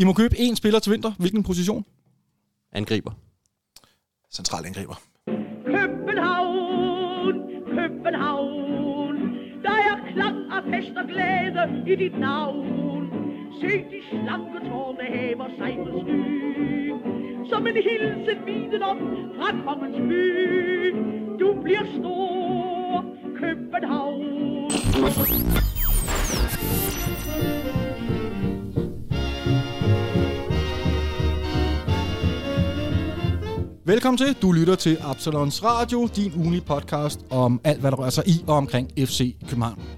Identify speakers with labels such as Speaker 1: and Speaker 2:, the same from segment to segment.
Speaker 1: I må købe én spiller til vinter. Hvilken position?
Speaker 2: Angriber.
Speaker 3: Central angriber.
Speaker 4: København, København, der er klang af fest og glæde i dit navn. Se de slanke tårne hæver sig på sky, som en hilsen viden om fra kongens by. Du bliver stor, København.
Speaker 1: Velkommen til. Du lytter til Absalons Radio, din ugenlige podcast om alt, hvad der rører sig i og omkring FC København.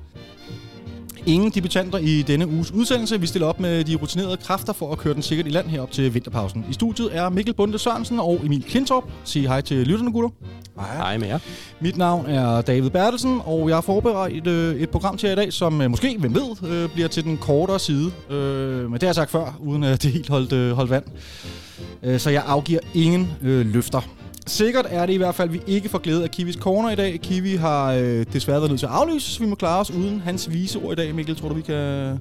Speaker 1: Ingen debutanter i denne uges udsendelse. Vi stiller op med de rutinerede kræfter for at køre den sikkert i land herop til vinterpausen. I studiet er Mikkel Bunde Sørensen og Emil Klintorp. Sig hej til lytterne, gutter.
Speaker 2: Hej med jer.
Speaker 1: Mit navn er David Bertelsen, og jeg har forberedt et, øh, et program til jer i dag, som øh, måske, hvem ved, øh, bliver til den kortere side. Øh, men det har jeg sagt før, uden at det helt holdt, øh, holdt vand. Øh, så jeg afgiver ingen øh, løfter. Sikkert er det i hvert fald, at vi ikke får glæde af Kiwis corner i dag. Kiwi har øh, desværre været nødt til at aflyse, så vi må klare os uden hans vise ord i dag. Mikkel, tror du, vi kan, kan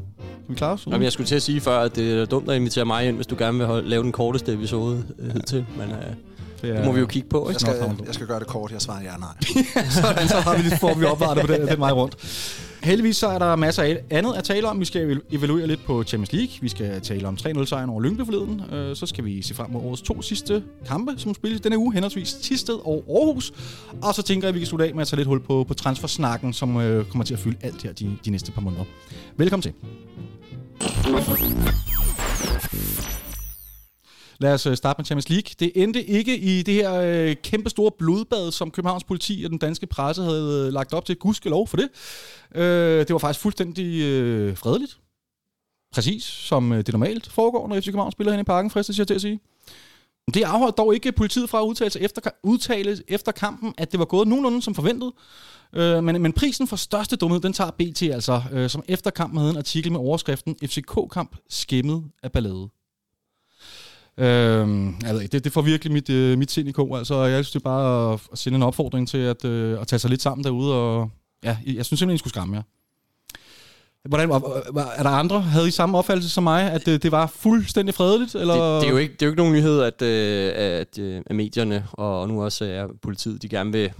Speaker 1: vi klare os uden?
Speaker 2: Jamen, jeg skulle til at sige før, at det er dumt at invitere mig ind, hvis du gerne vil holde, lave den korteste episode øh, til. Men øh, det må vi jo kigge på,
Speaker 3: Jeg
Speaker 2: ikke?
Speaker 3: skal, jeg skal gøre det kort. Jeg svarer ja nej.
Speaker 1: Sådan, så har vi lidt, får vi opvaret det på den, den vej rundt. Heldigvis så er der masser af andet at tale om. Vi skal evaluere lidt på Champions League. Vi skal tale om 3-0-sejren over Lyngby forleden. Øh, så skal vi se frem mod årets to sidste kampe, som spilles denne uge, henholdsvis Tisted og Aarhus. Og så tænker jeg, at vi kan slutte af med at tage lidt hul på, på transfersnakken, som øh, kommer til at fylde alt her de, de næste par måneder. Velkommen til. Lad os øh, starte med Champions League. Det endte ikke i det her øh, kæmpe store blodbad, som Københavns politi og den danske presse havde øh, lagt op til. Gudskelov for det. Øh, det var faktisk fuldstændig øh, fredeligt. Præcis som øh, det normalt foregår, når FC København spiller hen i parken, fristes jeg til at sige. Det afholdt dog ikke politiet fra at udtale, sig efter, udtale efter kampen, at det var gået nogenlunde som forventet. Øh, men, men prisen for største dumhed, den tager BT altså, øh, som efter kampen havde en artikel med overskriften FCK-kamp skæmmet af ballade. Øhm, ikke, det, det får virkelig mit, øh, mit sind i ko. Altså, jeg synes det er bare at, at sende en opfordring til at, øh, at tage sig lidt sammen derude. Og, ja, jeg synes simpelthen, I skulle skamme jer. Hvordan, er der andre, havde I samme opfattelse som mig, at det, det var fuldstændig fredeligt? Eller?
Speaker 2: Det, det, er jo ikke, det er jo ikke nogen nyhed, at, øh, at, øh, at medierne og nu også er politiet, de gerne vil...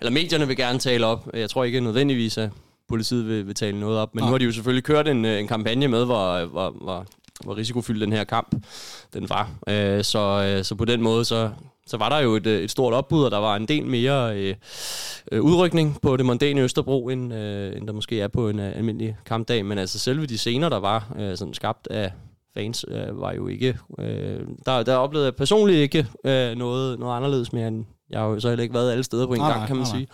Speaker 2: Eller medierne vil gerne tale op. Jeg tror ikke nødvendigvis, at politiet vil, vil tale noget op. Men
Speaker 1: Nej.
Speaker 2: nu har de jo selvfølgelig kørt en, øh, en kampagne med, hvor, hvor, hvor, hvor risikofyldt den her kamp den var. Øh, så, øh, så på den måde, så, så var der jo et, øh, et stort opbud, og der var en del mere øh, øh, udrykning på det mondæne Østerbro, end, øh, end der måske er på en øh, almindelig kampdag. Men altså selve de scener, der var øh, sådan skabt af fans, øh, var jo ikke... Øh, der, der oplevede jeg personligt ikke øh, noget, noget anderledes mere end... Jeg har jo så heller ikke været alle steder på en
Speaker 1: Nej,
Speaker 2: gang, kan man
Speaker 1: nej,
Speaker 2: sige.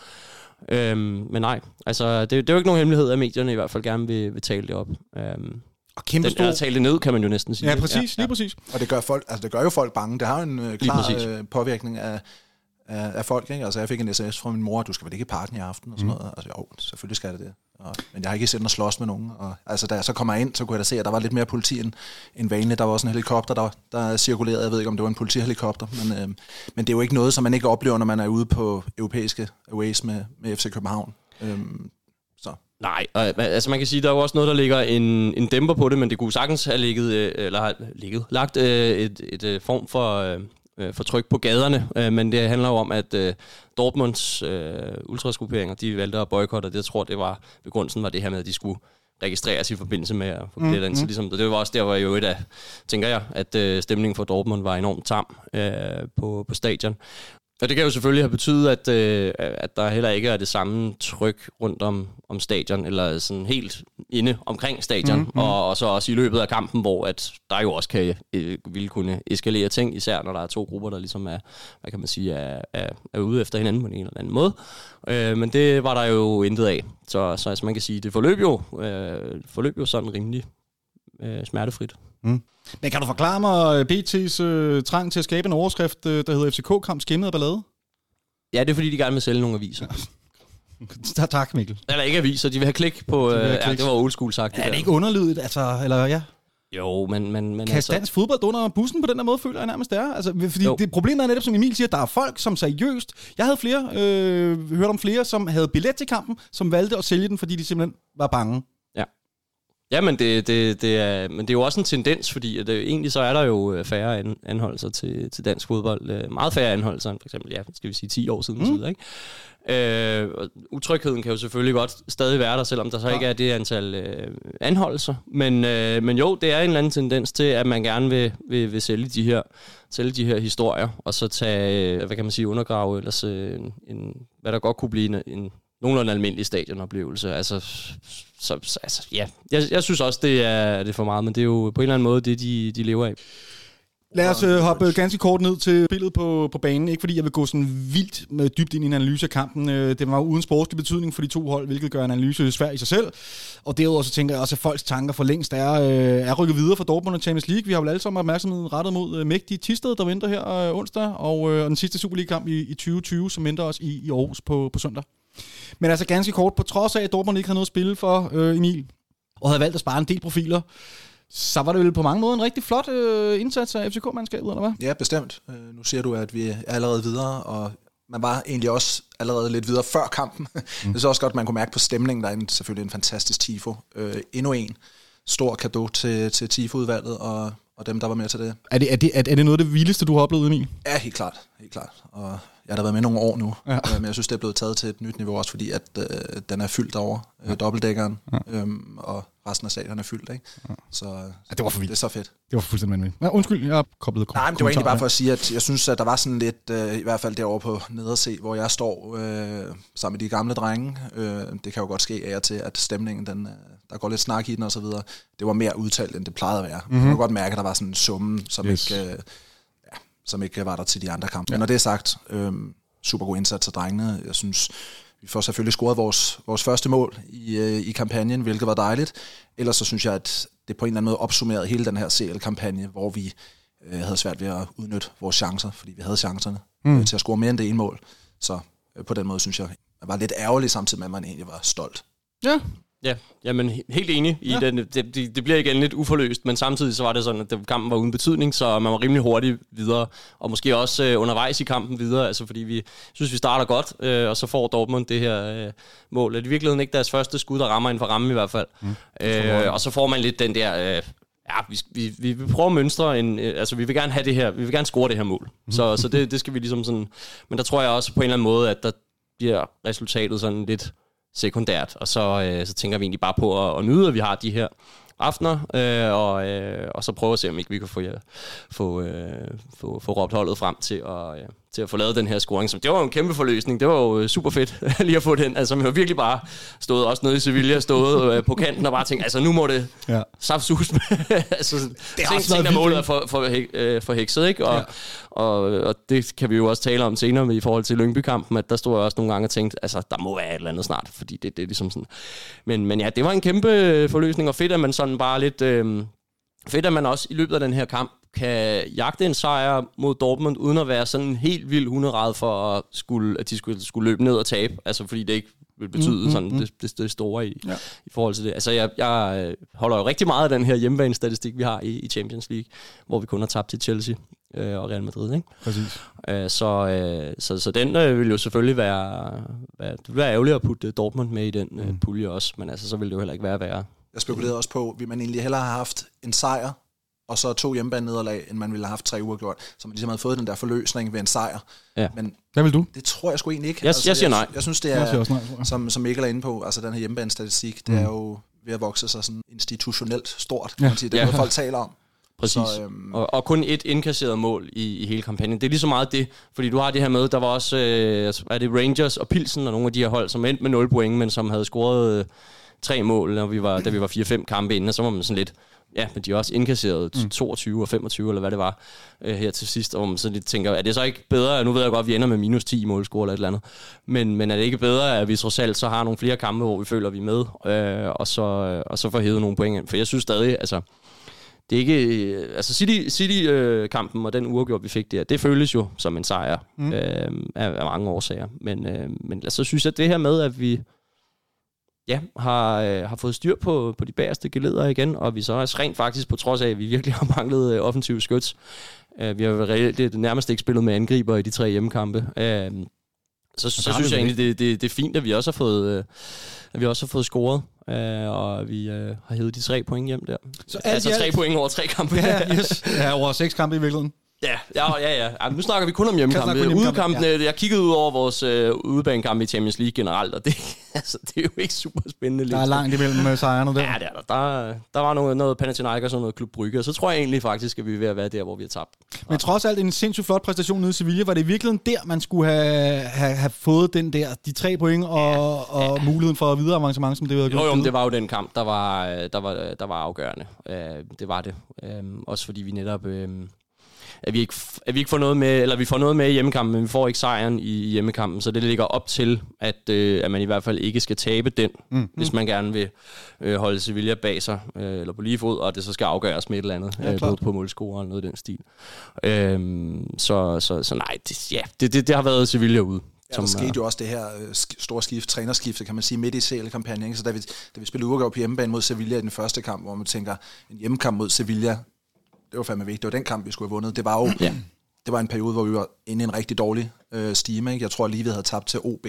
Speaker 2: Øhm, men nej, altså det, det er jo ikke nogen hemmelighed, at medierne i hvert fald gerne vil, vil tale det op. Øhm,
Speaker 1: og kæmpe
Speaker 2: den,
Speaker 1: stor...
Speaker 2: tale det ned, kan man jo næsten sige.
Speaker 1: Ja, præcis, lige præcis.
Speaker 3: Og det gør, folk, altså det gør jo folk bange. Det har jo en øh, klar øh, påvirkning af, af, af folk. Ikke? Altså, jeg fik en sms fra min mor, du skal vel ikke i parken i aften og sådan noget. Altså, jo, selvfølgelig skal det det. Og, men jeg har ikke set mig slås med nogen. Og, altså, da jeg så kommer ind, så kunne jeg da se, at der var lidt mere politi end, end vanligt. Der var også en helikopter, der, der cirkulerede. Jeg ved ikke, om det var en politihelikopter. Men, øh, men det er jo ikke noget, som man ikke oplever, når man er ude på europæiske aways med, med FC København. Øhm.
Speaker 2: Nej, altså man kan sige, der er jo også noget, der ligger en, en dæmper på det, men det kunne sagtens have ligget, øh, eller har ligget, lagt øh, et, et øh, form for, for tryk på gaderne, men det handler jo om, at Dortmunds øh, ultraskrupperinger, de valgte at boykotte, og det jeg tror, det var, begrundelsen var det her med, at de skulle registreres i forbindelse med at få billetter mm, så ligesom, det var også der, var jo et af, tænker jeg, at øh, stemningen for Dortmund var enormt tam øh, på, på stadion. Og det kan jo selvfølgelig have betydet, at, øh, at der heller ikke er det samme tryk rundt om, om stadion, eller sådan helt inde omkring stadion,
Speaker 1: Mhm,
Speaker 2: mm-hmm. og, og så også i løbet af kampen, hvor at der jo også kan øh, ville kunne eskalere ting, især når der er to grupper, der ligesom er, hvad kan man sige, er, er, er ude efter hinanden på en eller anden måde. Øh, men det var der jo intet af. Så, så altså, man kan sige, det forløb jo, øh, forløb jo sådan rimelig øh, smertefrit.
Speaker 1: Men kan du forklare mig øh, BT's øh, trang til at skabe en overskrift, øh, der hedder FCK-kamp skæmmet af ballade?
Speaker 2: Ja, det er fordi, de gerne vil sælge nogle aviser.
Speaker 1: Ja. Tak, Mikkel.
Speaker 2: Eller ikke aviser, de vil have klik på... Øh,
Speaker 1: have
Speaker 2: ja, det var old school sagt.
Speaker 1: Er
Speaker 2: der.
Speaker 1: det ikke underlydigt, altså, eller ja?
Speaker 2: Jo, men... men, men
Speaker 1: Kast
Speaker 2: altså,
Speaker 1: dansk fodbold under bussen på den der måde, føler jeg nærmest det er. Altså, fordi
Speaker 2: Jo.
Speaker 1: det problemet er netop, som Emil siger, der er folk, som seriøst... Jeg havde flere, øh, hørt om flere, som havde billet til kampen, som valgte at sælge den, fordi de simpelthen var bange.
Speaker 2: Ja, men det, det, det er, men det er jo også en tendens, fordi at, øh, egentlig så er der jo øh, færre an, anholdelser til, til dansk fodbold. Øh, meget færre anholdelser end for eksempel, ja, skal vi sige 10 år siden. Mm. Tid, ikke? Øh, utrygheden kan jo selvfølgelig godt stadig være der, selvom der så ja. ikke er det antal øh, anholdelser. Men, øh, men jo, det er en eller anden tendens til, at man gerne vil, vil, vil sælge, de her, sælge de her historier, og så tage, øh, hvad kan man sige, undergrave ellers øh, en, hvad der godt kunne blive en, en nogenlunde almindelig stadionoplevelse. Altså, så, så, altså ja, jeg, jeg synes også, det er, det er for meget, men det er jo på en eller anden måde det, de, de lever af.
Speaker 1: Lad os uh, hoppe ganske kort ned til billedet på, på banen. Ikke fordi jeg vil gå sådan vildt med dybt ind i en analyse af kampen. Uh, det var uden sportslig betydning for de to hold, hvilket gør en analyse svær i sig selv. Og derudover så tænker jeg også, at folks tanker for længst er, uh, er rykket videre fra Dortmund og Champions League. Vi har jo alle sammen opmærksomheden rettet mod uh, mægtige Tisted, der venter her onsdag, og, og den sidste Superliga-kamp i, i 2020, som venter os i, i Aarhus på, på søndag. Men altså ganske kort, på trods af, at Dortmund ikke havde noget at spille for uh, Emil, og havde valgt at spare en del profiler, så var det vel på mange måder en rigtig flot øh, indsats af FCK-mandskabet, eller hvad?
Speaker 3: Ja, bestemt. Øh, nu ser du, at vi er allerede videre, og man var egentlig også allerede lidt videre før kampen. Mm. det er så også godt, man kunne mærke på stemningen, der er en, selvfølgelig en fantastisk tifo. Øh, endnu en stor gave til, til tifo-udvalget og, og dem, der var med til det.
Speaker 1: Er det, er det, er det noget af det vildeste, du har oplevet, Emil?
Speaker 3: Ja, helt klart. Helt klart. Og jeg har da været med nogle år nu, ja. øh, men jeg synes, det er blevet taget til et nyt niveau også, fordi at øh, den er fyldt over, øh, dobbeltdækkeren, ja. øhm, og resten af stadion er fyldt, ikke? Ja. Så
Speaker 1: ja, det var for vildt.
Speaker 3: Det er så fedt.
Speaker 1: Det var fuldstændig vanvittigt. Ja, undskyld, jeg har koblet
Speaker 3: Nej, men det var egentlig bare for at sige, at jeg synes, at der var sådan lidt, øh, i hvert fald derovre på nederse, hvor jeg står øh, sammen med de gamle drenge. Øh, det kan jo godt ske af og til, at stemningen, den, øh, der går lidt snak i den og så videre. Det var mere udtalt, end det plejede at være. Mm-hmm. Man kan godt mærke, at der var sådan en summe, som yes. ikke... Øh, som ikke var der til de andre kampe. Ja. Men når det er sagt, øh, super god indsats af drengene. Jeg synes, vi får selvfølgelig scoret vores, vores første mål i, øh, i kampagnen, hvilket var dejligt. Ellers så synes jeg, at det på en eller anden måde opsummerede hele den her CL-kampagne, hvor vi øh, havde svært ved at udnytte vores chancer, fordi vi havde chancerne mm. øh, til at score mere end det ene mål. Så øh, på den måde synes jeg, jeg var lidt ærgerlig samtidig med, at man egentlig var stolt.
Speaker 1: Ja,
Speaker 2: Ja, jamen helt enig i ja. den. Det, det, det bliver igen lidt uforløst, men samtidig så var det sådan, at kampen var uden betydning, så man var rimelig hurtigt videre, og måske også øh, undervejs i kampen videre, altså fordi vi synes, vi starter godt, øh, og så får Dortmund det her øh, mål. Det er i virkeligheden ikke deres første skud, der rammer ind for rammen i hvert fald. Mm. Øh, og så får man lidt den der... Øh, ja, vi, vi, vi vil prøve at mønstre en, øh, altså vi vil gerne have det her, vi vil gerne score det her mål. Mm. Så, så det, det skal vi ligesom sådan, men der tror jeg også på en eller anden måde, at der bliver resultatet sådan lidt sekundært. Og så, øh, så tænker vi egentlig bare på at, at nyde, at vi har de her aftener, øh, og, øh, og så prøve at se, om ikke vi kan få, ja, få, øh, få, få råbt holdet frem til at, øh, til at få lavet den her scoring. Som, det var jo en kæmpe forløsning. Det var jo øh, super fedt lige at få den. Altså, man har virkelig bare stået også nede i Sevilla, stået øh, på kanten og bare tænkt, altså nu må det ja. saftsus med. altså, det er også noget målet for, for, øh, for hekset, ikke? Og, ja. og, og, det kan vi jo også tale om senere med, i forhold til Lyngby-kampen, at der stod jeg også nogle gange og tænkte, altså der må være et eller andet snart, fordi det, det er ligesom sådan. Men, men ja, det var en kæmpe forløsning, og fedt, at man sådan bare lidt... Øh, fedt, at man også i løbet af den her kamp kan jagte en sejr mod Dortmund, uden at være sådan helt vildt hunderad for, at, skulle, at de skulle, skulle løbe ned og tabe. Altså, fordi det ikke vil betyde mm, sådan mm, det, det, det store i, ja. i forhold til det. Altså, jeg, jeg øh, holder jo rigtig meget af den her hjemmebane-statistik, vi har i, i Champions League, hvor vi kun har tabt til Chelsea øh, og Real Madrid. Ikke?
Speaker 1: Præcis.
Speaker 2: Øh, så, øh, så, så den øh, vil jo selvfølgelig være, være, det vil være ærgerligt at putte Dortmund med i den øh, mm. pulje også, men altså, så vil det jo heller ikke være værre.
Speaker 3: Jeg spekulerede også på, vil man egentlig hellere have haft en sejr og så to hjemmebane nederlag, end man ville have haft tre uger gjort. Så man ligesom havde fået den der forløsning ved en sejr.
Speaker 1: Ja. Men Hvad vil du?
Speaker 3: Det tror jeg sgu egentlig ikke.
Speaker 2: Jeg, altså, jeg siger nej.
Speaker 3: Jeg, jeg synes, det er, jeg nej, som, som Mikkel er inde på, altså den her hjemmebane-statistik, det mm. er jo ved at vokse sig sådan institutionelt stort, kan ja. man sige. Det er ja. noget, folk taler om.
Speaker 2: Præcis. Så, øhm, og, og kun et indkasseret mål i, i hele kampagnen. Det er lige så meget det, fordi du har det her med, der var også, øh, er det Rangers og Pilsen og nogle af de her hold, som endte med 0 point, men som havde scoret øh, tre mål, når vi var, da vi var 4-5 kampe inde, og så var man sådan lidt, Ja, men de har også indkasseret mm. 22 og 25, eller hvad det var, øh, her til sidst. Og man så lidt tænker, er det så ikke bedre, nu ved jeg godt, at vi ender med minus 10 målscore eller et eller andet, men, men er det ikke bedre, at vi trods alt så har nogle flere kampe, hvor vi føler, at vi er med, øh, og, så, og så får hævet nogle point ind? For jeg synes stadig, altså, det er ikke... Øh, altså City-kampen City, og den uafgjort, vi fik der, det føles jo som en sejr mm. øh, af, af mange årsager. Men, øh, men altså, synes jeg, at det her med, at vi ja, har, øh, har fået styr på, på de bagerste geleder igen, og vi så er rent faktisk, på trods af, at vi virkelig har manglet øh, offensive skyts. Øh, vi har reelt det nærmest ikke spillet med angriber i de tre hjemmekampe. Øh, så, så, så synes jeg egentlig, det, det, det er fint, at vi også har fået, øh, at vi også har fået scoret. øh, og vi øh, har hævet de tre point hjem der.
Speaker 1: Så alt
Speaker 2: altså
Speaker 1: i
Speaker 2: tre
Speaker 1: alt-
Speaker 2: point over tre kampe.
Speaker 1: Ja, yes. ja, over seks kampe i virkeligheden.
Speaker 2: Ja, ja, ja, ja. ja nu snakker vi kun om hjemmekampe. Udekampene, ja. jeg kiggede ud over vores øh, udebanekampe i Champions League generelt, og det, altså, det er jo ikke super spændende.
Speaker 1: Der er langt imellem øh, sejrene der.
Speaker 2: Ja, det er der. Der, der var noget, noget Panathinaikos og noget Klub Brygge, og så tror jeg egentlig faktisk, at vi er ved at være der, hvor vi har tabt.
Speaker 1: Men trods alt en sindssygt flot præstation nede i Sevilla, var det i virkeligheden der, man skulle have, have, have fået den der, de tre point og, og muligheden for videre avancement, som det havde
Speaker 2: Jo,
Speaker 1: gjort.
Speaker 2: jo, men det var jo den kamp, der var, øh, der var, der var afgørende. Øh, det var det. Øh, også fordi vi netop... Øh, at vi, ikke, at vi ikke får noget med, eller vi får noget med i hjemmekampen, men vi får ikke sejren i hjemmekampen, så det ligger op til, at, øh, at man i hvert fald ikke skal tabe den, mm. hvis man gerne vil øh, holde Sevilla bag sig, øh, eller på lige fod, og det så skal afgøres med et eller andet,
Speaker 1: Ja,
Speaker 2: øh,
Speaker 1: klart.
Speaker 2: både på målscore eller noget i den stil. Øh, så, så, så nej, det, ja, det, det, det har været Sevilla ude.
Speaker 3: Ja, der skete jo også det her øh, store skift, trænerskifte, kan man sige, midt i CL-kampagnen. Så da vi, da vi spillede uafgjort på hjemmebane mod Sevilla i den første kamp, hvor man tænker, en hjemmekamp mod Sevilla, det var fandme vigtigt. Det var den kamp, vi skulle have vundet. Det var jo
Speaker 2: Ja.
Speaker 3: det var en periode, hvor vi var inde i en rigtig dårlig øh, stime. Ikke? Jeg tror lige, vi havde tabt til OB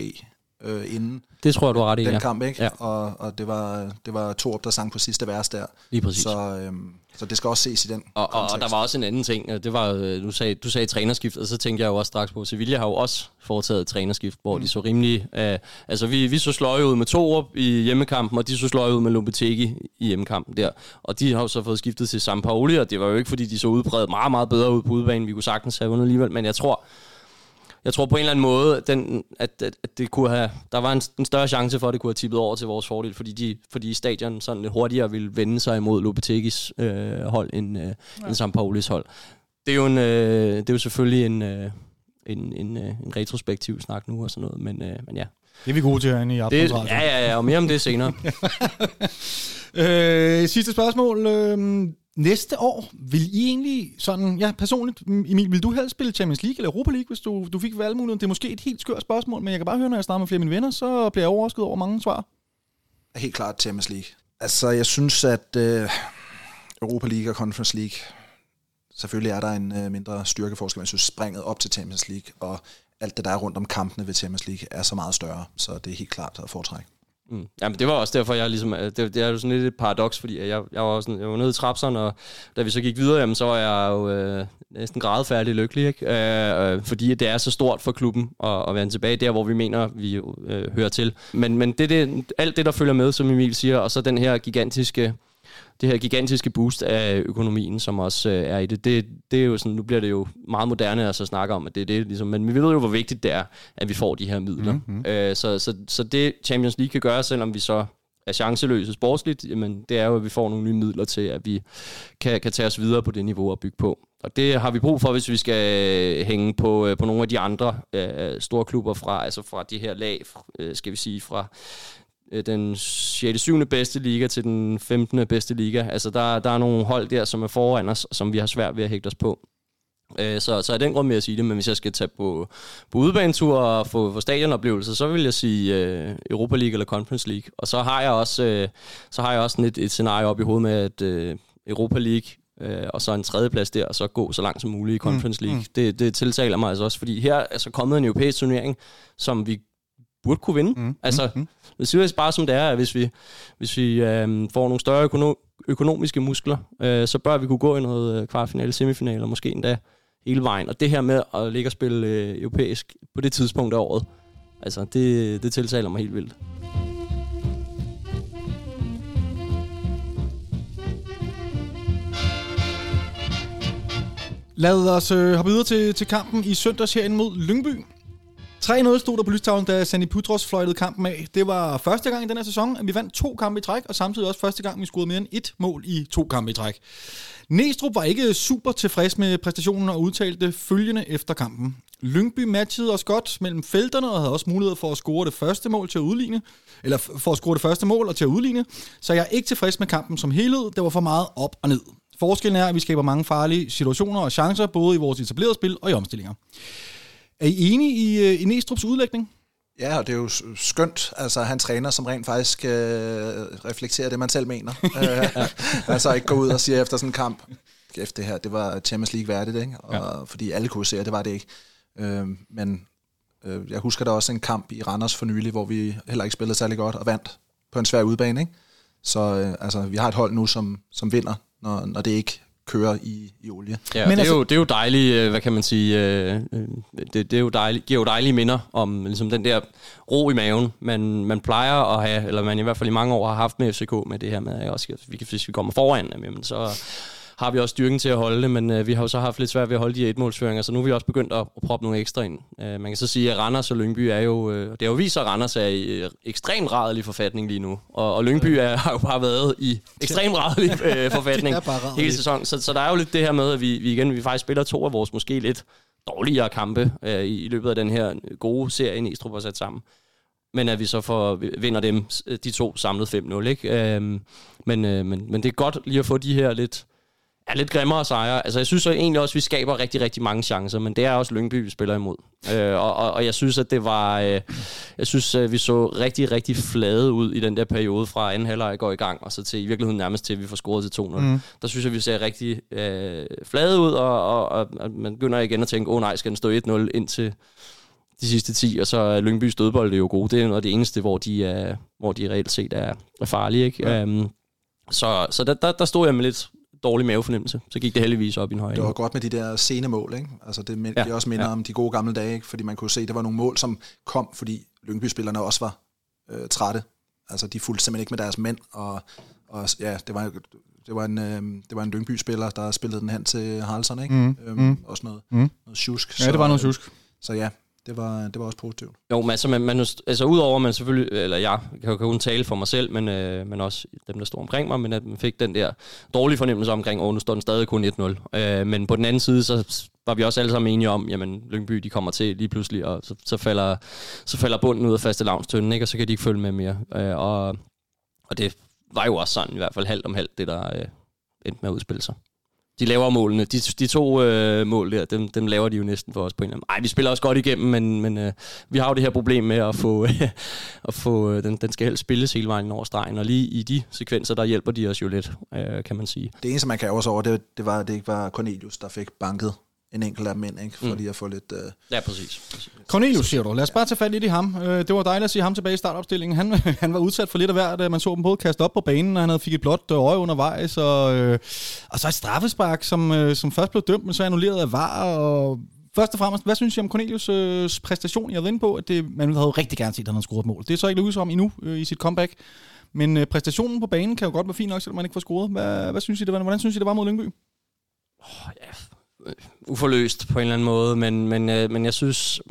Speaker 3: øh, inden
Speaker 2: Det tror jeg, du har ret i,
Speaker 3: den
Speaker 2: ja.
Speaker 3: kamp, ikke?
Speaker 2: Ja.
Speaker 3: Og, og det var, det var Torup, der sang på sidste vers der.
Speaker 2: Lige præcis.
Speaker 3: Så, øhm, så det skal også ses i den
Speaker 2: Og, og, og der var også en anden ting, det var, øh, du sagde, du sagde trænerskift, og så tænkte jeg jo også straks på, Sevilla har jo også foretaget et trænerskift, hvor mm. de så rimelig, øh, altså vi, vi så sløje ud med Torup i hjemmekampen, og de så sløje ud med Lopetegui i hjemmekampen der, og de har jo så fået skiftet til Sampaoli, og det var jo ikke, fordi de så udbredt meget, meget bedre ud på udebanen, vi kunne sagtens have vundet alligevel, men jeg tror, jeg tror på en eller anden måde, den, at, at, at det kunne have, der var en, en større chance for, at det kunne have tippet over til vores fordel, fordi, de, fordi stadion sådan lidt hurtigere ville vende sig imod Lopetegis øh, hold end, øh, ja. end Sampaulis hold. Det er jo, en, øh, det er jo selvfølgelig en, øh, en, en, øh, en retrospektiv snak nu og sådan noget, men, øh, men ja.
Speaker 1: Det er vi gode til herinde i
Speaker 2: Det,
Speaker 1: Aftens
Speaker 2: ja, ja, ja, og mere om det senere.
Speaker 1: Øh, sidste spørgsmål. Øh, næste år, vil I egentlig sådan, ja personligt, Emil, vil du helst spille Champions League eller Europa League, hvis du, du fik valgmuligheden? Det er måske et helt skørt spørgsmål, men jeg kan bare høre, når jeg snakker med flere af mine venner, så bliver jeg overrasket over mange svar.
Speaker 3: Helt klart Champions League. Altså, jeg synes, at øh, Europa League og Conference League, selvfølgelig er der en øh, mindre styrkeforskel, men jeg synes, springet op til Champions League, og alt det, der er rundt om kampene ved Champions League, er så meget større, så det er helt klart at foretrække.
Speaker 2: Mm. Jamen, det var også derfor, jeg ligesom... Øh, det, det er jo sådan lidt et paradoks, fordi jeg, jeg var, sådan, jeg var nede i trapserne, og da vi så gik videre, jamen, så var jeg jo øh, næsten grædefærdig lykkelig, ikke? Øh, øh, fordi det er så stort for klubben at, at vende tilbage der, hvor vi mener, vi øh, hører til. Men, men det, det, alt det, der følger med, som Emil siger, og så den her gigantiske det her gigantiske boost af økonomien, som også øh, er i det, det, det er jo sådan, nu bliver det jo meget moderne at så snakke om, at det er det, ligesom, men vi ved jo, hvor vigtigt det er, at vi får de her midler. Mm-hmm. Øh, så, så, så det Champions League kan gøre, selvom vi så er chanceløse sportsligt, jamen, det er jo, at vi får nogle nye midler til, at vi kan, kan tage os videre på det niveau og bygge på. Og det har vi brug for, hvis vi skal hænge på, øh, på nogle af de andre øh, store klubber fra, altså fra de her lag, øh, skal vi sige, fra øh, den 6. 7. bedste liga til den 15. bedste liga. Altså der, der er nogle hold der, som er foran os, som vi har svært ved at hægte os på. Øh, Så, så af den grund vil jeg sige det, men hvis jeg skal tage på, på udebanetur og få, få stadionoplevelser, så vil jeg sige øh, Europa League eller Conference League. Og så har jeg også, øh, så har jeg også sådan et, et scenarie op i hovedet med, at øh, Europa League øh, og så en tredjeplads der, og så gå så langt som muligt i Conference League. Mm, Det, det tiltaler mig altså også, fordi her er så kommet en europæisk turnering, som vi burde kunne vinde. Mm, altså, mm, det siger bare som det er, at hvis vi, hvis vi øh, får nogle større økono- økonomiske muskler, øh, så bør vi kunne gå i noget øh, kvartfinale, semifinale, og måske endda hele vejen. Og det her med at ligge og spille øh, europæisk på det tidspunkt af året, altså det, det tiltaler mig helt vildt.
Speaker 1: Lad os øh, hoppe videre til, til kampen i søndags herinde mod Lyngby. 3-0 stod der på lystavlen, da Sandy Putros fløjtede kampen af. Det var første gang i den her sæson, at vi vandt to kampe i træk, og samtidig også første gang, vi scorede mere end et mål i to kampe i træk. Næstrup var ikke super tilfreds med præstationen og udtalte følgende efter kampen. Lyngby matchede os godt mellem felterne og havde også mulighed for at score det første mål til at udligne, eller for at score det første mål og til at udligne, så jeg er ikke tilfreds med kampen som helhed. Det var for meget op og ned. Forskellen er, at vi skaber mange farlige situationer og chancer, både i vores etablerede spil og i omstillinger. Er I enige i, øh, i Næstrups udlægning?
Speaker 3: Ja, og det er jo skønt, altså han træner, som rent faktisk øh, reflekterer det, man selv mener. øh, altså ikke gå ud og sige efter sådan en kamp, kæft det her, det var Champions League værdigt, ikke? Og, ja. Fordi alle kunne se, at det var det ikke. Øh, men øh, jeg husker der også en kamp i Randers for nylig, hvor vi heller ikke spillede særlig godt og vandt på en svær udbane, ikke? Så øh, altså, vi har et hold nu, som, som vinder, når, når det ikke kører i, i olie.
Speaker 2: Ja,
Speaker 1: Men
Speaker 2: det, er
Speaker 1: altså-
Speaker 2: jo, det er jo dejligt, øh, hvad kan man sige, øh, øh, det, det er jo dejligt, giver jo dejlige minder om ligesom den der ro i maven, man, man plejer at have, eller man i hvert fald i mange år har haft med FCK, med det her med, at også, vi kan, hvis vi kommer foran, jamen, så har vi også styrken til at holde det, men øh, vi har jo så haft lidt svært ved at holde de etmålsføringer, så nu er vi også begyndt at, at proppe nogle ekstra ind. Øh, man kan så sige, at Randers og Lyngby er jo, øh, det har jo vist at Randers er i øh, ekstrem radelig forfatning lige nu, og, og Lyngby er, har jo bare været i ekstrem radelig øh, forfatning
Speaker 1: er
Speaker 2: hele sæsonen. Så, så der er jo lidt det her med, at vi, vi igen vi faktisk spiller to af vores måske lidt dårligere kampe øh, i, i løbet af den her gode serie, Næstrup har sat sammen. Men at vi så får, vinder dem, de to samlet 5-0, ikke? Øhm, men, øh, men, men det er godt lige at få de her lidt, ja, lidt grimmere sejre. Altså, jeg synes så egentlig også, at vi skaber rigtig, rigtig mange chancer, men det er også Lyngby, vi spiller imod. Øh, og, og, og jeg synes, at det var... Øh, jeg synes, at vi så rigtig, rigtig flade ud i den der periode fra anden halvleg går i gang, og så til i virkeligheden nærmest til, at vi får scoret til 2-0. Mm. Der synes jeg, vi ser rigtig øh, flade ud, og, og, og, og man begynder igen at tænke, åh oh, nej, skal den stå 1-0 indtil de sidste 10, og så er Lyngby stødbold jo gode. Det er noget af det eneste, hvor de, er, hvor de reelt set er, er farlige. Ikke? Ja. Um, så så der, der, der stod jeg med lidt dårlig mavefornemmelse. Så gik det heldigvis op i en højere.
Speaker 3: Det var godt med de der sene mål, ikke? Altså det, mind,
Speaker 2: Ja,
Speaker 3: det også minder
Speaker 2: ja.
Speaker 3: om de gode gamle dage, ikke? Fordi man kunne se, at der var nogle mål, som kom, fordi Lyngby-spillerne også var øh, trætte. Altså de fulgte simpelthen ikke med deres mænd, og, og ja, det var, det var en, øh, det var en Lyngby-spiller, der spillede den hen til Haraldsson, ikke?
Speaker 1: Mm,
Speaker 3: Øhm,
Speaker 1: mm.
Speaker 3: Også noget,
Speaker 1: Mm.
Speaker 3: noget tjusk.
Speaker 1: Ja, det var noget
Speaker 3: øh,
Speaker 1: tjusk.
Speaker 3: Så ja, det var, det var også positivt.
Speaker 2: Jo, men altså, man, man, altså udover at man selvfølgelig, eller jeg kan jo kun tale for mig selv, men, øh, men også dem, der står omkring mig, men at man fik den der dårlige fornemmelse omkring, åh, nu står den stadig kun 1-0. Øh, men på den anden side, så var vi også alle sammen enige om, jamen Lyngby, de kommer til lige pludselig, og så, så, falder, så falder bunden ud af faste lavnstønden, ikke? og så kan de ikke følge med mere. Øh, og, og det var jo også sådan, i hvert fald halvt om halvt, det der øh, endte med at udspille sig. De laver målene. De, de to øh, mål der, dem, dem laver de jo næsten for os på en eller anden Ej, vi spiller også godt igennem, men, men øh, vi har jo det her problem med at få, at få øh, den, den skal helst spilles hele vejen over stregen, og lige i de sekvenser, der hjælper de os jo lidt, øh, kan man sige.
Speaker 3: Det eneste, man kan også over, det, det var, at det ikke var Cornelius, der fik banket en enkelt af dem ind, ikke? For
Speaker 2: Mm.
Speaker 3: lige at få lidt... Øh,
Speaker 2: Ja, præcis.
Speaker 1: Cornelius, siger du. Lad os bare tage fat lidt i ham. Øh, Det var dejligt at se ham tilbage i startopstillingen. Han, han var udsat for lidt af hvert. Man så dem både kaste op på banen, og han havde fik et blåt øje undervejs. Og, øh, og så et straffespark, som, øh, som først blev dømt, men så annulleret af VAR. Og først og fremmest, hvad synes I om Cornelius' øh, præstation? Jeg var inde på, at det, man havde jo rigtig gerne set, at han havde scoret et mål. Det er så ikke lykkedes om endnu øh, i sit comeback. Men øh, præstationen på banen kan jo godt være fin nok, selvom man ikke får scoret. Hvad, hvad synes I, det var? Hvordan synes I, det var mod Lyngby?
Speaker 2: Uforløst på en eller anden måde, men, men, øh, men jeg synes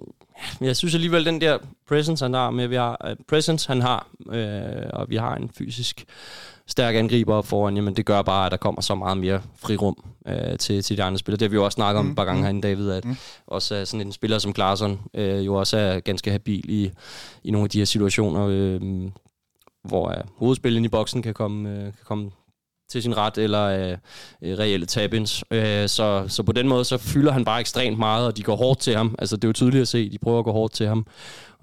Speaker 2: jeg synes alligevel, den der presence, han har, med, vi har, øh, presence, han har øh, og vi har en fysisk stærk angriber foran, jamen det gør bare, at der kommer så meget mere frirum øh, til, til de andre spillere. Det har vi jo også snakket om
Speaker 1: Mm,
Speaker 2: et par gange
Speaker 1: mm.
Speaker 2: herinde, David, at
Speaker 1: Mm.
Speaker 2: også sådan en spiller som Klarsson øh, jo også er ganske habil i, i nogle af de her situationer, øh, hvor øh, hovedspillet i boksen kan komme, øh, kan komme til sin ret, eller øh, øh, reelle tabins. Øh, så, så på den måde, så fylder han bare ekstremt meget, og de går hårdt til ham. Altså, det er jo tydeligt at se, de prøver at gå hårdt til ham.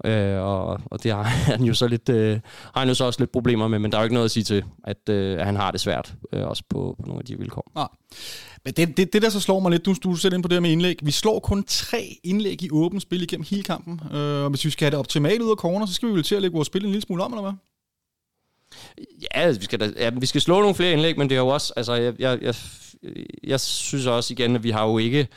Speaker 2: Øh, og, og det har han jo så lidt, øh, har han jo så også lidt problemer med, men der er jo ikke noget at sige til, at, øh, at han har det svært, øh, også på, på nogle af de vilkår.
Speaker 1: Nej. Men det, det, det, der så slår mig lidt, du, du sætter ind på det her med indlæg. Vi slår kun tre indlæg i åbent spil igennem hele kampen. Øh, og hvis vi skal have det optimalt ud af corner, så skal vi vel til at lægge vores spil en lille smule om, eller hvad?
Speaker 2: Ja, vi skal, da, ja, vi skal slå nogle flere indlæg, men det er jo også, altså, jeg, jeg, jeg, jeg synes også igen, at vi har jo ikke,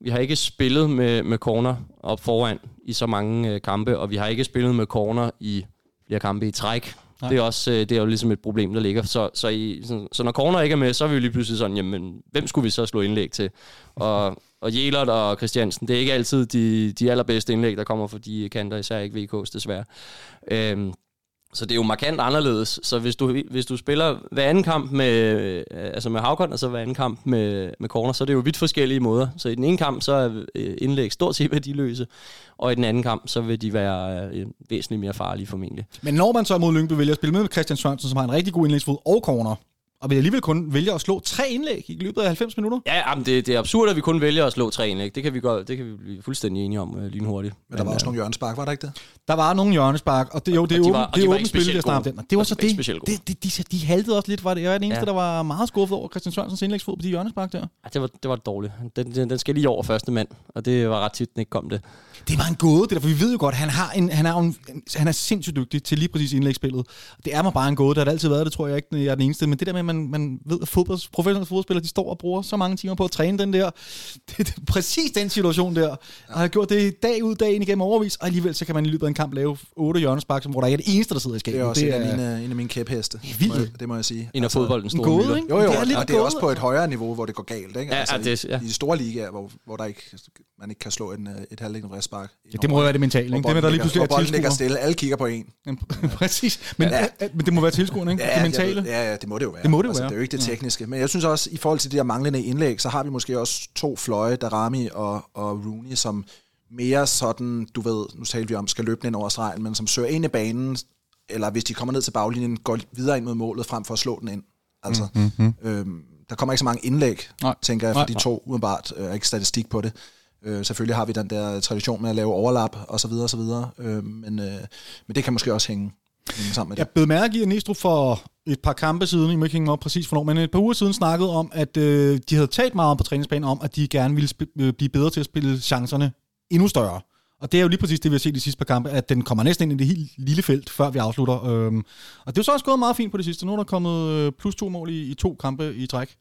Speaker 2: vi har ikke spillet med, med corner op foran i så mange øh, kampe, og vi har ikke spillet med corner i flere kampe i træk.
Speaker 1: Nej.
Speaker 2: Det er, også, øh, det er jo ligesom et problem, der ligger. Så, så, i, så, så når corner ikke er med, så er vi jo lige pludselig sådan, jamen, hvem skulle vi så slå indlæg til? Og, og Jelert og Christiansen, det er ikke altid de, de allerbedste indlæg, der kommer fra de kanter, især ikke VK's desværre. Øhm, så det er jo markant anderledes. Så hvis du, hvis du spiller hver anden kamp med, øh, altså med Havkon, og så hver anden kamp med, med corner, så er det jo vidt forskellige måder. Så i den ene kamp, så er øh, indlæg stort set værdiløse, og i den anden kamp, så vil de være øh, væsentligt mere farlige formentlig.
Speaker 1: Men når man så mod Lyngby vælger at spille med Christian Sørensen, som har en rigtig god indlægsfod og corner, og vi alligevel kun vælger at slå tre indlæg i løbet af 90 minutter.
Speaker 2: Ja, jamen, det, det er absurd, at vi kun vælger at slå tre indlæg. Det kan vi, godt, det kan vi blive fuldstændig enige om uh, lynhurtigt.
Speaker 3: Men der var også nogle hjørnespark, var der ikke det?
Speaker 1: Der var nogle hjørnespark, og det, jo, det er
Speaker 2: Og de
Speaker 1: jo
Speaker 2: var-
Speaker 1: det
Speaker 2: de
Speaker 1: er
Speaker 2: var
Speaker 1: åbent spil, der snakker den. Det var så
Speaker 2: de var
Speaker 1: det. det, det de, de haltede også lidt, var det. Jeg er den eneste,
Speaker 2: Ja.
Speaker 1: der var meget skuffet over Christian Sørensens indlægsfod på de hjørnespark der.
Speaker 2: Ja, det, var, det var dårligt. Den, den, den skal lige over første mand, og det var ret tit, den ikke kom det.
Speaker 1: Det var en gåde, det der, for vi ved jo godt, han, har en, han, er en, han er sindssygt dygtig til lige præcis indlægsspillet. Det er mig bare en gåde, det har det altid været, det tror jeg ikke, jeg er den eneste. Men det der med, at man, man ved, at fodbold, professionelle fodboldspillere, de står og bruger så mange timer på at træne den der. Det, det er præcis den situation der. Og har gjort det dag ud, dag ind igennem overvis, og alligevel så kan man i løbet af en kamp lave otte hjørnespark, som- hvor der ikke er det eneste, der sidder i skabet.
Speaker 3: Det er også
Speaker 1: det
Speaker 3: en, af mine, en af mine kæpheste.
Speaker 1: Det er vildt.
Speaker 3: må jeg- Det må jeg sige.
Speaker 2: En af fodboldens
Speaker 1: en
Speaker 2: store
Speaker 1: gåde, ikke?
Speaker 3: Jo, jo,
Speaker 1: Det er
Speaker 3: og
Speaker 1: lidt
Speaker 3: og det er også på et
Speaker 1: altså.
Speaker 3: højere niveau, hvor det går galt. Ikke?
Speaker 2: Ja, ja, det- ja.
Speaker 3: I de store ligaer, hvor, hvor der ikke, man ikke kan slå en, øh, et halvdækkende vristspark.
Speaker 1: Ja, det må være det mentale, ikke? Det med, der lige pludselig er
Speaker 3: bolden ligger
Speaker 1: tilskuer.
Speaker 3: stille. Alle kigger på en.
Speaker 1: Præcis. Men,
Speaker 3: Ja.
Speaker 1: ja. men det må være tilskuerne, ikke? det mentale.
Speaker 3: Ved, ja, ja, det må det jo være.
Speaker 1: Det må det jo
Speaker 3: altså,
Speaker 1: være.
Speaker 3: Det er jo ikke det tekniske. Men jeg synes også, i forhold til de der manglende indlæg, så har vi måske også to fløje, Darami og, og Rooney, som mere sådan, du ved, nu talte vi om, skal løbe ind over stregen, men som søger ind i banen, eller hvis de kommer ned til baglinjen, går videre ind mod målet, frem for at slå den ind. Altså, mm-hmm. øhm, der kommer ikke så mange indlæg,
Speaker 1: Nej.
Speaker 3: tænker jeg, for
Speaker 1: Nej,
Speaker 3: de to, udenbart. Øh, ikke statistik på det. Øh, selvfølgelig har vi den der tradition med at lave overlap, og så videre, og så videre. Øh, men, øh, men det kan måske også hænge, hænge sammen med det.
Speaker 1: Jeg blev mærke i, at Næstrup for et par kampe siden, I må ikke hænge op præcis hvornår, men et par uger siden snakkede om, at øh, de havde talt meget om på træningsbanen om, at de gerne ville sp- øh, blive bedre til at spille chancerne endnu større. Og det er jo lige præcis det, vi har set de sidste par kampe, at den kommer næsten ind i det helt lille felt, før vi afslutter. Øhm, og det er jo så også gået meget fint på det sidste. Nu er der kommet øh, plus to mål i, i to kampe i træk.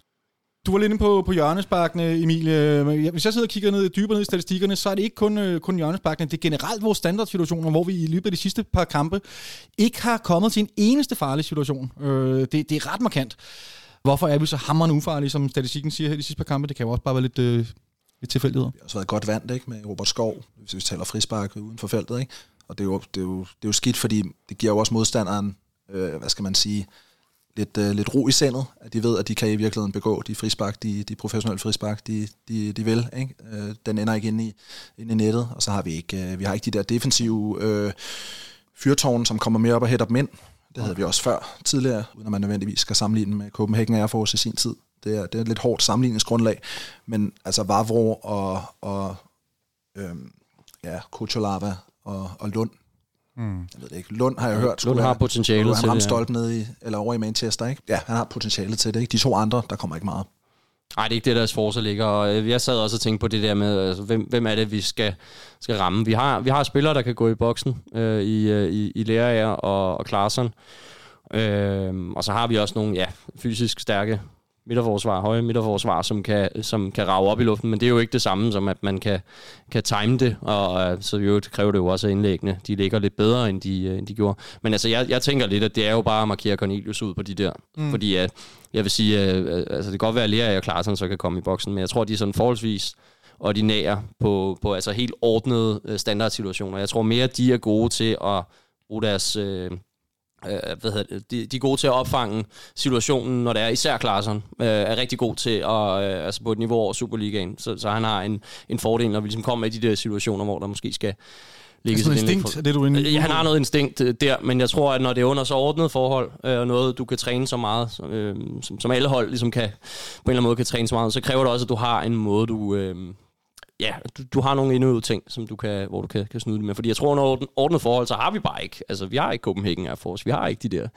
Speaker 1: Du var lidt inde på, på hjørnesparkene, Emilie. Hvis jeg sidder og kigger ned, dybere ned i statistikkerne, så er det ikke kun, øh, kun hjørnesparkene. Det er generelt vores standardsituationer, hvor vi i løbet af de sidste par kampe ikke har kommet til en eneste farlig situation. Øh, det, det er ret markant. Hvorfor er vi så hammerende ufarlige, som statistikken siger her i de sidste par kampe? Det kan jo også bare være lidt, øh, lidt tilfældigheder.
Speaker 3: Vi har også været godt vant ikke, med Robert Skov, hvis vi taler frispark uden for feltet. Ikke? Og det er, jo, det, er jo, det er jo skidt, fordi det giver jo også modstanderen, øh, hvad skal man sige, lidt, øh, lidt ro i sindet, at de ved, at de kan i virkeligheden begå de frispark, de, de professionelle frispark, de, de, de vil. Ikke? Øh, den ender ikke inde i, inde i nettet, og så har vi ikke, øh, vi har ikke de der defensive øh, fyrtårne, som kommer mere op og hætter dem ind. Det havde vi også før tidligere, uden at man nødvendigvis skal sammenligne med Copenhagen Air Force i sin tid. Det er, det er et lidt hårdt sammenligningsgrundlag, men altså Vavro og, og øhm, ja, Kucholava og, og Lund. Mm. Jeg ved det ikke. Lund har jeg hørt.
Speaker 2: Lund har
Speaker 3: skulle
Speaker 2: til
Speaker 3: Han ramte
Speaker 2: det, ja.
Speaker 3: stolpen nede i, eller over i Manchester, ikke? Ja, han har potentialet til det, ikke? De to andre, der kommer ikke meget.
Speaker 2: Nej, det er ikke det, deres forser ligger. Og øh, jeg sad også og tænkte på det der med, altså, hvem, hvem er det, vi skal, skal ramme. Vi har, vi har spillere, der kan gå i boksen øh, i, øh, i, i Lerager og, og Klaarsson. Øh, og så har vi også nogle ja, fysisk stærke midterforsvar, høje midterforsvar, som kan, som kan rage op i luften, men det er jo ikke det samme som, at man kan, kan time det, og øh, så jo, det kræver det jo også, at indlæggene de ligger lidt bedre, end de, øh, end de gjorde. Men altså, jeg, jeg tænker lidt, at det er jo bare at markere Cornelius ud på de der, mm. fordi at, jeg vil sige, øh, øh, altså det kan godt være, at Lea og Klaarsson så kan komme i boksen, men jeg tror, de er sådan forholdsvis ordinære på, på altså helt ordnede øh, standardsituationer. Jeg tror mere, de er gode til at bruge deres... Øh, øh, hvad hedder det, de, de er gode til at opfange situationen, når det er især Klaarsson, øh, er rigtig god til at, øh, altså på et niveau over Superligaen, så, så han har en, en fordel, når vi ligesom kommer i de der situationer, hvor der måske skal ligge
Speaker 1: Sådan noget
Speaker 2: indlæg
Speaker 1: instinkt,
Speaker 2: for-
Speaker 1: det du inde?
Speaker 2: Ja, han har noget instinkt øh, der, men jeg tror, at når det er under så ordnet forhold, øh, og noget, du kan træne så meget, som- øh, som, som alle hold ligesom kan, på en eller anden måde kan træne så meget, så kræver det også, at du har en måde, du... Øh, ja, du, du har nogle indøvede ting, som du kan, hvor du kan, kan snyde det med. Fordi jeg tror, under orden, ordnet forhold, så har vi bare ikke. Altså, vi har ikke Copenhagen Air Force. Vi har ikke de der.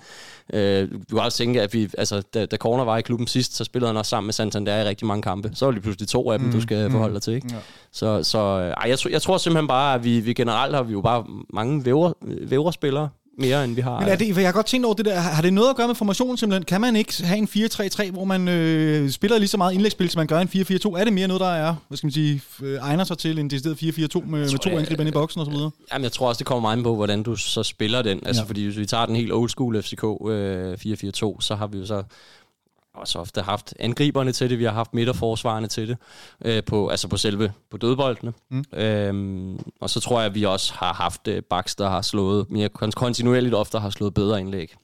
Speaker 2: Øh, du kan også tænke, at vi, altså, da, da Corner var i klubben sidst, så spillede han også sammen med Santander i rigtig mange kampe. Så var det pludselig to af dem, mm, du skal forholde dig til. Ikke?
Speaker 1: Ja.
Speaker 2: Så, så ej, jeg, tror, jeg tror simpelthen bare, at vi, vi generelt har vi jo bare mange vævre, vævre spillere mere, end vi har.
Speaker 1: Men er det, for jeg har godt tænkt over det der, har det noget at gøre med formationen simpelthen? Kan man ikke have en 4-3-3, hvor man øh, spiller lige så meget indlægsspil, som man gør en 4-4-2? Er det mere noget, der er, hvad skal man sige, øh, egner sig til en decideret 4-4-2 med, med to angriber i boksen og så videre?
Speaker 2: Jamen, jeg tror også, det kommer meget på, hvordan du så spiller den. Altså,
Speaker 1: ja.
Speaker 2: fordi hvis vi tager den helt old school FCK øh, 4-4-2, så har vi jo så også ofte haft angriberne til det, vi har haft midterforsvarerne til det, øh, på, altså på selve på dødboldene. Mm. Øhm, og så tror jeg, at vi også har haft øh, backs, der har slået mere kon- kontinuerligt ofte har slået bedre indlæg.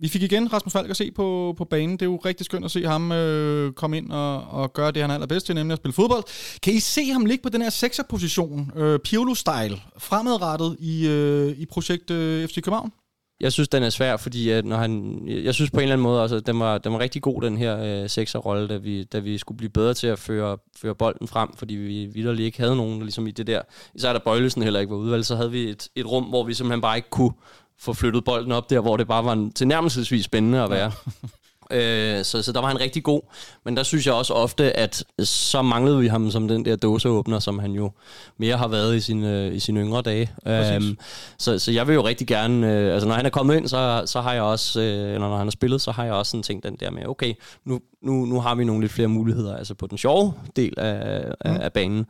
Speaker 1: Vi fik igen Rasmus Falk at se på, på banen. Det er jo rigtig skønt at se ham øh, komme ind og, og gøre det, han er allerbedst til, nemlig at spille fodbold. Kan I se ham ligge på den her sekserposition, øh, Piolo-style, fremadrettet i, øh, i projekt øh, FC København?
Speaker 2: Jeg synes, den er svær, fordi at når han, jeg synes på en eller anden måde også, at den var, den var rigtig god, den her øh, sekserrolle, da vi, da vi skulle blive bedre til at føre, føre bolden frem, fordi vi vidderligt ikke havde nogen ligesom i det der. Især da Bøjlesen heller ikke var udvalgt, så havde vi et, et rum, hvor vi simpelthen bare ikke kunne få flyttet bolden op der, hvor det bare var en tilnærmelsesvis spændende at være. Øh, så, så der var han rigtig god. Men der synes jeg også ofte, at så manglede vi ham som den der dåseåbner, som han jo mere har været i sine, i sine yngre dage. Øhm, så, så jeg vil jo rigtig gerne, øh, altså når han er kommet ind, så, så har jeg også, øh, eller når han har spillet, så har jeg også sådan tænkt den der med, okay, nu, nu, nu har vi nogle lidt flere muligheder, altså på den sjove del af, mm. af, af banen.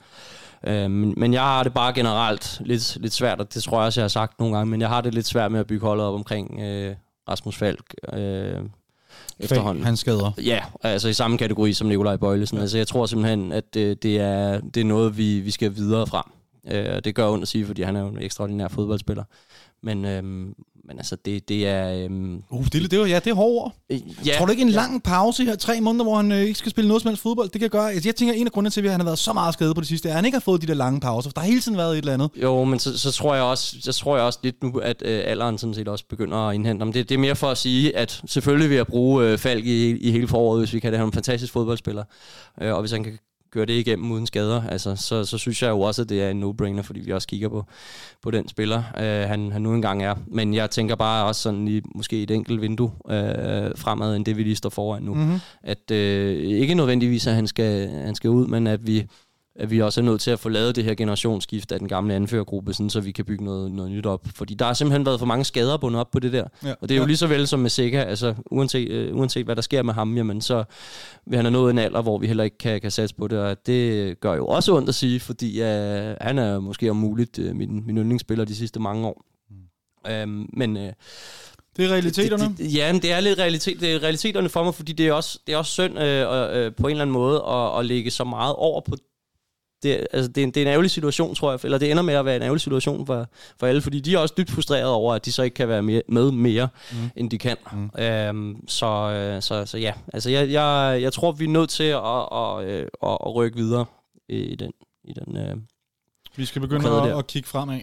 Speaker 2: Øh, men, men jeg har det bare generelt lidt, lidt svært, og det tror jeg også, jeg har sagt nogle gange, men jeg har det lidt svært med at bygge holdet op omkring øh, Rasmus Falk. Øh, efterhånden.
Speaker 1: Han skader.
Speaker 2: Ja, altså i samme kategori som Nikolaj Bøjlesen. Ja. Altså jeg tror simpelthen, at det, det, er, det er noget, vi, vi skal videre fra. Øh, det gør ondt at sige, fordi han er jo en ekstraordinær fodboldspiller. Men, øhm, men altså, det, det er... Øhm,
Speaker 1: uh, det, det, var, ja, det er hårdt ord.
Speaker 2: Øh, ja,
Speaker 1: Tror du ikke en lang pause her, tre måneder, hvor han øh, ikke skal spille noget som helst fodbold, det kan gøre... Altså, jeg tænker, en af grundene til, at han har været så meget skadet på det sidste, er, at han ikke har fået de der lange pauser, for der har hele tiden været et eller andet.
Speaker 2: Jo, men så, så, tror, jeg også, så tror jeg også lidt nu, at øh, alderen sådan set også begynder at indhente ham. Det, det er mere for at sige, at selvfølgelig vil jeg bruge øh, Falk i, i hele foråret, hvis vi kan det. Han en fantastisk fodboldspiller. Øh, og hvis han kan køre det igennem uden skader, altså, så, så synes jeg jo også, at det er en no-brainer, fordi vi også kigger på, på den spiller, øh, han, han nu engang er. Men jeg tænker bare også sådan i måske et enkelt vindue øh, fremad, end det vi lige står foran nu. Mm-hmm. At øh, ikke nødvendigvis, at han skal, han skal ud, men at vi at vi også er nødt til at få lavet det her generationsskift af den gamle anførergruppe, sådan, så vi kan bygge noget, noget nyt op. Fordi der har simpelthen været for mange skader bundet op på det der. Ja. Og det er jo ja. lige så vel som med Sega, altså uanset, øh, uanset hvad der sker med ham, jamen, så vil han have nået en alder, hvor vi heller ikke kan, kan satse på det. Og det gør jo også ondt at sige, fordi øh, han er måske om muligt øh, min, min yndlingsspiller de sidste mange år. Mm. Øhm, men... Øh,
Speaker 1: det er realiteterne?
Speaker 2: Det, det, ja, det er lidt realitet, det er realiteterne for mig, fordi det er også, det er også synd øh, øh, på en eller anden måde at, at lægge så meget over på det, altså, det, er en, det er en ærgerlig situation, tror jeg, eller det ender med at være en ærgerlig situation for, for alle, fordi de er også dybt frustrerede over, at de så ikke kan være mere, med mere, mm. end de kan. Mm. Øhm, så, øh, så, så ja, altså jeg, jeg, jeg tror, vi er nødt til at, at, at, at, at rykke videre i den, i den øh,
Speaker 1: Vi skal begynde at, at kigge fremad.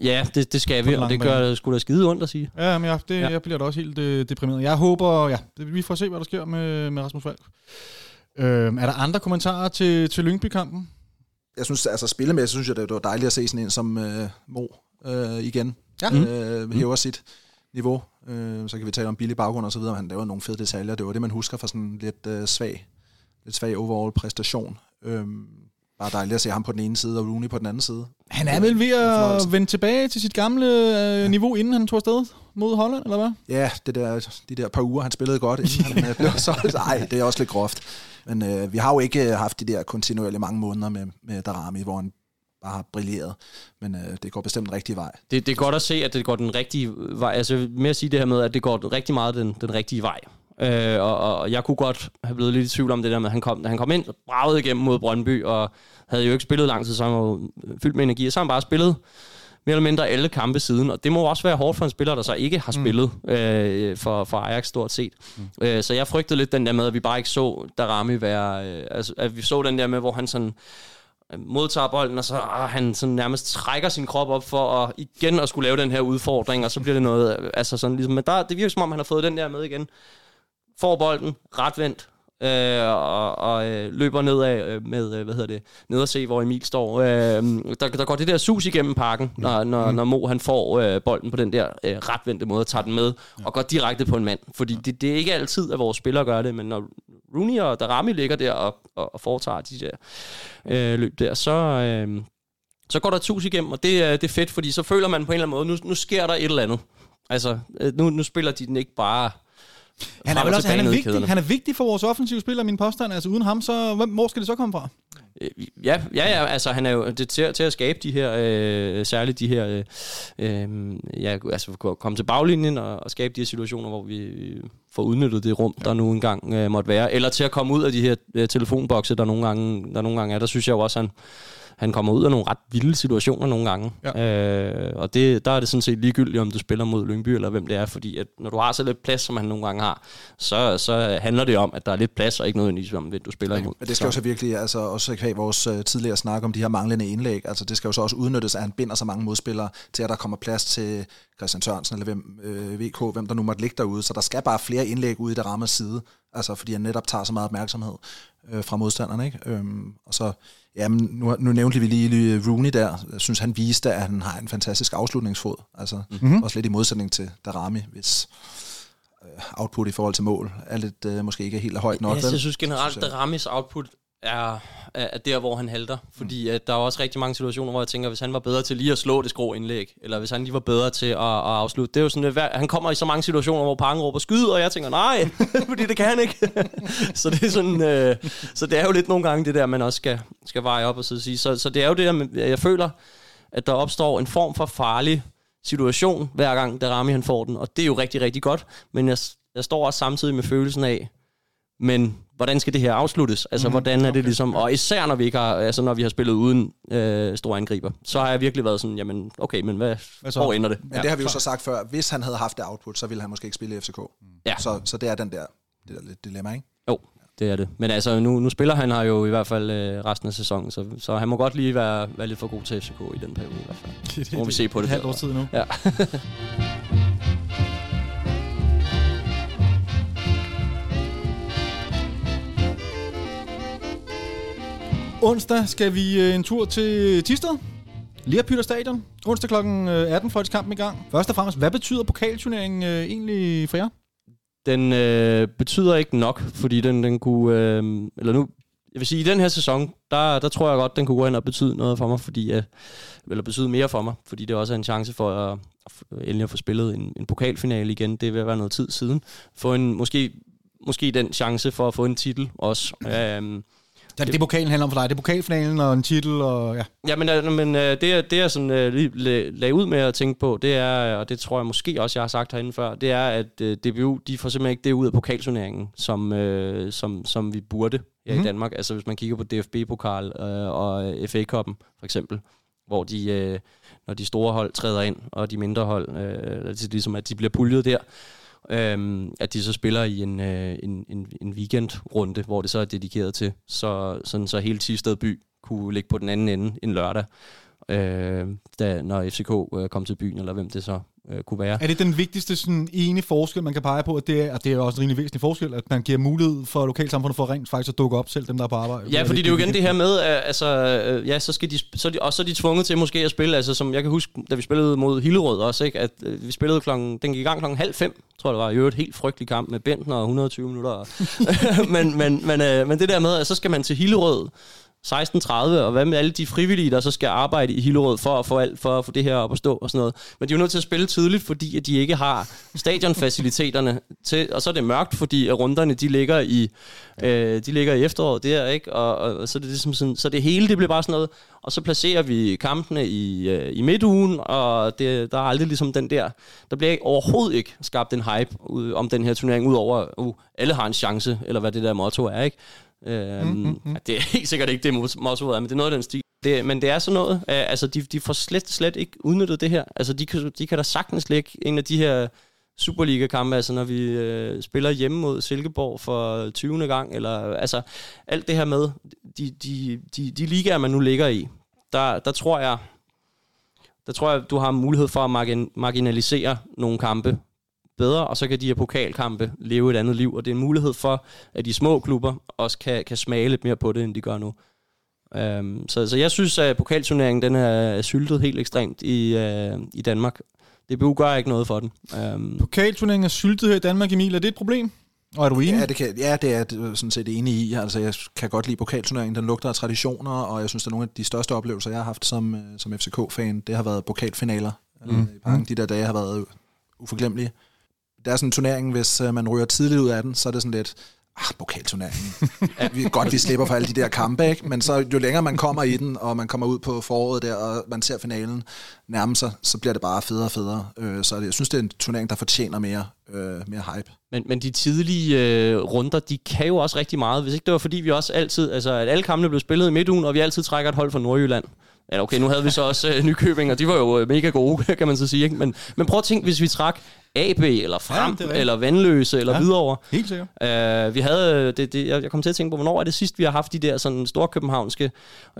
Speaker 2: Ja, det, det skal vi, og det gør sgu da skide ondt at sige.
Speaker 1: Ja, men ja, det, ja. jeg bliver da også helt øh, deprimeret. Jeg håber, ja, det, vi får se, hvad der sker med, med Rasmus Falk. Øh, er der andre kommentarer til, til Lyngby-kampen?
Speaker 3: Jeg synes, altså spillemæssigt synes jeg, det var dejligt at se sådan en som øh, Mo øh, igen. Ja. Øh, hæver mm. sit niveau. Øh, så kan vi tale om billig baggrund og så videre. Han laver nogle fede detaljer. Det var det, man husker fra sådan lidt øh, svag, lidt svag overall præstation. Øh, bare dejligt at se ham på den ene side, og Rooney på den anden side.
Speaker 1: Han er vel ved at vende tilbage til sit gamle øh, niveau, inden han tog afsted mod Holland, eller hvad?
Speaker 3: Ja, det der, de der par uger, han spillede godt, inden han øh, blev solgt. Nej, det er også lidt groft. Men øh, vi har jo ikke øh, haft de der kontinuerlige mange måneder med, med Darami, hvor han bare har brilleret. Men øh, det går bestemt den rigtige vej.
Speaker 2: Det, det er godt at se, at det går den rigtige vej. Altså med at sige det her med, at det går rigtig meget den, den rigtige vej. Øh, og, og jeg kunne godt have blevet lidt i tvivl om det der med, at han kom, han kom ind og bragede igennem mod Brøndby, og havde jo ikke spillet lang tid, så han var fyldt med energi, og så han bare spillet mere eller mindre alle kampe siden, og det må også være hårdt for en spiller, der så ikke har mm. spillet mm. øh, for, for Ajax stort set. Mm. Øh, så jeg frygtede lidt den der med, at vi bare ikke så Darami være, øh, altså at vi så den der med, hvor han sådan øh, modtager bolden, og så ah, han sådan nærmest trækker sin krop op for at igen at skulle lave den her udfordring, og så bliver det noget, øh, altså sådan ligesom, men der, det virker som om, han har fået den der med igen. Får bolden, retvendt, øh, og, og øh, løber nedad øh, med, øh, hvad hedder det, ned og se, hvor Emil står. Øh, der, der går det der sus igennem parken, når, når, når Mo han får øh, bolden på den der øh, retvendte måde, tager den med og går direkte på en mand. Fordi det, det er ikke altid, at vores spillere gør det, men når Rooney og Darami ligger der og, og, og foretager de der øh, løb der, så... Øh, så går der tus igennem, og det, det er fedt, fordi så føler man på en eller anden måde, nu, nu sker der et eller andet. Altså, øh, nu, nu spiller de den ikke bare
Speaker 1: han er, vel også, han, er vigtig, han er vigtig for vores offensive spiller, min påstand. Altså uden ham, så hvor skal det så komme fra?
Speaker 2: Øh, ja, ja, ja, altså han er jo det til, til at skabe de her, øh, særligt de her, øh, ja, altså komme til baglinjen og, og skabe de her situationer, hvor vi får udnyttet det rum, der nu engang øh, måtte være. Eller til at komme ud af de her øh, telefonbokse, der nogle, gange, der nogle gange er. Der synes jeg jo også, han, han kommer ud af nogle ret vilde situationer nogle gange. Ja. Øh, og det, der er det sådan set ligegyldigt, om du spiller mod Lyngby eller hvem det er, fordi at når du har så lidt plads, som han nogle gange har, så, så handler det om, at der er lidt plads, og ikke nødvendigvis om, hvem du spiller imod.
Speaker 3: Men det skal så. jo så virkelig, altså også kvæg vores uh, tidligere snak om de her manglende indlæg, altså det skal jo så også udnyttes, at han binder så mange modspillere til, at der kommer plads til Christian Sørensen eller hvem, øh, VK, hvem der nu måtte ligge derude. Så der skal bare flere indlæg ude i det ramme side, altså fordi han netop tager så meget opmærksomhed øh, fra modstanderne. Ikke? Øhm, og så, jamen, nu, nu nævnte vi lige Rooney der. Jeg synes, han viste, at han har en fantastisk afslutningsfod. Altså mm-hmm. også lidt i modsætning til Darami, hvis øh, output i forhold til mål er lidt, øh, måske ikke helt højt nok.
Speaker 2: Ja, jeg synes generelt, at Daramis output er, er der, hvor han halter. Fordi at der er også rigtig mange situationer, hvor jeg tænker, hvis han var bedre til lige at slå det skrå indlæg, eller hvis han lige var bedre til at, at afslutte. Det er jo sådan, at han kommer i så mange situationer, hvor Parken råber skyd, og jeg tænker, nej, fordi det kan han ikke. så det er sådan, øh, så det er jo lidt nogle gange det der, man også skal, skal veje op og så sige. Så, så det er jo det der, jeg føler, at der opstår en form for farlig situation, hver gang Darami han får den, og det er jo rigtig, rigtig godt, men jeg, jeg står også samtidig med følelsen af, men hvordan skal det her afsluttes? Altså, mm, hvordan er det ligesom... Og især når vi ikke har, altså, når vi har spillet uden øh, store angriber, så har jeg virkelig været sådan, jamen, okay, men hvad, hvad så? hvor ender det?
Speaker 3: Men ja. det har vi jo så sagt før. Hvis han havde haft det output, så ville han måske ikke spille i FCK. Ja. Så, så det er den der, det der lidt dilemma, ikke?
Speaker 2: Jo, det er det. Men altså, nu, nu spiller han her jo i hvert fald øh, resten af sæsonen, så, så han må godt lige være, være lidt for god til FCK i den periode i hvert fald. det, det, må vi se på det.
Speaker 1: Et halvt år tid nu.
Speaker 2: Ja.
Speaker 1: Onsdag skal vi øh, en tur til Tisted. Lerpytter Stadion. Onsdag kl. 18 får kampen i gang. Først og fremmest, hvad betyder pokalturneringen øh, egentlig for jer?
Speaker 2: Den øh, betyder ikke nok, fordi den, den kunne... Øh, eller nu, jeg vil sige, i den her sæson, der, der tror jeg godt, den kunne gå hen og betyde noget for mig, fordi, øh, eller betyde mere for mig, fordi det også er en chance for at, at endelig at få spillet en, en pokalfinale igen. Det vil være noget tid siden. Få en, måske, måske den chance for at få en titel også. Øh,
Speaker 1: det, det pokalen handler om for dig? Det er pokalfinalen og en titel? Og, ja,
Speaker 2: ja men, øh, men øh, det, det jeg sådan, uh, lige lagde ud med at tænke på, det er, og det tror jeg måske også, jeg har sagt herinde før, det er, at DBU, de får simpelthen ikke det ud af pokalturneringen, som, som, som vi burde her mm. i mhm. Danmark. Altså hvis man kigger på DFB-pokal og FA-koppen for eksempel, hvor de, når de store hold træder ind, og de mindre hold, uh, ligesom at de bliver puljet der, øhm, at de så spiller i en, øh, en, en, en weekendrunde, hvor det så er dedikeret til, så, sådan, så hele Tisted by kunne ligge på den anden ende en lørdag, øh, da, når FCK øh, kom til byen, eller hvem det så øh, kunne være.
Speaker 1: Er det den vigtigste sådan, ene forskel, man kan pege på, at det er, at det er også en rimelig væsentlig forskel, at man giver mulighed for lokalsamfundet for rent faktisk at dukke op selv, dem der er på arbejde?
Speaker 2: Ja, fordi det er jo igen det her med, at altså, øh, ja, så skal de, så de, og så er de tvunget til måske at spille, altså som jeg kan huske, da vi spillede mod Hillerød også, ikke, at øh, vi spillede klokken, den gik i gang klokken halv fem, tror jeg det var, i øvrigt helt frygtelig kamp med Bentner og 120 minutter. men, men, men, øh, men det der med, at så skal man til Hillerød, 16.30, og hvad med alle de frivillige, der så skal arbejde i Hillerød for at få, alt, for at få det her op at stå og sådan noget. Men de er jo nødt til at spille tidligt, fordi at de ikke har stadionfaciliteterne til, og så er det mørkt, fordi at runderne de ligger i, øh, de ligger i efteråret der, ikke? Og, og, så er det ligesom sådan, så det hele det bliver bare sådan noget, og så placerer vi kampene i, øh, i midtugen, og det, der er aldrig ligesom den der, der bliver overhovedet ikke skabt en hype ud, om den her turnering, udover, uh, alle har en chance, eller hvad det der motto er, ikke? Øhm, mm-hmm. Det er helt sikkert ikke det, Mosso er, men det er noget af den stil. Det, men det er sådan noget, øh, altså de, de får slet, slet ikke udnyttet det her. Altså de kan, de kan da sagtens lægge en af de her Superliga-kampe, altså når vi øh, spiller hjemme mod Silkeborg for 20. gang, eller altså alt det her med, de, de, de, de ligaer, man nu ligger i, der, der tror jeg, der tror jeg, du har mulighed for at margin, marginalisere nogle kampe bedre, og så kan de her pokalkampe leve et andet liv, og det er en mulighed for, at de små klubber også kan, kan smage lidt mere på det, end de gør nu. Um, så, så jeg synes, at pokalturneringen den er syltet helt ekstremt i, uh, i Danmark. DBU gør ikke noget for den.
Speaker 1: Um, pokalturneringen er syltet her i Danmark, Emil. Er det et problem? Og er du enig?
Speaker 3: Ja, det, kan, ja, det er jeg sådan set enig i. Altså, jeg kan godt lide pokalturneringen. Den lugter af traditioner, og jeg synes, det er nogle af de største oplevelser, jeg har haft som, øh, som FCK-fan. Det har været pokalfinaler. Mm. I parken. De der dage har været uforglemmelige det er sådan en turnering, hvis øh, man ryger tidligt ud af den, så er det sådan lidt, ah, pokalturneringen. ja, vi, godt, vi slipper for alle de der kampe, ikke? men så jo længere man kommer i den, og man kommer ud på foråret der, og man ser finalen nærme sig, så bliver det bare federe og federe. Øh, så jeg synes, det er en turnering, der fortjener mere, øh, mere hype.
Speaker 2: Men, men de tidlige øh, runder, de kan jo også rigtig meget. Hvis ikke det var fordi, vi også altid, altså at alle kampene blev spillet i midtugen, og vi altid trækker et hold fra Nordjylland. Ja, okay, nu havde vi så også øh, Nykøbing, og de var jo øh, mega gode, kan man så sige. Ikke? Men, men prøv at tænke, hvis vi trak AB, eller Frem, ja, eller Vandløse, eller
Speaker 1: Ja.
Speaker 2: Hvidovre.
Speaker 1: Helt sikkert.
Speaker 2: Uh, vi havde, det, det, jeg kom til at tænke på, hvornår er det sidst, vi har haft de der sådan storkøbenhavnske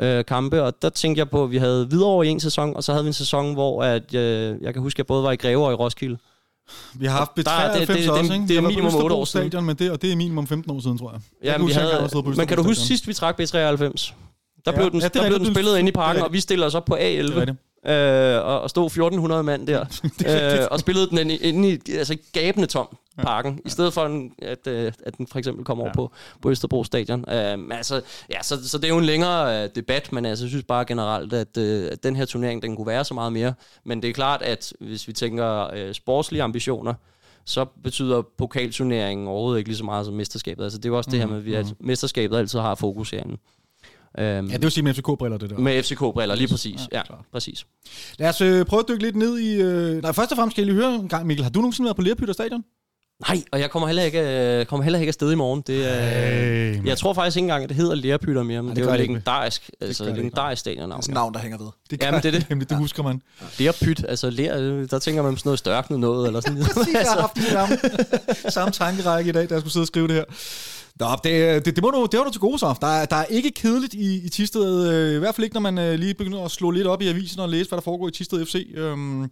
Speaker 2: uh, kampe, og der tænkte jeg på, at vi havde Hvidovre i en sæson, og så havde vi en sæson, hvor at, uh, jeg kan huske, at jeg både var i Greve og i Roskilde.
Speaker 1: Vi har haft B93
Speaker 2: Der- det- det- det-
Speaker 1: også,
Speaker 2: det-
Speaker 1: ikke?
Speaker 2: det er minimum
Speaker 1: Østerbro
Speaker 2: otte år siden.
Speaker 1: Stadion, men det, og det er minimum 15 år siden, tror jeg.
Speaker 2: Ja,
Speaker 1: kan
Speaker 2: men, vi havde, men kan du huske sidst, vi trak B93? Der
Speaker 1: Ja.
Speaker 2: blev den,
Speaker 1: Ja, er
Speaker 2: der blev den spillet inde i parken, og vi stillede os op på A11.
Speaker 1: Det
Speaker 2: øh, og, og stod 1400 mand der, øh, og spillede den inde, i altså gabende tom parken, i stedet for en, at, øh, at den for eksempel kom over
Speaker 1: Ja.
Speaker 2: på, på Østerbro Stadion. Øh, altså, ja, så, så det er jo en længere øh, debat, men altså, jeg synes bare generelt, at, øh, at den her turnering, den kunne være så meget mere. Men det er klart, at hvis vi tænker øh, sportslige ambitioner, så betyder pokalturneringen overhovedet ikke lige så meget som mesterskabet. Altså, det er jo også det her med, at vi- at mesterskabet altid har fokus herinde. Øhm,
Speaker 1: Ja, det vil sige med FCK-briller, det der.
Speaker 2: med FCK-briller, lige præcis.
Speaker 1: Ja,
Speaker 2: Ja, præcis.
Speaker 1: Lad os øh, prøve at dykke lidt ned i... Øh... Nej, først og fremmest skal jeg lige høre en gang, Mikkel. Har du nogensinde været på Lerpytter Stadion?
Speaker 2: Nej, og jeg kommer heller ikke, øh, kommer heller ikke afsted i morgen. Det, er,
Speaker 1: Hey,
Speaker 2: jeg tror faktisk ikke engang, at det hedder Lærpytter mere, men
Speaker 1: Nej,
Speaker 2: det,
Speaker 1: det
Speaker 2: det er jo
Speaker 1: det
Speaker 2: legendarisk, altså
Speaker 1: det
Speaker 2: legendarisk stadionnavn.
Speaker 3: Det er navn, der hænger ved.
Speaker 1: Det
Speaker 2: Jamen, det er det.
Speaker 1: Nemlig, det husker man.
Speaker 2: Lærpyt, altså øh, der tænker man på sådan noget størknet noget, eller sådan
Speaker 1: Præcis, jeg har haft de samme, samme tankerække i dag, da jeg skulle sidde og skrive det her. Nå, det, det, det, må du, det har du til gode så. Der, der er ikke kedeligt i, i Tisted, øh, i hvert fald ikke, når man øh, lige begynder at slå lidt op i avisen og læse, hvad der foregår i Tisted FC. Øhm,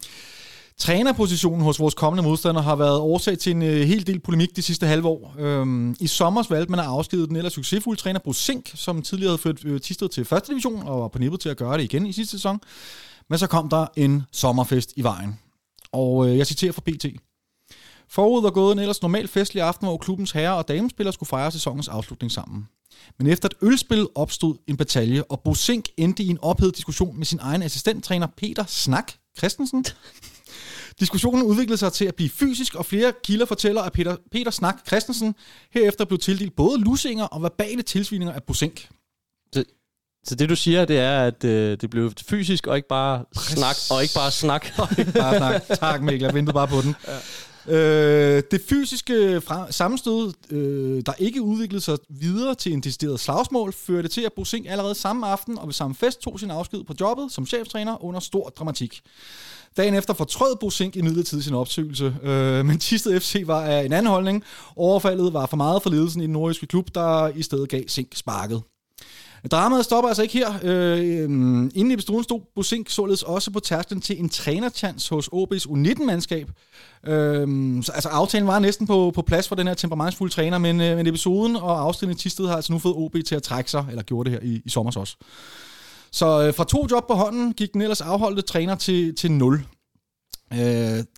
Speaker 1: Trænerpositionen hos vores kommende modstander har været årsag til en øh, hel del polemik de sidste halve år. Øhm, I sommer valgte man at afskede den ellers succesfulde træner Bruce Sink, som tidligere havde ført øh, Tisted til første division og var på nippet til at gøre det igen i sidste sæson. Men så kom der en sommerfest i vejen. Og øh, jeg citerer fra BT. Forud var gået en ellers normal festlig aften, hvor klubbens herre- og damespillere skulle fejre sæsonens afslutning sammen. Men efter et ølspil opstod en batalje, og Bo Sink endte i en ophedet diskussion med sin egen assistenttræner Peter Snak Christensen. Diskussionen udviklede sig til at blive fysisk, og flere kilder fortæller, at Peter, Peter Snak Christensen herefter blev tildelt både lusinger og verbale tilsvininger af Bo Sink.
Speaker 2: Så det du siger, det er, at øh, det blev fysisk, og ikke bare snak, og ikke bare snak.
Speaker 1: Bare snak. Tak Mikkel, jeg ventede bare på den. Ja. Øh, det fysiske fra- sammenstød, øh, der ikke udviklede sig videre til en decideret slagsmål, førte til, at Bosing allerede samme aften og ved samme fest tog sin afsked på jobbet som cheftræner under stor dramatik. Dagen efter fortrød Bosink imidlertid sin opsøgelse, øh, men Tisted FC var af en anden holdning. Overfaldet var for meget for ledelsen i den nordiske klub, der i stedet gav Sink sparket. Dramaet stopper altså ikke her. Øh, øh inden i bestruen stod Bosink således også på tærsklen til en trænerchance hos OB's U19-mandskab. Øh, så, altså aftalen var næsten på, på plads for den her temperamentsfulde træner, men, øh, men episoden og afstillingen i Tisted har altså nu fået OB til at trække sig, eller gjorde det her i, i sommer også. Så øh, fra to job på hånden gik den ellers afholdte træner til, til nul. Øh,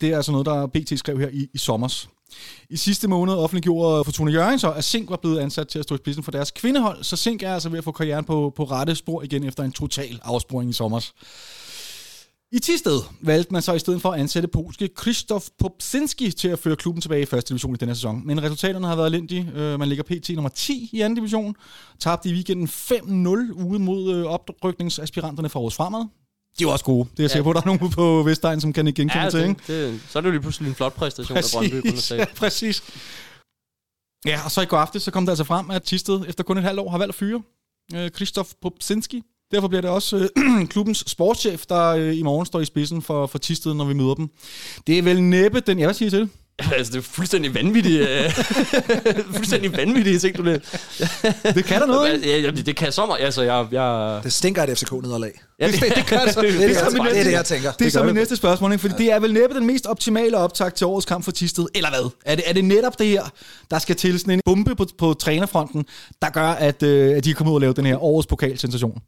Speaker 1: det er altså noget, der BT skrev her i, i sommers. I sidste måned offentliggjorde Fortuna Jørgen så, at Sink var blevet ansat til at stå i spidsen for deres kvindehold, så Sink er altså ved at få karrieren på, på rette spor igen efter en total afsporing i sommer. I Tisted valgte man så i stedet for at ansætte polske Krzysztof Popsinski til at føre klubben tilbage i første division i denne sæson. Men resultaterne har været elendige. Øh, man ligger pt. nummer 10 i anden division. Tabte i weekenden 5-0 ude mod øh, oprykningsaspiranterne fra Aarhus Fremad. De er også gode. Det er jeg sikker på, at der er nogen på Vestegn, som kan genkende
Speaker 2: ja,
Speaker 1: til. Ikke?
Speaker 2: det, det, så er det jo lige pludselig en flot præstation af Brøndby, kunne
Speaker 1: Præcis,
Speaker 2: sige.
Speaker 1: ja, præcis. Ja, og så i går aftes, så kom det altså frem, at Tisted efter kun et halvt år har valgt at fyre øh, Krzysztof Popsinski. Derfor bliver det også øh, klubbens sportschef, der øh, i morgen står i spidsen for, for Tisted, når vi møder dem. Det er vel næppe den... Jeg vil sige til det.
Speaker 2: altså, det er fuldstændig vanvittigt. øh, fuldstændig vanvittigt, ting du det.
Speaker 1: Det kan der noget, ikke?
Speaker 2: Ja, ja, det kan så meget. Altså, jeg... jeg
Speaker 3: Det stinker af et FCK-nederlag.
Speaker 2: ja, det,
Speaker 1: Det så.
Speaker 3: Det er det, det, er
Speaker 1: næste-
Speaker 3: det, jeg tænker.
Speaker 1: Det er så mit næste spørgsmål, ikke? fordi det er vel næppe den mest optimale optag til årets kamp for Tisted, eller hvad? Er det, er det netop det her, der skal til sådan en bombe på, på trænerfronten, der gør, at, øh, at de kommer ud og lave den her årets pokalsensation?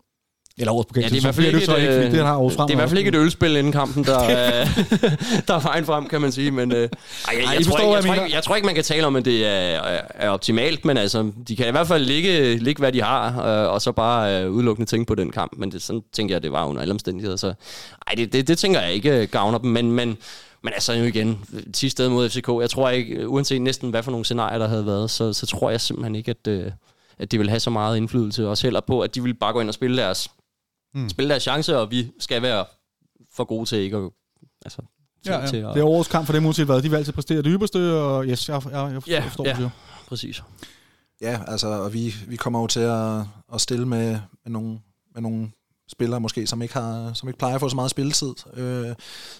Speaker 1: Eller årets
Speaker 2: Ja, det er i hvert fald ikke, et,
Speaker 1: ikke, fordi
Speaker 2: øh,
Speaker 1: det har Aarhus
Speaker 2: det er i hvert fald ikke et ølspil inden kampen, der, øh, der er vejen frem, kan man sige. Men, øh, ej, jeg,
Speaker 1: Ej,
Speaker 2: jeg, tror ikke, jeg, tror ikke, jeg tror ikke, man kan tale om, at det er, er, optimalt, men altså, de kan i hvert fald ligge, ligge hvad de har, øh, og så bare øh, udelukkende tænke på den kamp. Men det, sådan tænker jeg, det var under alle omstændigheder. Så, ej, det, det, det tænker jeg ikke øh, gavner dem, men, men Men altså jo igen, sidste sted mod FCK, jeg tror ikke, uanset næsten hvad for nogle scenarier, der havde været, så, så tror jeg simpelthen ikke, at, øh, at det vil have så meget indflydelse. Også heller på, at de vil bare gå ind og spille deres, mm. spille deres chance, og vi skal være for gode til ikke at... Altså, til,
Speaker 1: Ja, ja.
Speaker 2: til
Speaker 1: Det
Speaker 2: at,
Speaker 1: er årets kamp for dem, uanset hvad. De vil altid præstere det ypperste, og yes, jeg, jeg, jeg forstår,
Speaker 2: Ja,
Speaker 1: forstår
Speaker 2: ja.
Speaker 1: det
Speaker 2: præcis.
Speaker 3: Ja, altså, og vi, vi kommer jo til at, at stille med, med, nogle, med nogle spillere måske, som ikke, har, som ikke plejer at få så meget spilletid. Øh,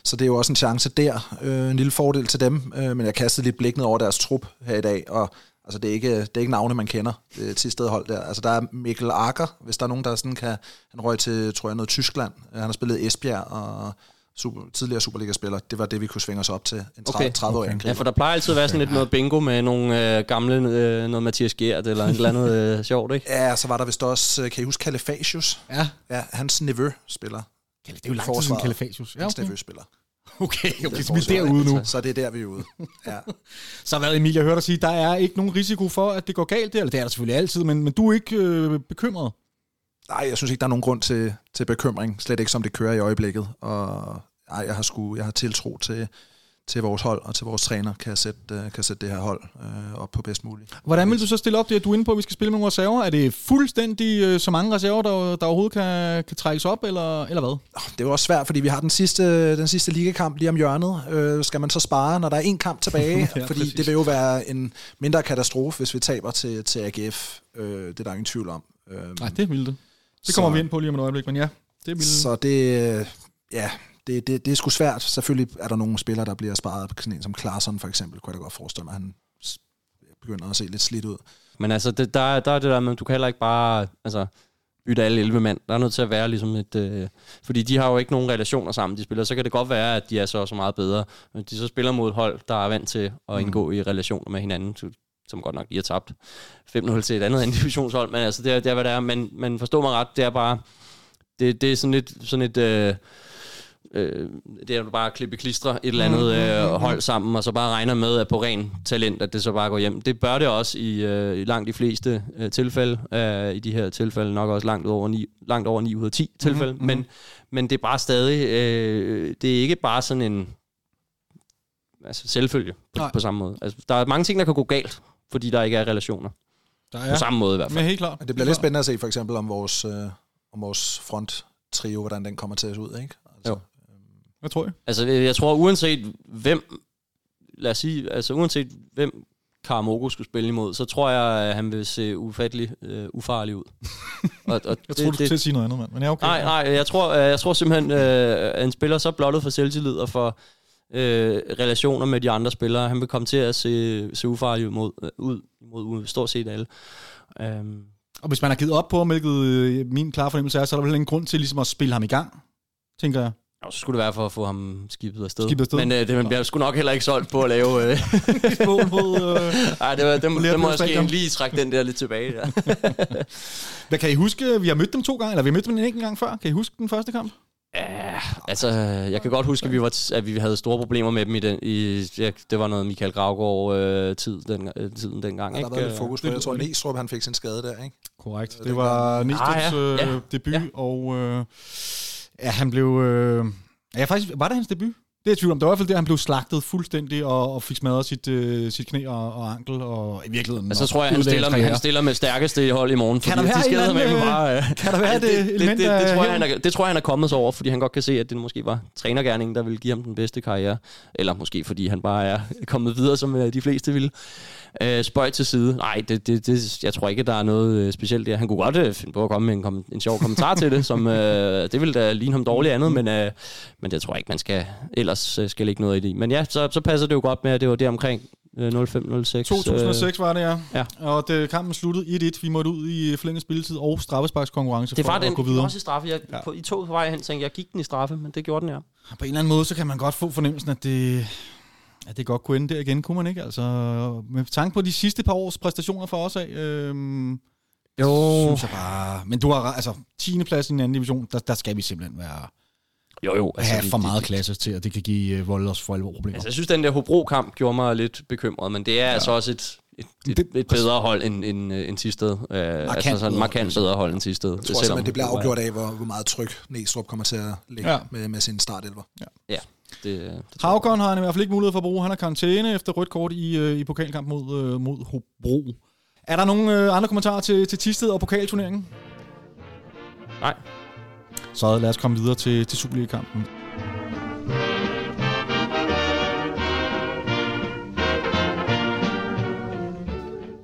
Speaker 3: så det er jo også en chance der. Øh, en lille fordel til dem. Øh, men jeg kastede lidt blik ned over deres trup her i dag, og altså, det, er ikke, det er ikke navne, man kender det til stedet hold der. Altså, der er Mikkel Akker, hvis der er nogen, der sådan kan... Han røg til, tror jeg, noget Tyskland. Han har spillet Esbjerg og super, tidligere Superliga-spiller. Det var det, vi kunne svinge os op til. En 30,
Speaker 2: Okay.
Speaker 3: 30 årig
Speaker 1: Okay.
Speaker 2: Ja, for der plejer altid at være sådan lidt noget bingo med nogle øh, gamle, øh, noget Mathias Gert eller et eller andet øh, sjovt, ikke?
Speaker 3: Ja, så var der vist også, øh, kan I huske Kalifasius?
Speaker 1: Ja,
Speaker 3: Ja, hans nevø spiller.
Speaker 1: det er jo lang tid siden. Kalifatius. Ja,
Speaker 3: Hans
Speaker 1: okay.
Speaker 3: nevø spiller.
Speaker 1: Okay, okay, så vi er derude nu.
Speaker 3: Så det er der, vi er ude. Ja.
Speaker 1: Så hvad, Emil, jeg hørte dig sige, der er ikke nogen risiko for, at det går galt der. Eller det er der selvfølgelig altid, men, men du er ikke øh, bekymret.
Speaker 3: Nej, jeg synes ikke, der er nogen grund til, til bekymring. Slet ikke, som det kører i øjeblikket. Og ej, jeg har, sgu, jeg har tiltro til, til vores hold og til vores træner, kan sætte, øh, kan sætte det her hold øh, op på bedst muligt.
Speaker 1: Hvordan vil du så stille op det, at du er inde på, at vi skal spille med nogle reserver? Er det fuldstændig øh, så mange reserver, der, der overhovedet kan, kan trækkes op, eller, eller hvad?
Speaker 3: Det er jo også svært, fordi vi har den sidste, den sidste ligakamp lige om hjørnet. Øh, skal man så spare, når der er en kamp tilbage?
Speaker 1: Ja,
Speaker 3: fordi
Speaker 1: præcis.
Speaker 3: det vil jo være en mindre katastrofe, hvis vi taber til, til AGF. Øh, det er der ingen tvivl om. Øh,
Speaker 1: Nej, det vil det. Det kommer
Speaker 3: Så-
Speaker 1: vi ind på lige om et øjeblik, men ja, det vil
Speaker 3: Så det, ja, det, det, det er sgu svært. Selvfølgelig er der nogle spillere, der bliver sparet. Sådan en som Klaarsson for eksempel, kunne jeg da godt forestille mig, han begynder at se lidt slidt ud.
Speaker 2: Men altså, det, der, er- der er det der med, du kan heller ikke bare altså, bytte alle 11 mand. Der er nødt til at være ligesom et... Øh, fordi de har jo ikke nogen relationer sammen, de spiller. Så kan det godt være, at de er så, så meget bedre. Men de så spiller mod et hold, der er vant til at indgå i relationer med hinanden, så- som godt nok lige har tabt 5-0 til et andet anden divisionshold. Men altså, det er, det er hvad det er. Men, men forstå mig ret, det er bare... Det, det er sådan lidt... Sådan et, øh, øh, det er jo bare at klippe klistre et eller andet øh, hold sammen, og så bare regner med, at på ren talent, at det så bare går hjem. Det bør det også i, øh, i langt de fleste øh, tilfælde. Øh, I de her tilfælde nok også langt over 9, langt over 9 ud af 10 tilfælde. Mm-hmm. Men, men det er bare stadig... Øh, det er ikke bare sådan en altså selvfølge på,
Speaker 1: Nej.
Speaker 2: på samme måde. Altså, der er mange ting, der kan gå galt, fordi der ikke er relationer.
Speaker 1: Der
Speaker 2: Ja. På samme måde i hvert fald.
Speaker 1: Men helt klart.
Speaker 3: Det bliver lidt spændende at se for eksempel om vores, øh, om vores front trio, hvordan den kommer til at se ud, ikke? Altså.
Speaker 1: Hvad tror jeg?
Speaker 2: Altså, jeg tror, uanset hvem, lad os sige, altså uanset hvem Karamogo skulle spille imod, så tror jeg, at han vil se ufattelig øh, ufarlig ud. og, og
Speaker 1: Jeg tror, du skulle til at sige noget andet, mand. Men ja, okay.
Speaker 2: Nej, nej, jeg tror, øh, jeg tror simpelthen, øh, at en spiller så blottet for selvtillid og for øh, relationer med de andre spillere, han vil komme til at se, se ufarlig ud mod, øh, ud mod, ud stort set alle. Um,
Speaker 1: Og hvis man har givet op på ham, hvilket øh, min klare fornemmelse er, så er der vel ingen grund til ligesom at spille ham i gang, tænker jeg.
Speaker 2: Og så skulle det være for at få ham skibet afsted.
Speaker 1: Skibet afsted.
Speaker 2: Men øh, det man bliver sgu nok heller ikke solgt på at lave... Øh,
Speaker 1: Mål mod... Øh...
Speaker 2: Nej, det var,
Speaker 1: Lærte
Speaker 2: dem må jeg lige trække den der lidt tilbage. Der.
Speaker 1: Hvad kan I huske? Vi har mødt dem to gange, eller vi har mødt dem en enkelt gang før. Kan I huske den første kamp?
Speaker 2: Ja, altså, jeg kan godt huske, at vi, var at vi havde store problemer med dem i den. I, ja, det var noget Michael Gravgaard øh, tid, den, øh, tiden dengang.
Speaker 3: der
Speaker 2: Ikke?
Speaker 3: har været lidt
Speaker 2: Øh,
Speaker 3: fokus på
Speaker 1: det
Speaker 3: det. Jeg tror, Næstrup han fik sin skade der, ikke?
Speaker 1: Korrekt.
Speaker 3: Øh,
Speaker 1: Det var Nistrups
Speaker 2: Ah, ja.
Speaker 1: øh,
Speaker 2: Ja.
Speaker 1: debut,
Speaker 2: Ja.
Speaker 1: og øh, ja, han blev... Øh, ja, faktisk, var det hans debut? Det er jeg tvivl om. Det var i hvert fald det, han blev slagtet fuldstændig og, og fik smadret sit, øh, sit knæ og, og ankel, og i virkeligheden...
Speaker 2: Altså, så
Speaker 1: også
Speaker 2: tror jeg, han stiller, med, han stiller med stærkeste hold i morgen.
Speaker 1: Kan der være
Speaker 2: de skader med
Speaker 1: øh,
Speaker 2: bare, øh,
Speaker 1: kan der være det
Speaker 2: det, det, det, det, tror jeg, han er, det tror jeg, han er kommet sig over, fordi han godt kan se, at det måske var trænergærningen, der ville give ham den bedste karriere. Eller måske fordi han bare er kommet videre, som øh, de fleste ville. Øh, spøj til side. Nej, det, det, det, jeg tror ikke, der er noget øh, specielt der. Han kunne godt øh, finde på at komme med en, kom, en sjov kommentar til det, som øh, det ville da ligne ham dårligt andet, men, øh, men det tror jeg ikke, man skal ellers øh, skal ligge noget i det. Men ja, så, så passer det jo godt med, at det var der omkring øh, 05-06.
Speaker 1: 2006 var det, ja.
Speaker 2: ja.
Speaker 1: Og det, kampen sluttede 1-1. Vi måtte ud i forlænget spilletid og straffesparkskonkurrence
Speaker 2: Det
Speaker 1: for
Speaker 2: var den,
Speaker 1: at gå videre.
Speaker 2: også i straffe. Jeg,
Speaker 1: Ja.
Speaker 2: på, I tog på vej hen, tænkte jeg, gik den i straffe, men det gjorde den, ja.
Speaker 1: På en eller anden måde, så kan man godt få fornemmelsen, at det, at det godt kunne ende der igen, kunne man ikke? Altså, med tanke på de sidste par års præstationer for os af, øhm,
Speaker 2: Jo.
Speaker 1: synes jeg bare... Men du har altså 10. plads i en anden division, der, der skal vi simpelthen være,
Speaker 2: Jo, jo.
Speaker 1: altså, have
Speaker 2: vi-
Speaker 1: for meget
Speaker 2: det-
Speaker 1: klasse til, at det kan give uh, vold os for alvor problemer.
Speaker 2: Altså, jeg synes, den der Hobro-kamp gjorde mig lidt bekymret, men det er ja. altså også et, et, et,
Speaker 1: Det-
Speaker 2: et bedre hold end, end, øh, end sidste sted. Uh, altså sådan
Speaker 1: bedre
Speaker 2: et markant bedre hold end sidste sted.
Speaker 3: Jeg tror simpelthen, det bliver afgjort af, hvor, hvor meget tryk Næstrup kommer til at lægge
Speaker 1: Ja.
Speaker 3: ja. med, med sin startelver.
Speaker 2: Ja. Det, det.
Speaker 1: Havgården har han i hvert fald ikke mulighed for at bruge. Han har karantæne efter rødt kort i, øh, i pokalkamp mod, øh, mod Hobro. Er der nogle øh, andre kommentarer til, til Tisted og pokalturneringen?
Speaker 2: Nej.
Speaker 1: Så lad os komme videre til, til Superliga-kampen.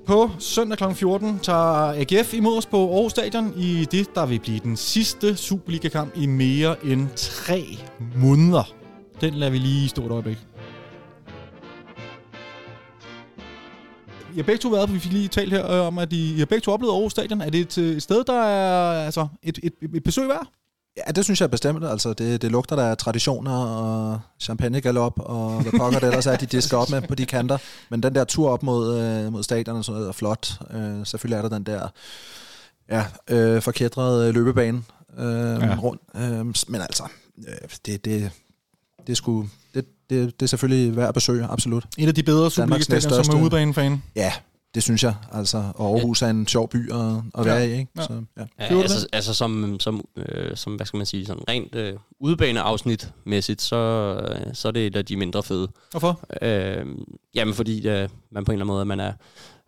Speaker 1: På søndag kl. 14 tager AGF imod os på Aarhus Stadion i det, der vil blive den sidste Superliga-kamp i mere end tre måneder. Den lader vi lige stå et øjeblik. I har begge to været på, vi fik lige talt her øh, om, at I, I har begge to oplevet Aarhus Stadion. Er det et, øh, et sted, der er altså, et, et, et besøg værd?
Speaker 3: Ja, det synes jeg bestemt. Altså, det, det lugter der af traditioner og champagnegalop og hvad pokker det ellers er, de disker op med på de kanter. Men den der tur op mod, øh, mod stadion og sådan noget er flot. Øh, selvfølgelig er der den der ja, øh, forkædrede løbebane øh,
Speaker 1: ja.
Speaker 3: rundt. Øh, men altså, øh, det, det, det, sgu, det, det, det er selvfølgelig værd at besøge, absolut.
Speaker 1: Et af de bedre Superliga-stadion som er udebane-fan.
Speaker 3: Ja, det synes jeg. Altså, og Aarhus er en sjov by at, at være i, ikke?
Speaker 1: Ja.
Speaker 3: Så, ja.
Speaker 2: Ja, altså, altså som, som, øh, som, hvad skal man sige, sådan rent øh, udebaneafsnit-mæssigt, så, øh, så er det et af de mindre fede.
Speaker 1: Hvorfor?
Speaker 2: Øh, jamen fordi øh, man på en eller anden måde, man er,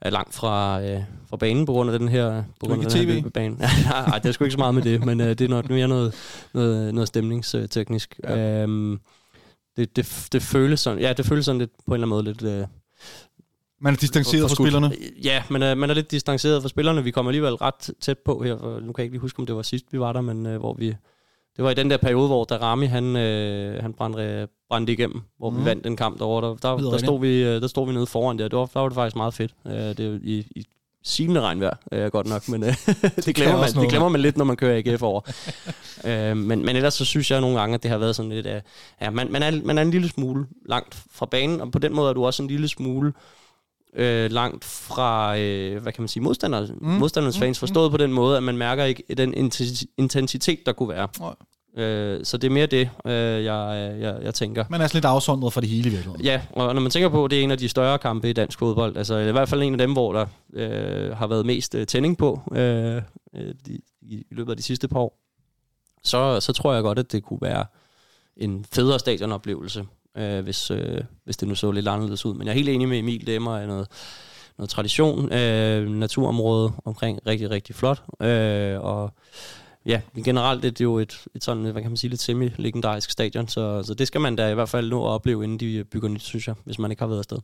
Speaker 2: er langt fra, øh, fra banen på grund af den her, på grund af den her løbebane. Nej, det er sgu ikke så meget med det, men øh, det er noget, mere noget, noget, noget stemningsteknisk.
Speaker 1: Ja.
Speaker 2: Ja. Det, det, det, føles sådan, ja, det føles sådan lidt, på en eller anden måde lidt... Øh,
Speaker 1: Man er distanceret fra spillerne.
Speaker 2: Ja, men øh, man er lidt distanceret fra spillerne. Vi kommer alligevel ret tæt på her. For, nu kan jeg ikke lige huske, om det var sidst, vi var der, men øh, hvor vi... Det var i den der periode, hvor Darami, han, øh, han brændte, brændte igennem, hvor mm.
Speaker 1: Mhm.
Speaker 2: vi vandt den kamp derovre. Der, der, der, stod vi, øh, der stod vi nede foran der. Det var, der var det faktisk meget fedt. Øh, det er i, i simende regnvejr, øh, godt nok, men øh, det, glemmer man, det glemmer man lidt, når man kører AGF over. øh, men, men ellers så synes jeg nogle gange, at det har været sådan lidt af... Ja, man, man, er, man er en lille smule langt fra banen, og på den måde er du også en lille smule øh, langt fra, øh, hvad kan man sige, modstander, mm. modstandernes fans, forstået på den måde, at man mærker ikke den intensi- intensitet, der kunne være. Øh, så det er mere det, øh, jeg, jeg, jeg tænker.
Speaker 1: Man er sådan lidt afsondret fra det hele i virkeligheden.
Speaker 2: Ja, og når man tænker på, at det er en af de større kampe i dansk fodbold, altså i hvert fald en af dem, hvor der øh, har været mest øh, tænding på øh, øh, i, i løbet af de sidste par år, så, så tror jeg godt, at det kunne være en federe stadionoplevelse, øh, hvis, øh, hvis det nu så lidt anderledes ud. Men jeg er helt enig med Emil, det er mig noget, noget tradition, øh, naturområde omkring rigtig, rigtig flot, øh, og Ja, men generelt er det jo et, et sådan, hvad kan man sige, lidt semi-legendarisk stadion, så, så det skal man da i hvert fald nå at opleve, inden de øh, bygger nyt, synes jeg, hvis man ikke har været afsted.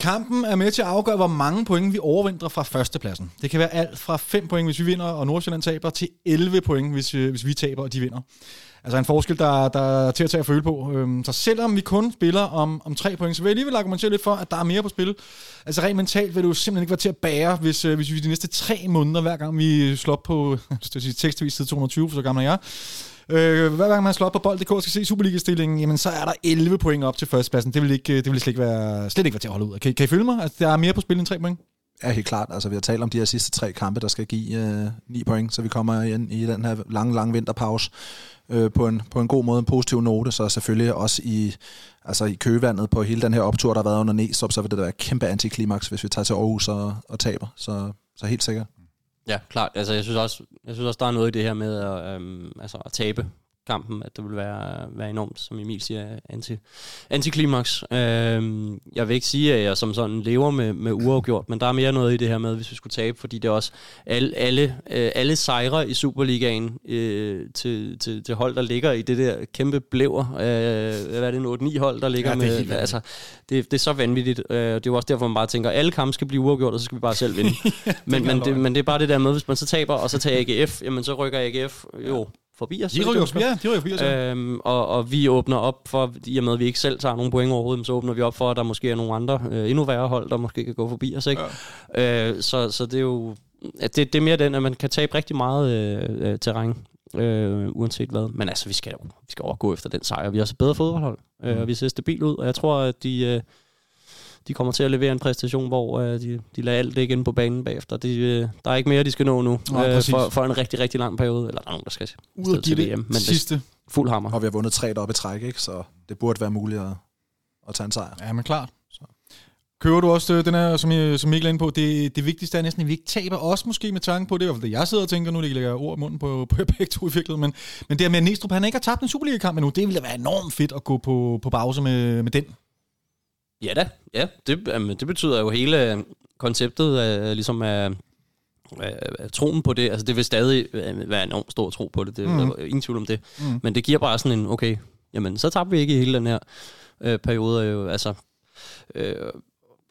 Speaker 1: Kampen er med til at afgøre, hvor mange point vi overvinder fra førstepladsen. Det kan være alt fra 5 point, hvis vi vinder, og Nordsjælland taber, til 11 point, hvis, øh, hvis vi taber, og de vinder. Altså en forskel, der, der er til at tage at føle på. Øhm, Så selvom vi kun spiller om, om tre point, så vil jeg alligevel argumentere lidt for, at der er mere på spil. Altså rent mentalt vil du simpelthen ikke være til at bære, hvis, øh, hvis vi de næste 3 måneder, hver gang vi slår op på jeg sige, tekstvis side 220, for så gammel er jeg, Øh, hver gang man slår op på bold.dk og skal se Superliga-stillingen, jamen så er der 11 point op til førstepladsen. Det vil, ikke, øh, det vil slet, ikke være, slet ikke være til at holde ud. Kan, kan I følge mig? Altså, der er mere på spil end 3 point.
Speaker 3: Ja, helt klart. Altså, vi har talt om de her sidste tre kampe, der skal give øh, 9 point, så vi kommer ind i den her lange, lange vinterpause øh, på, en, på en god måde, en positiv note, så selvfølgelig også i, altså i køvandet på hele den her optur, der har været under Næstrup, så vil det da være kæmpe antiklimaks, hvis vi tager til Aarhus og, og taber. Så, så helt sikkert.
Speaker 2: Ja, klart. Altså, jeg synes også, jeg synes også der er noget i det her med at, øhm, altså, at tabe kampen, at det vil være, være enormt, som Emil siger, anti, antiklimaks. Øhm, jeg vil ikke sige, at jeg som sådan lever med, med uafgjort, men der er mere noget i det her med, hvis vi skulle tabe, fordi det er også alle, alle, øh, alle sejre i Superligaen øh, til, til, til hold, der ligger i det der kæmpe blæver. Øh, hvad er det, en 8-9 hold, der ligger
Speaker 1: Ja, det
Speaker 2: med... altså, det, det er så vanvittigt. Øh, det er jo også derfor, man bare tænker, at alle kampe skal blive uafgjort, og så skal vi bare selv vinde. men, men, det, men det er bare det der med, hvis man så taber, og så tager AGF, jamen så rykker AGF jo forbi os.
Speaker 1: De rykker ja, de rykker forbi os. ja.
Speaker 2: Øhm, og, og vi åbner op for, i og med at vi ikke selv tager nogen point overhovedet, så åbner vi op for, at der måske er nogle andre, øh, endnu værre hold, der måske kan gå forbi os. Ikke? Ja. Øh, så, så det er jo at det, det er mere den, at man kan tabe rigtig meget øh, øh, terræn, øh, uanset hvad. Men altså, vi skal vi skal overgå efter den sejr. Vi har også et bedre fodboldhold, øh, og vi ser stabilt ud, og jeg tror, at de... Øh, de kommer til at levere en præstation, hvor øh, de, de lader alt ligge inde på banen bagefter. De, øh, der er ikke mere, de skal nå nu
Speaker 1: Nej,
Speaker 2: øh, for, for en rigtig, rigtig lang periode. Eller der er nogen, der skal
Speaker 1: Ud og give
Speaker 2: til
Speaker 1: det
Speaker 2: VM, men det
Speaker 1: sidste.
Speaker 2: er fuld hammer.
Speaker 3: Og vi har vundet tre op i træk, ikke? så det burde være muligt at, at tage en sejr.
Speaker 1: Ja, men klart. Kører du også øh, den her, som, jeg, som Mikkel er inde på, det, det vigtigste er næsten, at vi ikke taber os måske med tanke på det, i hvert fald det jeg sidder og tænker, nu lægger jeg ord i munden på, på jer begge to i virkeligheden, men, men det her med, at Næstrup, han ikke har tabt en Superliga-kamp endnu, det ville da være enormt fedt at gå på, på pause med, med den.
Speaker 2: Ja da, ja. Det, jamen, det betyder jo hele konceptet af, ligesom af, troen på det. Altså det vil stadig være enormt stor tro på det. Det er mm. ingen tvivl om det. Mm. Men det giver bare sådan en, okay, jamen så tabte vi ikke i hele den her øh, periode. Jo, altså, øh,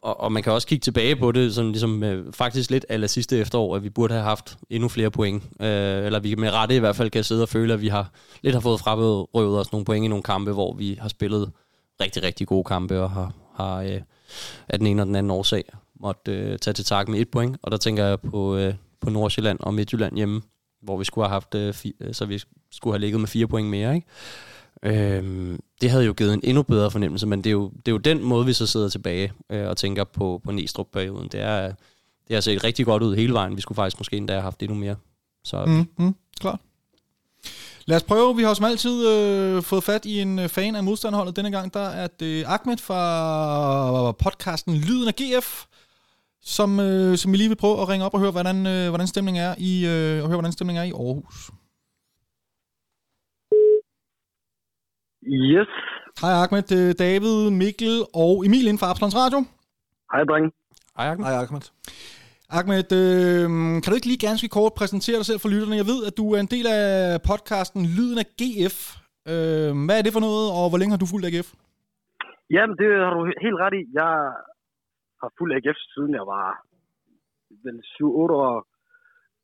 Speaker 2: og, og man kan også kigge tilbage på det, sådan ligesom øh, faktisk lidt aller sidste efterår, at vi burde have haft endnu flere point. Øh, eller vi med rette i hvert fald kan sidde og føle, at vi har lidt har fået frarøvet os nogle point i nogle kampe, hvor vi har spillet rigtig, rigtig gode kampe og har, har øh, af den ene og den anden årsag måtte øh, tage til tak med et point. Og der tænker jeg på, øh, på Nordsjælland og Midtjylland hjemme, hvor vi skulle have haft, øh, fi, øh, så vi skulle have ligget med fire point mere. Ikke? Øhm, det havde jo givet en endnu bedre fornemmelse, men det er jo, det er jo den måde, vi så sidder tilbage øh, og tænker på, på Næstrup-perioden. Det er, det har set rigtig godt ud hele vejen. Vi skulle faktisk måske endda have haft endnu mere. Så,
Speaker 1: mm, mm, klart. Lad os prøve. Vi har som altid øh, fået fat i en øh, fan af modstanderholdet. Denne gang der er det Ahmed fra podcasten Lyden af GF, som, øh, som vi lige vil prøve at ringe op og høre, hvordan, øh, hvordan stemningen er i øh, og høre, hvordan stemningen er i Aarhus.
Speaker 5: Yes.
Speaker 1: Hej Ahmed, er David, Mikkel og Emil inden for Absalons Radio.
Speaker 5: Hej, dreng.
Speaker 2: Hej Ahmed.
Speaker 3: Hej, Ahmed.
Speaker 1: Ahmed, øh, kan du ikke lige ganske kort præsentere dig selv for lytterne? Jeg ved, at du er en del af podcasten Lyden af GF. Øh, hvad er det for noget, og hvor længe har du fulgt AGF?
Speaker 5: Jamen, det har du helt ret i. Jeg har fulgt AGF siden jeg var vel 7-8 år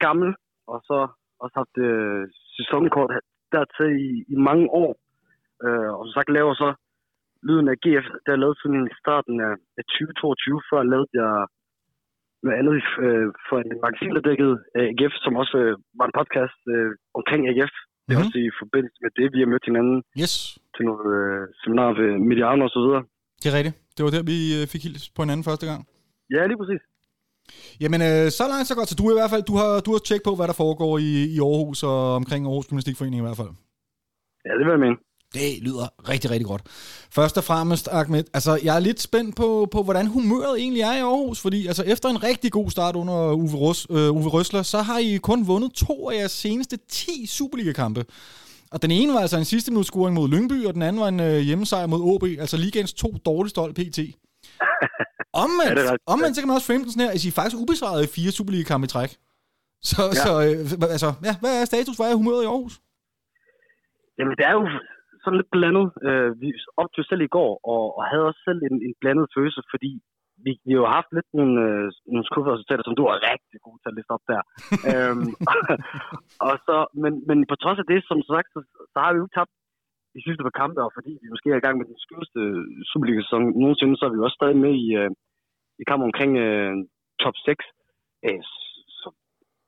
Speaker 5: gammel, og så også haft øh, sæsonkort dertil i, i mange år. Øh, og som sagt laver så lyden af GF, der er lavet siden i starten af 2022. Før lavede jeg andet øh, for en magasin, der dækkede AGF, som også øh, var en podcast øh, omkring AGF. Det er mm-hmm. også i forbindelse med det, vi har mødt hinanden
Speaker 1: yes.
Speaker 5: til nogle øh, seminarer ved Mediano og så videre.
Speaker 1: Det er rigtigt. Det var der, vi øh, fik hils på hinanden første gang.
Speaker 5: Ja, lige præcis.
Speaker 1: Jamen, øh, så langt så godt. Så du i hvert fald, du har, du har tjekket på, hvad der foregår i, i Aarhus og omkring Aarhus Gymnastikforening i hvert fald.
Speaker 5: Ja, det vil jeg mene.
Speaker 1: Det lyder rigtig, rigtig godt. Først og fremmest, Ahmed, altså jeg er lidt spændt på, på hvordan humøret egentlig er i Aarhus, fordi altså, efter en rigtig god start under Uwe, Røs, øh, Uwe Røsler, så har I kun vundet to af jeres seneste 10 Superliga-kampe. Og den ene var altså en sidste minut scoring mod Lyngby, og den anden var en øh, hjemmesejr mod OB, altså ligaens to dårligste hold PT. Omvendt, ja, omvendt så kan man også frame den sådan her, at I er faktisk ubesvaret i fire Superliga-kampe i træk. Så, ja. så øh, altså, ja, hvad er status? Hvad er humøret i Aarhus?
Speaker 5: Jamen, det er jo sådan lidt blandet. Øh, vi optog selv i går, og, og havde også selv en, en blandet følelse, fordi vi, vi har jo haft lidt nogle, øh, nogle skuffede resultater, som du er rigtig god til at liste op der. øhm, og så, men, men på trods af det, som sagt, så, så har vi jo tabt de sidste par kampe, og fordi vi måske er i gang med den skødeste Superliga-sæson nogensinde, så er vi jo også stadig med i, øh, i kampen omkring øh, top 6. Øh, så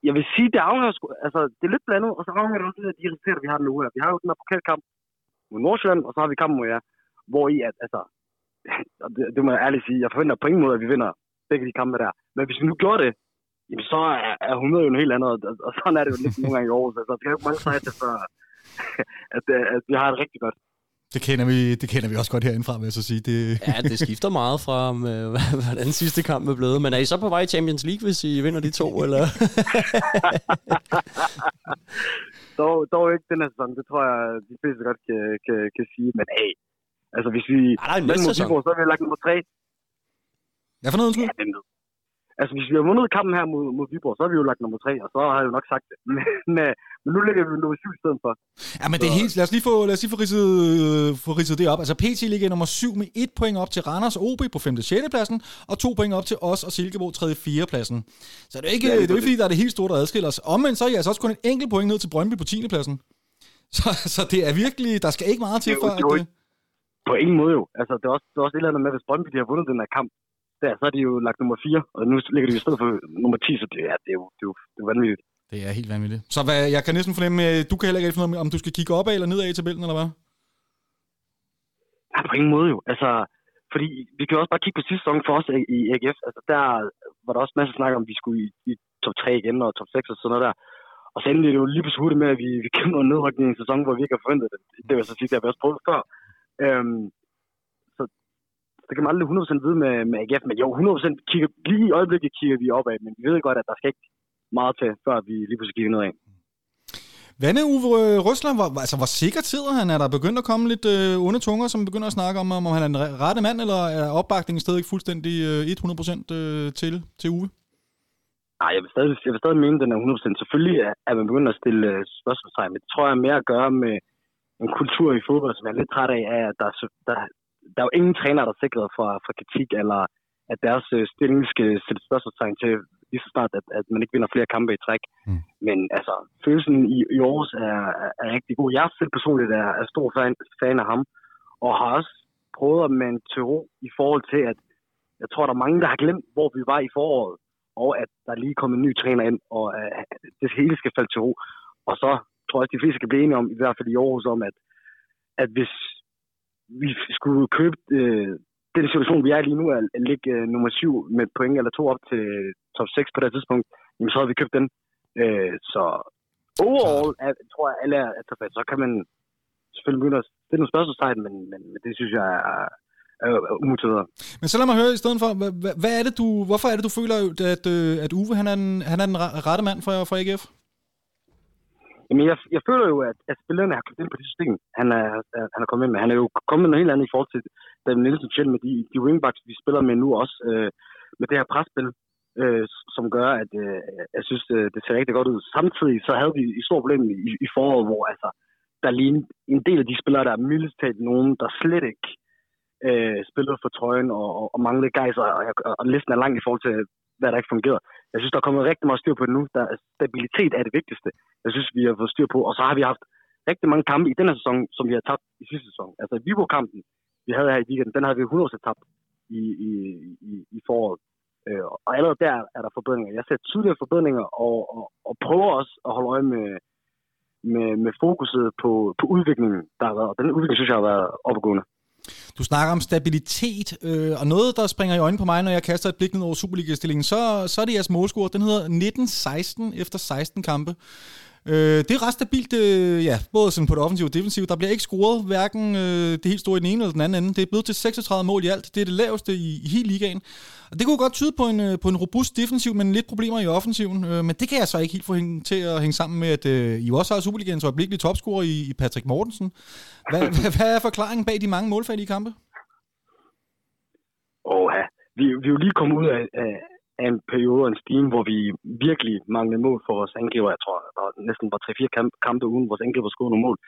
Speaker 5: jeg vil sige, det afhænger altså det er lidt blandet, og så afhænger det også af de resultater, vi har nu her. Vi har jo den her pokalkamp mod Nordsjælland, og så har vi kampen mod jer, hvor i at, altså, det, det må jeg ærligt sige, jeg forventer på ingen måde, at vi vinder begge de kampe der. Men hvis vi nu gjorde det, jamen så er, er 100 jo en helt andet, og, og sådan er det jo lidt nogle gange i år, så det kan jo ikke mange sejre til, før at, at vi har det rigtig godt.
Speaker 1: Det kender, vi, det kender vi også godt herindefra, vil jeg så sige. Det...
Speaker 2: Ja, det skifter meget fra, med, hvordan sidste kamp er blevet. Men er I så på vej i Champions League, hvis I vinder de to, eller?
Speaker 5: dog, dog ikke den her sæson. Det tror jeg, de fleste godt kan, kan, kan sige. Men hey, altså hvis vi...
Speaker 2: Er der en næste sæson?
Speaker 5: Så har vi lagt nummer tre.
Speaker 1: Hvad for noget, undskyld?
Speaker 5: Ja, den ved. Altså, hvis vi har vundet kampen her mod, mod Viborg, så har vi jo lagt nummer tre, og så har jeg jo nok sagt det. Men, øh, men nu ligger vi nummer syv i stedet for.
Speaker 1: Ja, men det er helt... Lad os lige få, lad os lige få, ridset, få ridset det op. Altså, PT ligger nummer syv med et point op til Randers OB på 5. og 6. pladsen, og to point op til os og Silkeborg 3. og 4. pladsen. Så det er ikke, ja, det er ikke fordi, der er det helt store, der adskiller os. Omvendt så er jeg altså også kun et enkelt point ned til Brøndby på 10. pladsen. Så, så det er virkelig... Der skal ikke meget til for, at... Det...
Speaker 5: På ingen måde jo. Altså, det er også, det er også et eller andet med, hvis Brøndby de har vundet den her kamp, der, så er de jo lagt nummer 4, og nu ligger de i stedet for nummer 10, så det er, det er, jo, det er, jo, det er vanvittigt.
Speaker 1: Det er helt vanvittigt. Så hvad, jeg kan næsten fornemme, du kan heller ikke finde ud af, om du skal kigge opad eller nedad i tabellen, eller hvad?
Speaker 5: Ja, på ingen måde jo. Altså, fordi vi kan også bare kigge på sidste sæson for os i AGF. Altså, der var der også masser af snak om, at vi skulle i, i top 3 igen og top 6 og sådan noget der. Og så endelig er det jo lige på med, at vi, vi kæmper en nedrykning i en sæson, hvor vi ikke har forventet det. Det vil så sige, det har vi også prøvet før. Øhm, det kan man aldrig 100% vide med, med AGF, men jo, 100% kigger, lige i øjeblikket kigger vi opad, men vi ved godt, at der skal ikke meget til, før vi lige pludselig kigger nedad.
Speaker 1: Hvad med Uwe Røsler? Hvor, altså, hvor sikkert sidder han? Er der begyndt at komme lidt øh, onde tunger, som begynder at snakke om, om han er en rette mand, eller er opbakningen stadig ikke fuldstændig øh, 100% øh, til, til Uwe?
Speaker 5: Nej, jeg vil, stadig, jeg vil stadig mene, at den er 100%. Selvfølgelig er, man begyndt at stille øh, spørgsmålstegn, men det tror jeg er mere at gøre med en kultur i fodbold, som jeg er lidt træt af, at der, der, der er jo ingen træner, der er sikret for, for kritik, eller at deres øh, stilling skal sætte spørgsmålstegn til lige så snart, at, at man ikke vinder flere kampe i træk. Mm. Men altså, følelsen i, i Aarhus er, er, er rigtig god. Jeg selv personligt er, er stor fan, fan af ham, og har også prøvet at mande til ro i forhold til, at jeg tror, der er mange, der har glemt, hvor vi var i foråret, og at der er lige kommet en ny træner ind, og uh, det hele skal falde til ro. Og så tror jeg at de fleste skal blive enige om, i hvert fald i Aarhus, om at, at hvis vi skulle købe øh, den situation, vi er lige nu, at, ligge øh, nummer syv med point eller to op til øh, top 6 på det tidspunkt, jamen, så har vi købt den. Øh, så overall er, tror jeg, alle er tilfredse. Så kan man selvfølgelig begynde at stille nogle spørgsmålstegn, men, men, men det synes jeg er, umotiveret.
Speaker 1: Men så lad mig høre i stedet for, hvad, hvad er det du, hvorfor er det, du føler, at, øh, at Uwe han er, den, han er den rette mand for, for AGF?
Speaker 5: Jamen, jeg, jeg føler jo, at, at spillerne har kommet ind på det system, han er, han er kommet ind med. Han er jo kommet med noget helt andet i forhold til David Nielsen selv med de, de wingbacks, vi spiller med nu også, øh, med det her presspil, øh, som gør, at øh, jeg synes, det, det ser rigtig godt ud. Samtidig så havde vi et stort problem i, i foråret, hvor altså, der lige en del af de spillere, der er mildest talt nogen, der slet ikke øh, spillede for trøjen og, og, og manglede gejser, og, og, og listen er lang i forhold til, hvad der ikke fungerer. Jeg synes, der er kommet rigtig meget styr på det nu. Der stabilitet er det vigtigste. Jeg synes, vi har fået styr på. Og så har vi haft rigtig mange kampe i denne sæson, som vi har tabt i sidste sæson. Altså Viborg-kampen, vi havde her i weekenden, den havde vi 100% tabt i, i, i, i foråret. Øh, og allerede der er der forbedringer. Jeg ser tydelige forbedringer og, og, og prøver også at holde øje med, med, med fokuset på, på udviklingen, der har været. Og den udvikling synes jeg har været opgående.
Speaker 1: Du snakker om stabilitet, øh, og noget, der springer i øjnene på mig, når jeg kaster et blik ned over Superliga-stillingen, så, så er det jeres målscore. Den hedder 19-16 efter 16 kampe. Øh, det er ret stabilt, øh, ja, både sådan på det offensive og defensive. Der bliver ikke scoret hverken øh, det helt store i den ene eller den anden ende. Det er blevet til 36 mål i alt. Det er det laveste i, i hele ligaen. Og det kunne godt tyde på en, øh, på en robust defensiv, men lidt problemer i offensiven. Øh, men det kan jeg så ikke helt få hænge, til at hænge sammen med, at øh, I også har Superligaens øjeblikkelige topscorer i, i Patrick Mortensen. Hvad, hvad, er forklaringen bag de mange målfærdige kampe?
Speaker 5: Åh, ja. vi, vi er jo lige kommet ud af, af, af en periode og en stime, hvor vi virkelig manglede mål for vores angriber. Jeg tror, der næsten var 3-4 kampe, kampe uden vores angriber skulle nogle mål.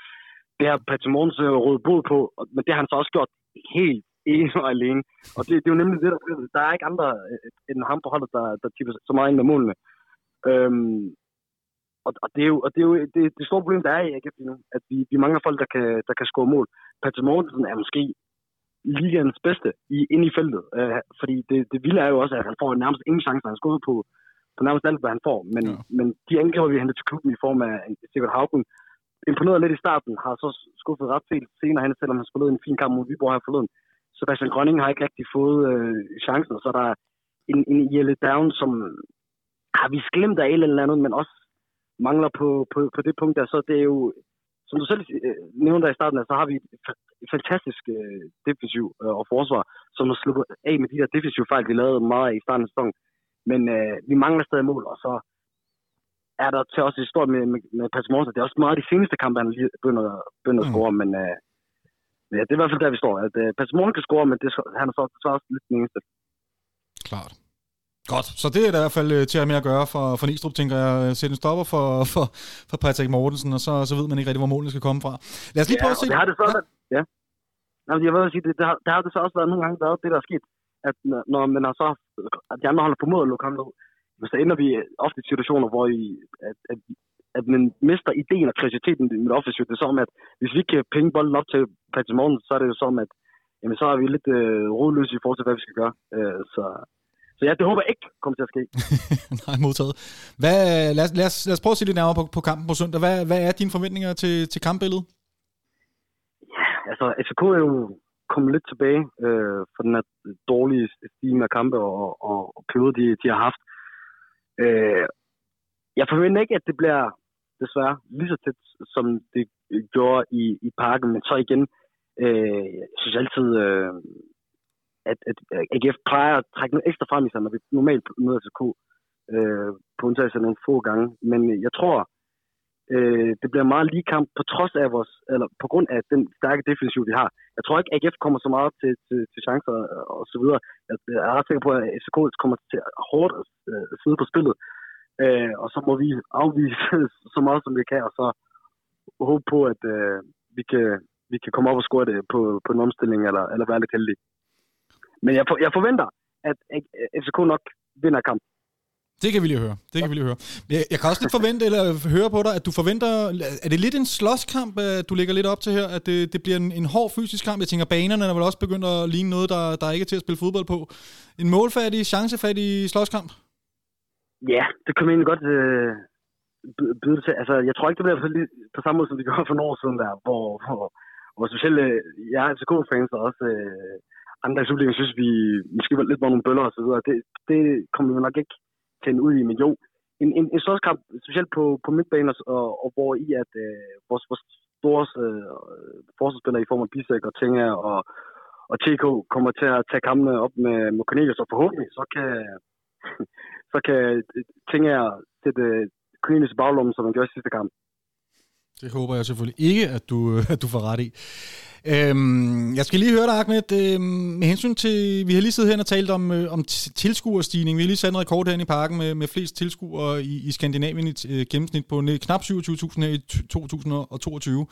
Speaker 5: Det har Patrick Morgens rådet bod på, men det har han så også gjort helt ene og alene. Og det, det er jo nemlig det, der Der er ikke andre øh, end ham på holdet, der, der tipper så meget ind med målene. Øhm, og, og, det er jo, og det, er jo det, det store problem, der er i AGF nu, at vi, vi mangler folk, der kan, der kan score mål. Patrick Mortensen er måske ligaens bedste i, inde i feltet. Øh, fordi det, det vilde er jo også, at han får nærmest ingen chance, han skåret på, på nærmest alt, hvad han får. Men, ja. men de angriber, vi henter til klubben i form af Sigurd Haugen, imponeret lidt i starten, har så skuffet ret fint senere hen, selvom han spillede en fin kamp mod Viborg her forleden. Sebastian Grønning har ikke rigtig fået øh, chancen, så der er en, en Jelle Down, som har vi glemt af et eller andet, men også mangler på, på, på det punkt der, så det er jo som du selv øh, nævnte i starten, så har vi et fantastisk øh, defensiv øh, og forsvar, som har sluppet af med de der defensive fejl, vi lavede meget i starten af sæsonen. Men øh, vi mangler stadig mål, og så er der til også stort med, med, med Patrick Morsen. Det er også meget af de seneste kampe, han lige begynder, begynder at mm. score, mm. men øh, ja, det er i hvert fald der, vi står. At, øh, Patrick Morsen kan score, men det, han er så, så også lidt den eneste.
Speaker 1: Klart. Godt, så det er i hvert fald øh, til at med at gøre for, for Nistrup, tænker jeg. Sætte en stopper for, for, for Patrick Mortensen, og så, så ved man ikke rigtig, hvor målene skal komme fra. Lad os lige
Speaker 5: ja,
Speaker 1: prøve at se.
Speaker 5: det har det så, ja. ja. Jamen, jeg vil sige, det, det, har, det har det så også været nogle gange været det, der er sket, at når man har så, at de andre holder på mod at lukke ham ned, så ender vi ofte i situationer, hvor I, at, at, at man mister ideen og kreativiteten i det offensivt. Det er som, at hvis vi ikke kan penge bolden op til Patrick Mortensen, så er det jo som, at jamen, så er vi lidt øh, rodløse i forhold til, hvad vi skal gøre. Øh, så så ja, det håber jeg ikke kommer til at ske.
Speaker 1: Nej, modtaget. Hvad, lad, os, lad, os, lad os prøve at se lidt nærmere på, på kampen på søndag. Hvad, hvad er dine forventninger til, til kampbilledet?
Speaker 5: Ja, altså FCK er jo kommet lidt tilbage øh, for den her dårlige stime af kampe og, og, og periode, de, de har haft. Øh, jeg forventer ikke, at det bliver desværre lige så tæt, som det gjorde i, i parken, men så igen, øh, jeg synes altid, øh, at, at AGF plejer at trække noget ekstra frem i sig, når vi normalt møder FCK, øh, på undtagelse af nogle få gange. Men øh, jeg tror, øh, det bliver meget lige kamp, på trods af vores, eller på grund af den stærke defensiv, vi har. Jeg tror ikke, at AGF kommer så meget til, til, til chancer og så videre. Jeg, jeg er ret sikker på, at FCK kommer til at øh, sidde på spillet. Øh, og så må vi afvise så meget, som vi kan, og så håbe på, at øh, vi, kan, vi kan komme op og score det på, på en omstilling, eller, eller være lidt heldige. Men jeg, for, jeg forventer, at FCK nok vinder kampen.
Speaker 1: Det kan vi lige høre. Det kan vi lige høre. Jeg, jeg kan også lidt forvente, eller høre på dig, at du forventer... Er det lidt en slåskamp, at du lægger lidt op til her? At det, det bliver en, en hård fysisk kamp? Jeg tænker, banerne er vel også begyndt at ligne noget, der, der ikke er til at spille fodbold på. En målfattig, chancefattig slåskamp?
Speaker 5: Ja, det kan man egentlig godt øh, byde til. Altså, jeg tror ikke, det bliver på, på samme måde, som vi gjorde for nogle år siden der, hvor, hvor, hvor specielt øh, jeg er FCK-fans og også øh, andre altså, i synes, vi måske var lidt var nogle bøller og så videre. Det, det kommer vi nok ikke tænde ud i, men jo, en, en, en slåskamp, specielt på, på midtbanen, og, og hvor i at øh, vores, vores store øh, forsvarsspillere i form af Bisek og Tinga og, og TK kommer til at tage kampene op med, med Cornelius, og forhåbentlig så kan, så kan Tinga sætte Cornelius i baglommen, som han gjorde i sidste kamp.
Speaker 1: Det håber jeg selvfølgelig ikke, at du, øh, at du får ret i. Øhm, jeg skal lige høre dig, Ahmed, øhm, med hensyn til, vi har lige siddet her og talt om, øh, om tilskuerstigning. Vi har lige sat en rekord herinde i parken med, med flest tilskuere i, i Skandinavien i øh, gennemsnit på knap 27.000 her i 2022.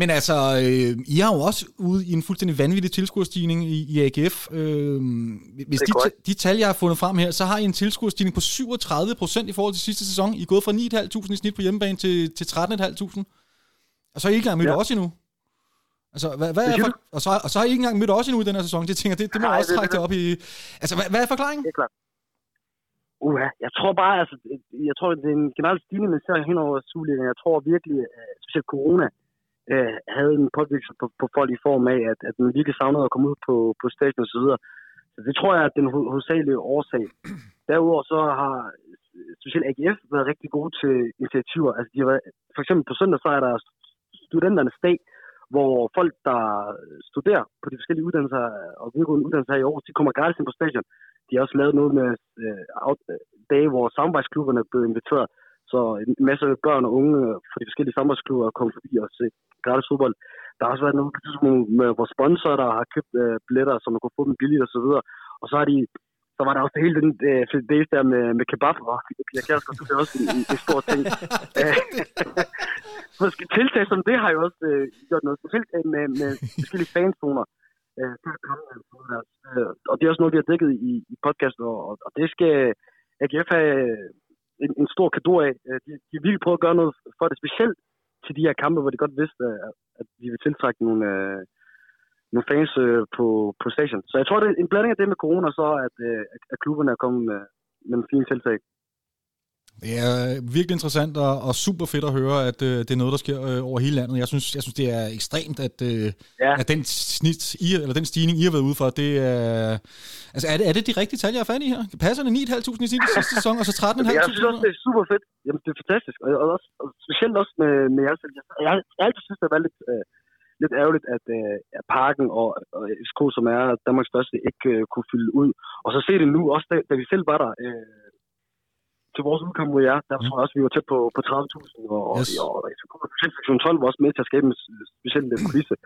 Speaker 1: Men altså, øh, I har jo også ude i en fuldstændig vanvittig tilskuerstigning i, i AGF. Øh, hvis de, de tal, jeg har fundet frem her, så har I en tilskuerstigning på 37 procent i forhold til sidste sæson. I er gået fra 9.500 i snit på hjemmebane til, til 13.500. Og så er I ikke engang mødt ja. os endnu. Altså, hvad, hvad er for, og, så, og så har I ikke engang mødt os endnu i den her sæson. Det tænker det, det må Nej, også trække det, op i... Altså, hvad, hvad er forklaringen?
Speaker 5: Det er klart. Uha, jeg tror bare, altså, jeg tror, det er en generelt stigning, man ser hen over Superligaen. Jeg tror virkelig, specielt corona, øh, havde en påvirkning på, på folk i form af, at, at man virkelig savnede at komme ud på, på stadion og så videre. Så det tror jeg er den hovedsagelige årsag. Derudover så har øh, specielt AGF været rigtig gode til initiativer. Altså, de har været, for eksempel på søndag, så er der studenternes dag, hvor folk, der studerer på de forskellige uddannelser og videregående uddannelser her i år, de kommer gratis ind på stadion. De har også lavet noget med øh, øh dage, hvor samarbejdsklubberne er blevet inviteret. Så en masse børn og unge fra de forskellige samarbejdsklubber er kommet forbi og se gratis fodbold. Der har også været nogle med vores sponsorer, der har købt øh, billetter, så man kunne få dem billigt og så videre. Og så har de så var der også hele den øh, det der med, med kebab, og Pia Kjærsgaard, det er også en, en, stor ting. Måske tiltag som det har jo også øh, gjort noget specielt øh, med, med forskellige fanzoner. Øh, øh, og det er også noget, vi har dækket i, i podcasten, og, og det skal AGF have en, en stor kado af. Øh, de, de vil prøve at gøre noget for det, specielt til de her kampe, hvor de godt vidste, øh, at, at de vil tiltrække nogle, øh, nogle fans øh, på, på station. Så jeg tror, det er en blanding af det med corona, så at, øh, at klubberne er kommet med, med en fin tiltag.
Speaker 1: Det er virkelig interessant og, og super fedt at høre, at øh, det er noget, der sker øh, over hele landet. Jeg synes, jeg synes det er ekstremt, at, øh, ja. at den, snit, I, eller den stigning, I har været ude for, det er... Altså, er det, er det de rigtige tal, jeg er fat i her? Passer det 9.500 i sidste sæson, og så 13.500?
Speaker 5: Jeg synes også, det er super fedt. Jamen, det er fantastisk. Og, og, også, og specielt også med, med jeres Jeg, jeg, jeg altid synes, det er lidt... Øh, lidt ærgerligt, at, øh, Parken og, og FSK, som er Danmarks største, ikke øh, kunne fylde ud. Og så se det nu, også da, da vi selv var der, øh, til vores udkamp mod jer, der mm. tror jeg også, vi var tæt på, på 30.000, og, yes. og, og, og sektion 12 var også med til at skabe en speciel kulisse.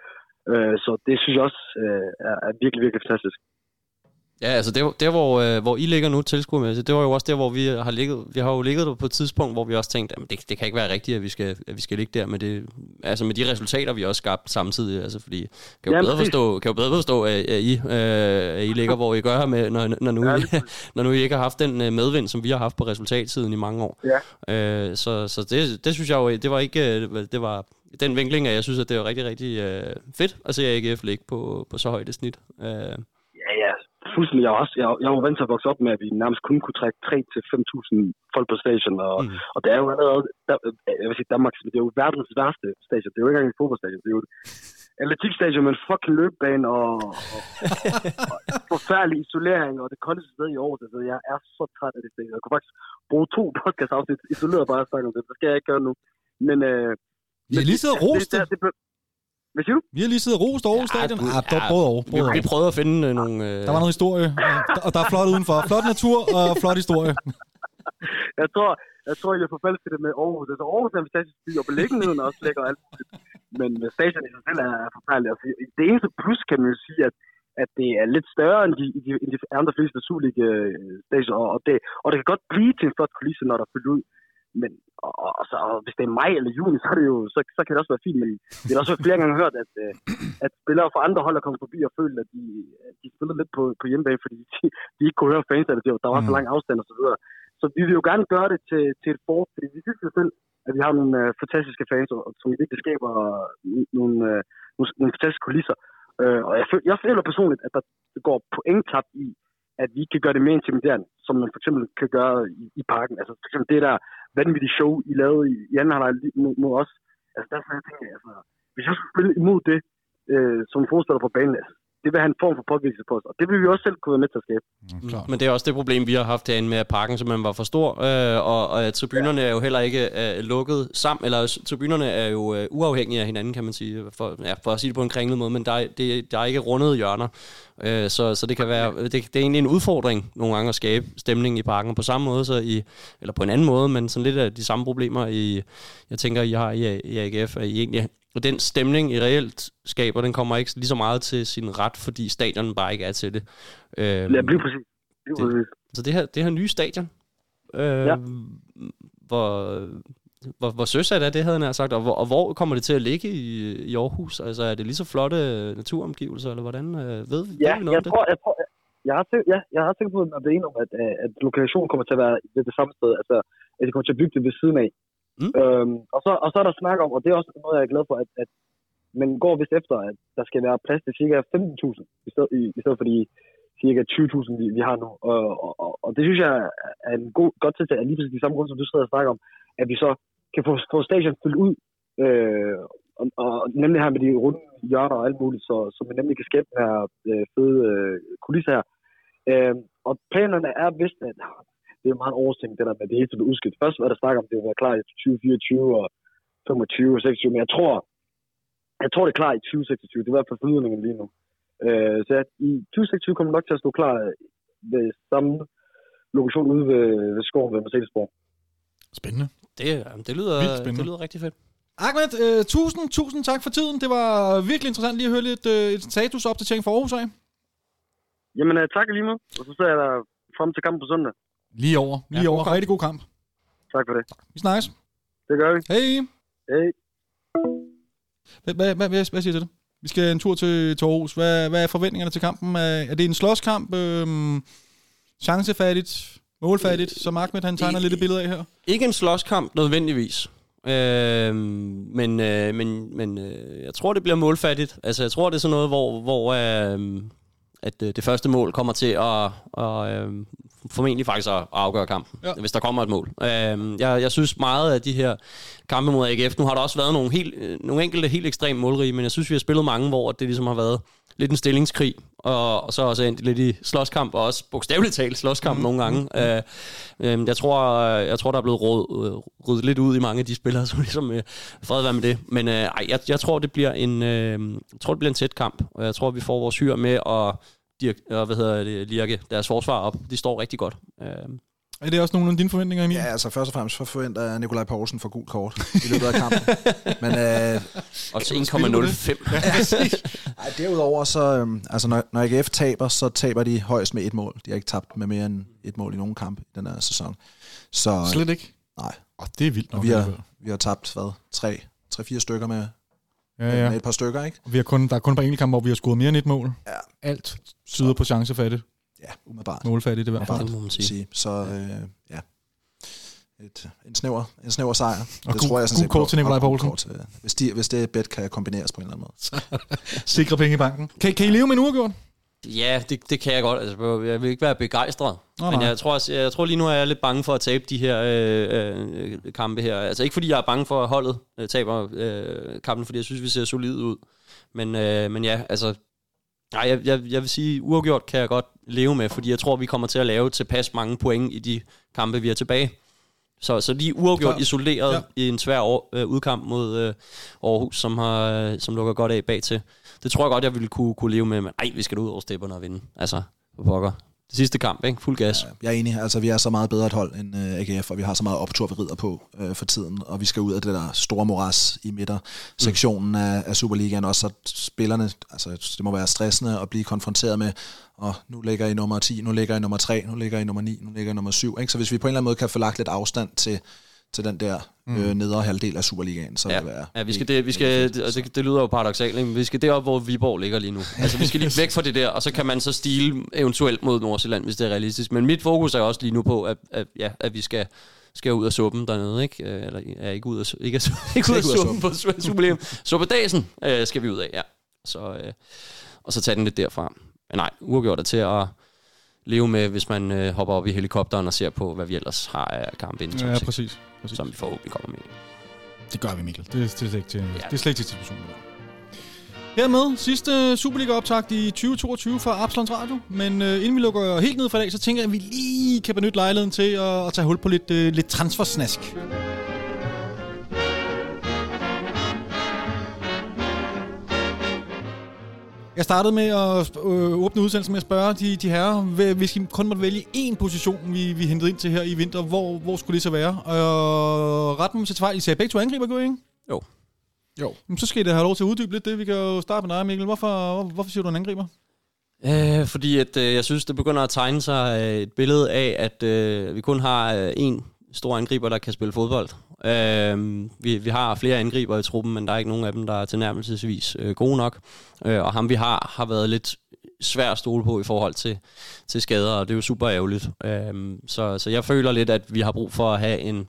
Speaker 5: Øh, så det synes jeg også øh, er, er virkelig, virkelig fantastisk.
Speaker 2: Ja, altså der, der hvor, øh, hvor I ligger nu tilskuermæssigt, det var jo også der, hvor vi har ligget. Vi har jo ligget på et tidspunkt, hvor vi også tænkte, at det, det kan ikke være rigtigt, at vi skal, at vi skal ligge der med, det, altså med de resultater, vi også skabt samtidig. Altså fordi, kan jo ja, bedre forstå, kan jo bedre forstå, at, at, I, øh, at I ligger, hvor I gør her, med, når, når, nu, ja, I, når nu I ikke har haft den øh, medvind, som vi har haft på resultatsiden i mange år. Ja. Øh, så så det, det synes jeg jo, det var ikke, øh, det var den vinkling, at jeg synes, at det var rigtig, rigtig øh, fedt at se AGF ligge på, på så højt et snit. Øh,
Speaker 5: fuldstændig. Jeg, også, jeg, jeg var vant til at vokse op med, at vi nærmest kun kunne trække 3-5.000 folk på station. Og, mm. og det er jo allerede, der, jeg vil sige Danmarks, men det er jo verdens værste station. Det er jo ikke engang en fodboldstadion. Det er jo et atletikstadion med en fucking løbebane og, og, og, forfærdelig isolering og det koldeste sted i år. Så jeg er så træt af det stadion. Jeg kunne faktisk bruge to podcast afsnit isoleret bare at snakke om det. Det skal jeg ikke gøre nu. Men, øh,
Speaker 1: vi har lige siddet og rost det. det, det,
Speaker 5: Hvad siger du?
Speaker 1: Vi har lige siddet og rost Aarhus
Speaker 2: Ja,
Speaker 1: Stadion. ja,
Speaker 2: ja,
Speaker 1: både over.
Speaker 2: Vi,
Speaker 1: Både
Speaker 2: vi
Speaker 1: over.
Speaker 2: prøvede at finde øh, nogle... Øh,
Speaker 1: Der var noget historie, og- og der er flot udenfor. Flot natur og flot historie.
Speaker 5: Jeg tror, jeg tror, jeg forfalsker det med Aarhus. Altså, Aarhus er en fantastisk by, og beliggenheden er også lækker og alt. Men øh, stadion i sig selv er forfærdeligt. Altså, det eneste plus, kan man jo sige, at, at det er lidt større end de, de, end de andre fleste Superliga øh, og, det, og det kan godt blive til en flot kulisse, når der er fyldt ud. Men og, og, så, og hvis det er maj eller juni, så, er det jo, så, så kan det også være fint. Men det har også flere gange hørt, at, øh, at spillere fra andre hold er kommet forbi og følt, at de, at de spillede lidt på, på hjemmebane, fordi de, de ikke kunne høre fans, eller der var så
Speaker 1: Mm.
Speaker 5: lang afstand og så videre. Så vi vil jo gerne gøre det til, til et fort, fordi vi synes jo selv, at vi har nogle øh, fantastiske fans, og, som virkelig skaber nogle, øh, nogle, nogle fantastiske kulisser. Øh, og jeg, føl, jeg føler personligt, at der går point tabt i, at vi kan gøre det mere intimiderende, som man for eksempel kan gøre i, i parken. Altså for eksempel det der vanvittige show, I lavede i, i anden halvleg mod, mod os. Altså derfor jeg tænker, jeg, altså, hvis jeg skulle spille imod det, øh, som forspiller på banen, altså, det vil have en form for påvirkning på os, og det vil vi også selv kunne være med til at skabe.
Speaker 1: Klart.
Speaker 2: Men det er også det problem, vi har haft herinde med, at parken simpelthen var for stor, øh, og, og tribunerne er jo heller ikke øh, lukket sammen, eller tribunerne er jo øh, uafhængige af hinanden, kan man sige, for, ja, for at sige det på en kringlet måde, men der er, det, der er ikke rundede hjørner, øh, så, så det kan være, det, det er egentlig en udfordring nogle gange at skabe stemning i parken, på samme måde, så i, eller på en anden måde, men sådan lidt af de samme problemer, i, jeg tænker, I har i, i AGF, at I egentlig og den stemning, I reelt skaber, den kommer ikke lige så meget til sin ret, fordi stadion bare ikke er til det. Øh,
Speaker 5: Ja, blive præcis. Blive
Speaker 2: Det-
Speaker 5: præcis.
Speaker 2: så det her, det her nye stadion, øh,
Speaker 5: Ja.
Speaker 2: hvor, hvor, hvor søsat er det, havde jeg sagt, og hvor, og hvor kommer det til at ligge i, i Aarhus? Altså er det lige så flotte naturomgivelser, eller hvordan? Øh, ved,
Speaker 5: Ja,
Speaker 2: ved vi noget
Speaker 5: jeg
Speaker 2: om det?
Speaker 5: tror, jeg tror, jeg har tænkt, ja, jeg har tænkt på, at det er om, at, øh, at lokationen kommer til at være ved det samme sted, altså at de kommer til at bygge det ved siden af.
Speaker 2: Mm.
Speaker 5: Øhm, og, så, og så er der snak om, og det er også noget, jeg er glad for, at, at man går vist efter, at der skal være plads til cirka 15.000, i stedet, i, i stedet for de cirka 20.000, vi, vi har nu. Og, og, og, og, det synes jeg er en god, godt tiltag, at lige præcis de samme grund, som du sidder og snakker om, at vi så kan få, få stadion fyldt ud, øh, og, og, nemlig her med de runde hjørner og alt muligt, så, så man nemlig kan skabe den her øh, fede øh, kulisse her. Øh, og planerne er vist, at det er meget overstænkt, det der med det hele tiden udskudt. Først var der snak om, at det ville være klar i 2024 og 25 og 26, men jeg tror, jeg tror, det er klar i 2026. Det er i hvert fald forlydningen lige nu. Øh, så ja, i 2026 kommer det nok til at stå klar ved samme lokation ude ved, ved skoven ved Mercedesborg.
Speaker 1: Spændende.
Speaker 2: Det, det, lyder,
Speaker 1: spændende.
Speaker 2: det lyder rigtig fedt.
Speaker 1: Ahmed, øh, tusind, tusind tak for tiden. Det var virkelig interessant lige at høre lidt øh, et statusopdatering for Aarhus af.
Speaker 5: Jamen, øh, tak lige med. Og så ser jeg dig frem til kampen på søndag.
Speaker 1: Lige over. Lige
Speaker 2: Ja,
Speaker 1: over.
Speaker 2: god kamp.
Speaker 1: Rigtig god kamp.
Speaker 5: Tak for det.
Speaker 1: Vi snakkes.
Speaker 5: Det gør vi.
Speaker 1: Hej.
Speaker 5: Hej.
Speaker 1: Hvad, hvad, hvad, hvad, siger du til det? Vi skal en tur til, til Aarhus. Hvad, hvad er forventningerne til kampen? Er, er det en slåskamp? Øhm, chancefattigt? Målfattigt? Som Ahmed han tegner
Speaker 2: I-
Speaker 1: lidt et billede af her.
Speaker 2: Ikke en slåskamp nødvendigvis. Øh, men øh, men, men øh, jeg tror, det bliver målfattigt. Altså, jeg tror, det er sådan noget, hvor, hvor øh, at øh, det første mål kommer til at, og, øh, formentlig faktisk at afgøre kampen,
Speaker 1: Ja.
Speaker 2: hvis der kommer et mål. Øh, jeg, jeg synes meget af de her kampe mod AGF, nu har der også været nogle, helt, øh, nogle enkelte helt ekstremt målrige, men jeg synes, vi har spillet mange, hvor det ligesom har været lidt en stillingskrig, og, og så også endt lidt i slåskamp, og også bogstaveligt talt slåskamp mm. nogle gange. Øh, øh, jeg, tror, jeg tror, der er blevet råd, øh, ryddet lidt ud i mange af de spillere, som ligesom øh, fred være med det. Men øh, ej, jeg, jeg, tror, det bliver en, øh, jeg tror, det bliver en tæt kamp, og jeg tror, vi får vores hyr med at dirk, og hvad hedder det, lirke deres forsvar op. De står rigtig godt. Øh,
Speaker 1: Er det også nogle af dine forventninger, Emil?
Speaker 3: Ja, altså først og fremmest forventer jeg Nikolaj Poulsen for gul kort i løbet af kampen. Men øh,
Speaker 2: og til
Speaker 1: du spille på det?
Speaker 2: 1,05.
Speaker 3: ej, derudover, så, øhm, altså når, når AGF taber, så taber de højst med et mål. De har ikke tabt med mere end et mål i nogen kamp i den her sæson. Så
Speaker 1: Slet ikke?
Speaker 3: nej,
Speaker 1: Oh, det er vildt nok.
Speaker 3: og vi har, vi har tabt, hvad, tre, tre-fire stykker med,
Speaker 1: Ja,
Speaker 3: ja.
Speaker 1: ja.
Speaker 3: med et par stykker, ikke?
Speaker 1: Vi har kun, der er kun et par enkelte kampe, hvor vi har scoret mere end et mål.
Speaker 3: Ja.
Speaker 1: Alt tyder på chancefattigt.
Speaker 3: Ja, umiddelbart.
Speaker 1: Målfattigt i hvert fald.
Speaker 2: det må man sige.
Speaker 3: sige. Så øh, ja, et, en, snæver, en snæver sejr.
Speaker 1: Og
Speaker 3: det
Speaker 1: gul-
Speaker 3: tror jeg sådan set
Speaker 1: kort
Speaker 3: på.
Speaker 1: til Nikolaj Poulsen.
Speaker 3: kort til- Hvis, de, hvis det bet kan kombineres på en eller anden måde.
Speaker 1: Sikre penge i banken. Kan, kan I leve med en uafgjort?
Speaker 2: Ja, det, det kan jeg godt. Altså, jeg vil ikke være begejstret.
Speaker 1: Nå,
Speaker 2: men jeg tror, også- jeg tror lige nu er jeg lidt bange for at tabe de her øh, øh, kampe her. Altså ikke fordi jeg er bange for at holdet øh, taber øh, kampen, fordi jeg synes, vi ser solid ud. Men, øh, men ja, altså... Nej, jeg, jeg, jeg vil sige, uafgjort kan jeg godt leve med, fordi jeg tror, vi kommer til at lave tilpas mange point i de kampe, vi er tilbage. Så, så er uafgjort
Speaker 1: Klar.
Speaker 2: isoleret
Speaker 1: Ja.
Speaker 2: ja. i en svær år, øh, udkamp mod øh, Aarhus, som, har, øh, som lukker godt af bag til. Det tror jeg godt, jeg ville kunne, kunne leve med, men ej, vi skal ud over stepperne og vinde. Altså, for pokker. Det sidste kamp, ikke? Fuld gas.
Speaker 3: Ja, jeg er enig. Altså, vi er så meget bedre et hold end øh, AGF, og vi har så meget optur, vi rider på øh, for tiden, og vi skal ud af det der store moras i midtersektionen mm. af, af Superligaen, også så spillerne, altså det må være stressende at blive konfronteret med, og nu ligger I nummer 10, nu ligger I nummer 3, nu ligger I nummer 9, nu ligger I nummer 7. Ikke? Så hvis vi på en eller anden måde kan få lagt lidt afstand til, til den der øh, nedre halvdel af Superligaen, så
Speaker 2: Ja,
Speaker 3: vil det være...
Speaker 2: ja vi skal det, vi skal,
Speaker 3: perfekt.
Speaker 2: det, og det, det lyder jo paradoxalt, ikke? Men vi skal derop, hvor Viborg ligger lige nu. Altså, vi skal lige væk fra det der, og så kan man så stile eventuelt mod Nordsjælland, hvis det er realistisk. Men mit fokus er også lige nu på, at, at, ja, at vi skal, skal ud af suppen dernede, ikke? Øh, Eller ja, ikke ud af, ikke, ikke ud af suppen på Su- Superligaen. Suppedagen øh, skal vi ud af, ja. Så, øh, og så tage den lidt derfra. Men nej, uafgjort er til at leve med, hvis man øh, hopper op i helikopteren og ser på, hvad vi ellers har af kampe inden
Speaker 1: Ja,
Speaker 2: 6,
Speaker 1: præcis. Præcis.
Speaker 2: som vi forhåbentlig kommer med.
Speaker 1: Det gør vi, Mikkel. Det, det, er, slet ikke til, ja. Det er slet ikke til diskussion. Hermed sidste Superliga-optakt i 2022 fra Absalons Radio. Men øh, inden vi lukker helt ned for i dag, så tænker jeg, at vi lige kan benytte lejligheden til at, at tage hul på lidt, øh, lidt transfersnask. Jeg startede med at øh, åbne udsendelsen med at spørge de, de herrer, hvis I kun måtte vælge én position, vi, vi hentede ind til her i vinter, hvor, hvor skulle det så være? Og ret mig, hvis jeg tager fejl, I sagde begge to angriber, gør ikke?
Speaker 2: Jo.
Speaker 3: Jo.
Speaker 1: Jamen, så skal I da have lov til at uddybe lidt det. Vi kan jo starte med dig, Mikkel. Hvorfor, hvor, hvorfor siger du en angriber?
Speaker 2: Øh, fordi at, øh, jeg synes, det begynder at tegne sig øh, et billede af, at øh, vi kun har øh, en stor angriber, der kan spille fodbold. Øh, vi, vi har flere angriber i truppen, men der er ikke nogen af dem, der er tilnærmelsesvis øh, gode nok. Øh, og ham vi har, har været lidt svær at stole på i forhold til, til skader, og det er jo super ærgerligt. Øh, så, så jeg føler lidt, at vi har brug for at have en,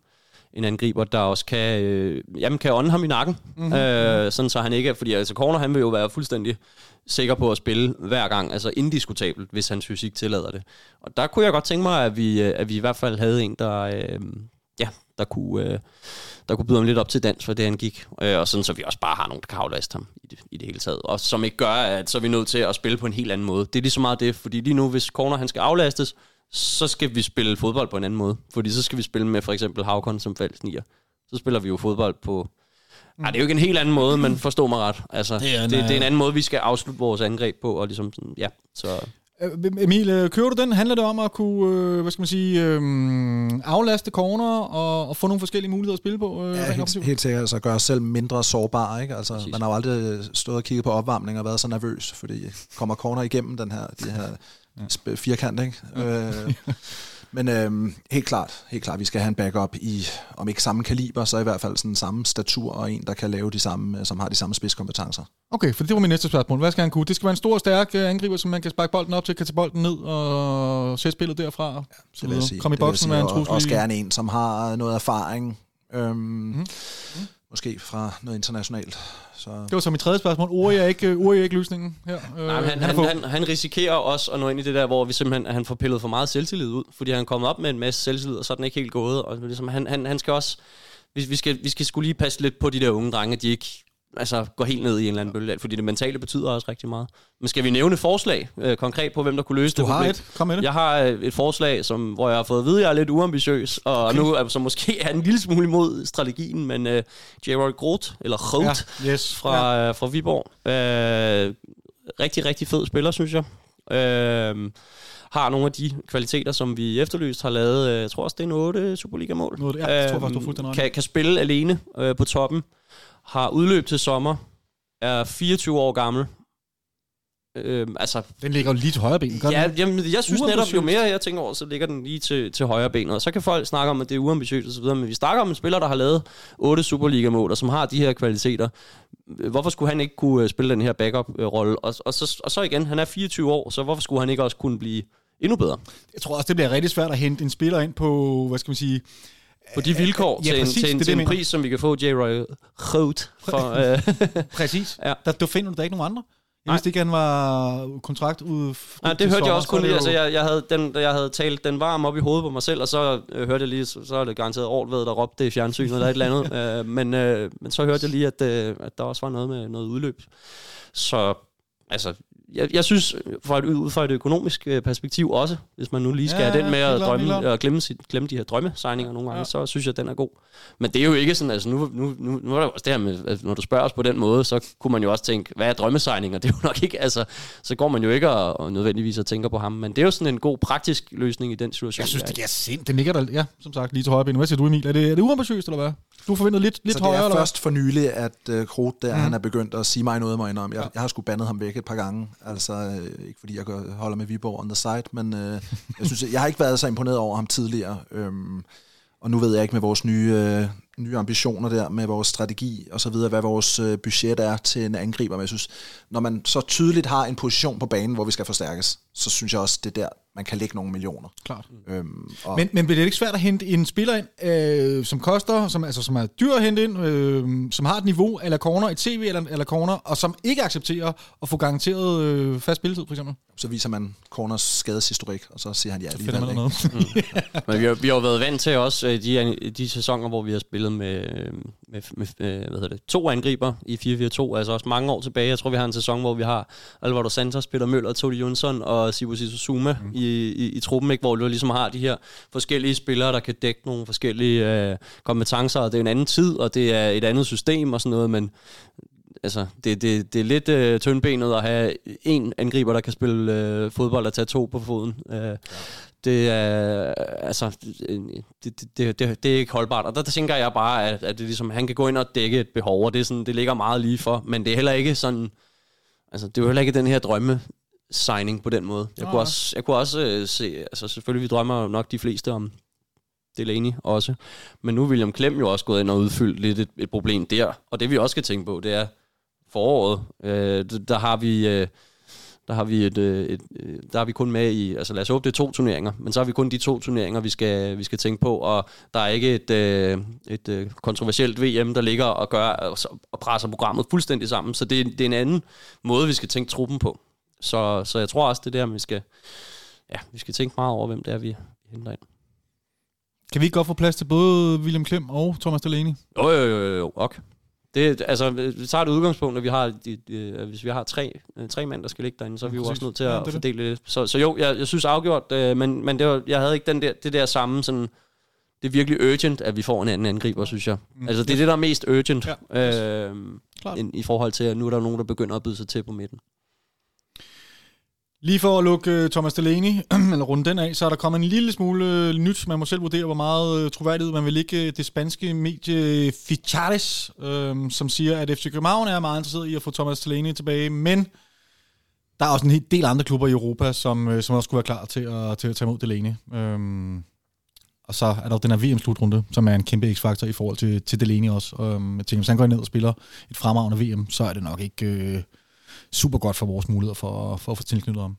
Speaker 2: en angriber, der også kan, øh, jamen, kan ånde ham i nakken. Mm-hmm. Øh, sådan så han ikke, fordi altså Corner, han vil jo være fuldstændig sikker på at spille hver gang, altså indiskutabelt, hvis hans fysik tillader det. Og der kunne jeg godt tænke mig, at vi, øh, at vi i hvert fald havde en, der, øh, ja, der kunne, øh, der kunne byde ham lidt op til dans, for det han gik. Øh, og sådan, så vi også bare har nogen, der kan aflaste ham i det, i det hele taget. Og som ikke gør, at så er vi nødt til at spille på en helt anden måde. Det er lige så meget det, fordi lige nu, hvis Corner han skal aflastes, så skal vi spille fodbold på en anden måde. Fordi så skal vi spille med for eksempel Havkon som fældsnier. Så spiller vi jo fodbold på... Mm. Ej, det er jo ikke en helt anden måde, men forstå mig ret. Altså,
Speaker 1: Det er
Speaker 2: er
Speaker 1: en,
Speaker 2: det, det er en
Speaker 1: øh,
Speaker 2: anden måde, vi skal afslutte vores angreb på. Og ligesom sådan, ja, så...
Speaker 1: Øh, Emil, øh, kører du den? Handler det om at kunne, øh, hvad skal man sige, øh, aflaste corner og, og få nogle forskellige muligheder at spille på? Øh,
Speaker 3: Ja, helt, helt sikkert. Altså gøre os selv mindre sårbare. Ikke? Altså,
Speaker 2: Præcis.
Speaker 3: man har jo aldrig stået og kigget på opvarmning og været så nervøs, fordi kommer corner igennem den her, de her sp- firkant. Ikke? Øh, men øhm, helt klart, helt klart, vi skal have en backup i, om ikke samme kaliber, så i hvert fald sådan samme statur, og en, der kan lave de samme, som har de samme spidskompetencer.
Speaker 1: Okay, for det var min næste spørgsmål. Hvad skal han kunne? Det skal være en stor, stærk øh, angriber, som man kan sparke bolden op til, kan tage bolden ned og sætte spillet derfra. Ja,
Speaker 3: Det vil jeg sige.
Speaker 1: Kom i boksen med en
Speaker 3: Og-
Speaker 1: trussel.
Speaker 3: Også
Speaker 1: i-
Speaker 3: gerne en, som har noget erfaring. Øhm,
Speaker 1: Mhm.
Speaker 3: Måske fra noget internationalt. Så
Speaker 1: Det var så mit tredje spørgsmål. Uri er ikke, Uri er ikke løsningen her. Øh,
Speaker 2: Nej, men han, han, han, han risikerer også at nå ind i det der, hvor vi simpelthen, at han får pillet for meget selvtillid ud, fordi han er kommet op med en masse selvtillid, og så er den ikke helt gået. Og ligesom, han, han, han skal også... Vi, vi, skal, vi skal skulle lige passe lidt på de der unge drenge, at de ikke altså, går helt ned i en eller anden bølge, fordi det mentale betyder også rigtig meget. Men skal vi nævne forslag øh, konkret på, hvem der kunne løse
Speaker 1: Du
Speaker 2: det
Speaker 1: har
Speaker 2: problem?
Speaker 1: et. Kom med det.
Speaker 2: Jeg har øh, et forslag, som, hvor jeg har fået at vide, at jeg er lidt uambitiøs, og okay. nu altså, måske er en lille smule imod strategien, men uh, Gerard Groth, eller Groth,
Speaker 1: Ja, yes.
Speaker 2: fra, ja. fra Viborg. Øh, rigtig, rigtig fed spiller, synes jeg. Øh, har nogle af de kvaliteter, som vi efterlyst har lavet. øh, Jeg tror også, det er en 8 Superliga-mål.
Speaker 1: Noget- ja, jeg tror faktisk, du fuldstændig ret.
Speaker 2: kan, kan spille alene øh, på toppen. Har udløb til sommer. Er 24 år gammel. Øh, altså,
Speaker 1: Den ligger jo lige til højre ben. gør den
Speaker 2: ja,
Speaker 1: ikke?
Speaker 2: jamen, jeg synes netop, jo mere jeg tænker over, så ligger den lige til, til højre benet. Og så kan folk snakke om, at det er uambitiøst osv., men vi snakker om en spiller, der har lavet 8 Superliga-mål, og som har de her kvaliteter. Hvorfor skulle han ikke kunne øh, spille den her backup-rolle? Og, og, så, og så igen, han er 24 år, så hvorfor skulle han ikke også kunne blive endnu bedre?
Speaker 1: Jeg tror også, det bliver rigtig svært at hente en spiller ind på, hvad skal man sige,
Speaker 2: På de vilkår
Speaker 1: ja,
Speaker 2: til, en,
Speaker 1: præcis,
Speaker 2: til, en,
Speaker 1: det
Speaker 2: til
Speaker 1: det,
Speaker 2: en
Speaker 1: jeg
Speaker 2: pris, som vi kan få J. Roy Groth for. Øh,
Speaker 1: Præcis.
Speaker 2: Ja.
Speaker 1: Der, der finder du da ikke nogen andre. Jeg
Speaker 2: Nej.
Speaker 1: vidste ikke, han var kontrakt ud.
Speaker 2: Nej, det hørte jeg også kun lige. Altså, jeg, jeg, havde, den, jeg havde talt den varm op i hovedet på mig selv, og så øh, hørte jeg lige, så, så er det garanteret Ortved, der råbte det i fjernsynet eller et eller andet. øh, men, øh, men så hørte jeg lige, at, øh, at der også var noget med noget udløb. Så altså, jeg, jeg synes, for et, ud fra et økonomisk øh, perspektiv også, hvis man nu lige skal
Speaker 1: Ja,
Speaker 2: have den med at drømme,
Speaker 1: klart.
Speaker 2: og glemme, sit, glemme de her drømmesigninger nogle gange,
Speaker 1: Ja.
Speaker 2: så synes jeg, at den er god. Men det er jo ikke sådan, altså nu, nu, nu, nu er der også det her med, at når du spørger os på den måde, så kunne man jo også tænke, hvad er drømmesigninger? Det er jo nok ikke, altså, så går man jo ikke og, og nødvendigvis og tænker på ham, men det er jo sådan en god praktisk løsning i den situation.
Speaker 1: Jeg synes,
Speaker 2: er
Speaker 1: det er sind. Det ligger der, ja, som sagt, lige til højre ben. Hvad siger du, Emil? Er det, er det uambitiøst, eller hvad? Du forventer lidt, lidt
Speaker 3: så det
Speaker 1: højere,
Speaker 3: er
Speaker 1: eller hvad?
Speaker 3: først for nylig, at uh, Kroth der, mm. han er begyndt at sige mig noget, må jeg indrømme. Jeg,
Speaker 1: ja.
Speaker 3: jeg har sgu bandet ham væk et par gange. Altså, øh, ikke fordi jeg gør- holder med Viborg on the side, men øh, jeg synes, jeg har ikke været så imponeret over ham tidligere. Øhm, og nu ved jeg ikke med vores nye, øh, nye ambitioner der, med vores strategi og så videre, hvad vores øh, budget er til en angriber. Men jeg synes, når man så tydeligt har en position på banen, hvor vi skal forstærkes, så synes jeg også, det er der, man kan lægge nogle millioner.
Speaker 1: Klart.
Speaker 3: Øhm, og
Speaker 1: Men, men bliver det ikke svært at hente en spiller ind, øh, som koster, som, altså, som er dyr at hente ind, øh, som har et niveau, eller corner, et CV eller, eller corner, og som ikke accepterer at få garanteret øh, fast spilletid, for eksempel?
Speaker 3: så viser man Corners skadeshistorik, og så siger han ja
Speaker 1: Finder
Speaker 3: alligevel.
Speaker 1: man
Speaker 3: ikke?
Speaker 1: noget.
Speaker 2: Men vi har, vi har jo været vant til også øh, de, de sæsoner, hvor vi har spillet med, med, med øh, hvad hedder det, to angriber i 4-4-2, altså også mange år tilbage. Jeg tror, vi har en sæson, hvor vi har Alvaro Santos, Peter Møller, Todi Jonsson og Sibu Zuma mm. i, i, i truppen, ikke? hvor du ligesom har de her forskellige spillere, der kan dække nogle forskellige øh, kompetencer, og det er en anden tid, og det er et andet system og sådan noget, men altså, det, det, det er lidt øh, tyndbenet at have en angriber, der kan spille øh, fodbold og tage to på foden. Øh, det er, altså, det, det, det, det, det er ikke holdbart. Og der, tænker jeg bare, at, at det ligesom, han kan gå ind og dække et behov, og det, er sådan, det ligger meget lige for. Men det er heller ikke sådan, altså, det er jo heller ikke den her drømme signing på den måde. Jeg
Speaker 1: Nej,
Speaker 2: kunne også, jeg kunne også øh, se, altså selvfølgelig vi drømmer nok de fleste om Delaney også. Men nu er William Klem jo også gået ind og udfyldt lidt et, et problem der. Og det vi også skal tænke på, det er foråret. Øh, der har vi... Øh, der har vi et, øh, et, øh, der er vi kun med i, altså lad os håbe, det er to turneringer, men så har vi kun de to turneringer, vi skal, vi skal tænke på, og der er ikke et, øh, et øh, kontroversielt VM, der ligger og gør og, presser programmet fuldstændig sammen, så det, er- det er en anden måde, vi skal tænke truppen på. Så, så jeg tror også, det er der, vi skal, ja, vi skal tænke meget over, hvem det er, vi, henter ind.
Speaker 1: Kan vi ikke godt få plads til både William Klem og Thomas Delaney?
Speaker 2: Jo, jo, jo, jo, jo, ok. Det, altså, vi tager et udgangspunkt, at vi har, de, de, at hvis vi har tre, øh, tre mænd, der skal ligge derinde, så er vi jo også nødt til
Speaker 1: Ja,
Speaker 2: at
Speaker 1: det er det.
Speaker 2: fordele det. Så, så jo, jeg, jeg synes afgjort, øh, men, men det var, jeg havde ikke den der, det der samme sådan, det er virkelig urgent, at vi får en anden angriber, synes jeg.
Speaker 1: Mm.
Speaker 2: Altså, det er det, der er mest urgent,
Speaker 1: Ja,
Speaker 2: øh, end, i forhold til, at nu er der nogen, der begynder at byde sig til på midten.
Speaker 1: Lige for at lukke øh, Thomas Delaney, eller runde den af, så er der kommet en lille smule øh, nyt. Man må selv vurdere, hvor meget øh, troværdighed man vil ligge det spanske medie Fichares, uh, som siger, at FC København er meget interesseret i at få Thomas Delaney tilbage, men der er også en hel del andre klubber i Europa, som, som også skulle være klar til at, til at tage imod Delaney. Um, og så er der jo den her VM-slutrunde, som er en kæmpe x-faktor i forhold til, til Delaney også. Um, jeg tænker, hvis han går ned og spiller et fremragende VM, så er det nok ikke... Øh, super godt for vores muligheder for, for at få tilknyttet ham.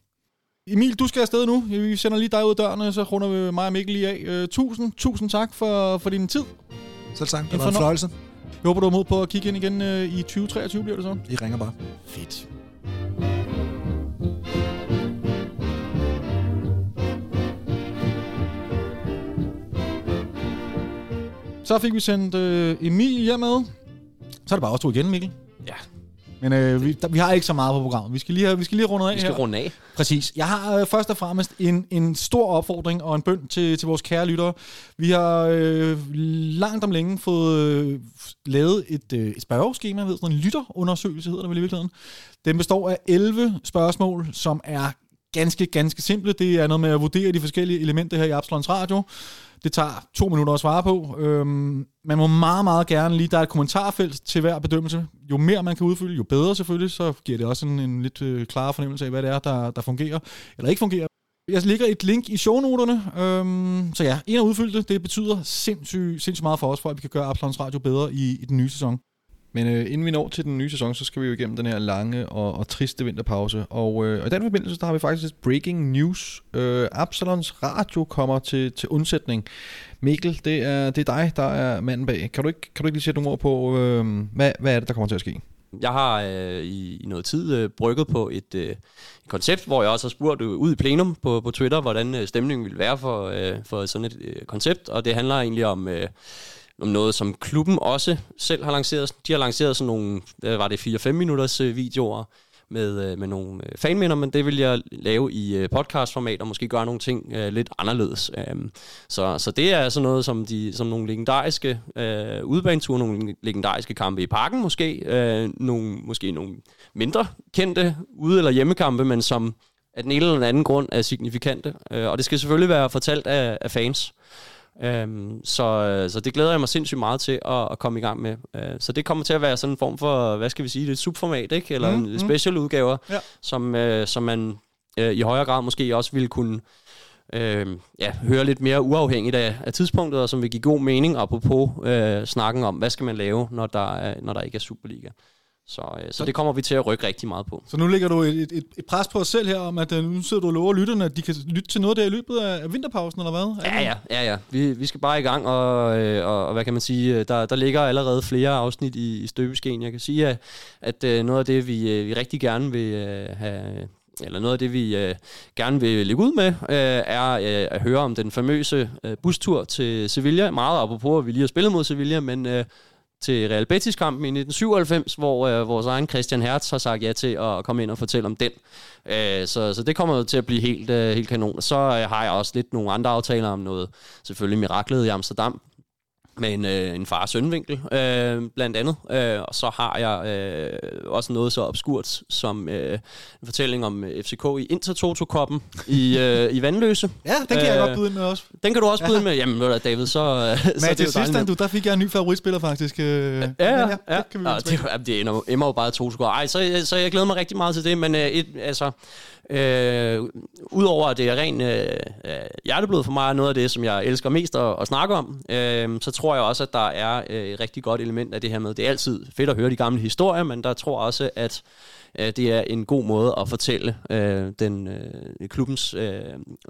Speaker 1: Emil, du skal afsted nu. Vi sender lige dig ud af dørene, så runder vi mig og Mikkel lige af. Uh, tusind, tusind tak for, for din tid.
Speaker 3: Selv tak,
Speaker 1: En
Speaker 3: det var en
Speaker 1: fornøj-
Speaker 3: fornøjelse.
Speaker 1: Jeg håber, du har mod på at kigge ind igen uh, i 2023, bliver det så?
Speaker 3: I ringer bare.
Speaker 1: Fedt. Så fik vi sendt øh, Emil hjem med. Så er det bare os to igen, Mikkel. Men øh, vi, der, vi har ikke så meget på programmet. Vi skal lige vi skal lige have rundet af
Speaker 2: Vi skal
Speaker 1: her.
Speaker 2: runde af.
Speaker 1: Præcis. Jeg har øh, først og fremmest en, en stor opfordring og en bøn til, til vores kære lyttere. Vi har øh, langt om længe fået øh, lavet et, øh, et spørgeskema, ved sådan en lytterundersøgelse hedder det vel i virkeligheden. Den består af 11 spørgsmål, som er ganske, ganske simple. Det er noget med at vurdere de forskellige elementer her i Absalons Radio. Det tager to minutter at svare på. Øhm, man må meget, meget gerne lige, der er et kommentarfelt til hver bedømmelse. Jo mere man kan udfylde, jo bedre selvfølgelig, så giver det også en, en lidt øh, klarere fornemmelse af, hvad det er, der, der fungerer eller ikke fungerer. Jeg lægger et link i shownoterne, øhm, så ja, en af udfyldte, det. Det betyder sindssygt, sindssygt meget for os, for at vi kan gøre Absalons Radio bedre i, i den nye sæson.
Speaker 6: Men øh, inden vi når til den nye sæson, så skal vi jo igennem den her lange og, og triste vinterpause. Og, øh, og i den forbindelse, der har vi faktisk et breaking news. Øh, Absalons Radio kommer til, til undsætning. Mikkel, det er, det er dig, der er manden bag. Kan du ikke, kan du ikke lige sætte nogle ord på, øh, hvad, hvad er det, der kommer til at ske?
Speaker 2: Jeg har øh, i, i noget tid øh, brygget på et, øh, et koncept, hvor jeg også har spurgt øh, ud i plenum på, på Twitter, hvordan øh, stemningen ville være for, øh, for sådan et øh, koncept, og det handler egentlig om, øh, om noget, som klubben også selv har lanceret. De har lanceret sådan nogle, hvad var det, 4-5 minutters øh, videoer med, øh, med nogle øh, fanminder, men det vil jeg lave i podcastformat og måske gøre nogle ting øh, lidt anderledes. Øhm, så, så det er sådan noget som, de, som nogle legendariske øh, udbaneture, nogle legendariske kampe i parken måske, øh, nogle, måske nogle mindre kendte ude- eller hjemmekampe, men som af den ene eller den anden grund er signifikante. Øh, og det skal selvfølgelig være fortalt af, af fans. Øhm, så, så det glæder jeg mig sindssygt meget til at, at komme i gang med. Øh, så det kommer til at være sådan en form for, hvad skal vi sige, det et subformat, ikke? Eller mm, en special udgaver,
Speaker 1: Ja.
Speaker 2: som, øh, som man øh, i højere grad måske også ville kunne øh, ja, høre lidt mere uafhængigt af, af tidspunktet, og som vil give god mening, apropos øh, snakken om, hvad skal man lave, når der, er, når der ikke er Superliga. Så, øh, så det kommer vi til at rykke rigtig meget på.
Speaker 1: Så nu lægger du et, et, et pres på os selv her, om at øh, nu sidder du og lover lytterne, at de kan lytte til noget der i løbet af, vinterpausen, eller hvad?
Speaker 2: Ja, ja, ja, ja. Vi, vi skal bare i gang, og, øh, og, og hvad kan man sige, øh, der, der ligger allerede flere afsnit i, i støbeskeen. Jeg kan sige, at, at øh, noget af det, vi, øh, vi rigtig gerne vil øh, have eller noget af det, vi øh, gerne vil lægge ud med, øh, er øh, at høre om den famøse øh, bustur til Sevilla. Meget apropos, at vi lige har spillet mod Sevilla, men øh, til Real Betis-kampen i 1997, hvor øh, vores egen Christian Hertz har sagt ja til at komme ind og fortælle om den. Øh, så, så det kommer jo til at blive helt, øh, helt kanon. Så øh, har jeg også lidt nogle andre aftaler om noget, selvfølgelig miraklet i Amsterdam, med en, øh, en far-søn-vinkel, øh, blandt andet. Øh, og så har jeg øh, også noget så obskurt som øh, en fortælling om øh, FCK i Intertoto-koppen i, øh, i Vandløse.
Speaker 1: Ja, den kan jeg
Speaker 2: Øh,
Speaker 1: godt byde ind med også.
Speaker 2: Den kan du også byde med. Jamen, ved du David, så, øh, så
Speaker 1: Men
Speaker 2: er
Speaker 1: til sidst, du, der fik jeg en ny favoritspiller faktisk. øh,
Speaker 2: Ja, ja, ja.
Speaker 1: det kan vi
Speaker 2: ja det, jamen, det ender, emmer jo bare to score. Ej, så, så jeg glæder mig rigtig meget til det, men øh, et, altså, øh, udover at det er ren øh, øh, hjerteblod for mig, noget af det, som jeg elsker mest at, at snakke om, øh, så tror jeg også, at der er øh, et rigtig godt element af det her med, det er altid fedt at høre de gamle historier, men der tror jeg også, at øh, det er en god måde at fortælle øh, den øh, klubbens øh,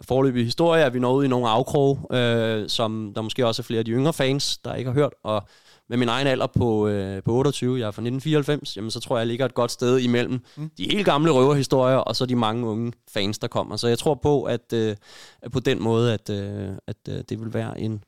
Speaker 2: forløbige historie, at vi når ud i nogle afkroge, øh, som der måske også er flere af de yngre fans, der ikke har hørt, og med min egen alder på, øh, på 28, jeg er fra 1994, jamen så tror jeg, jeg ligger et godt sted imellem mm. de helt gamle røverhistorier, og så de mange unge fans, der kommer. Så jeg tror på, at, øh, på den måde, at, øh, at øh, det vil være en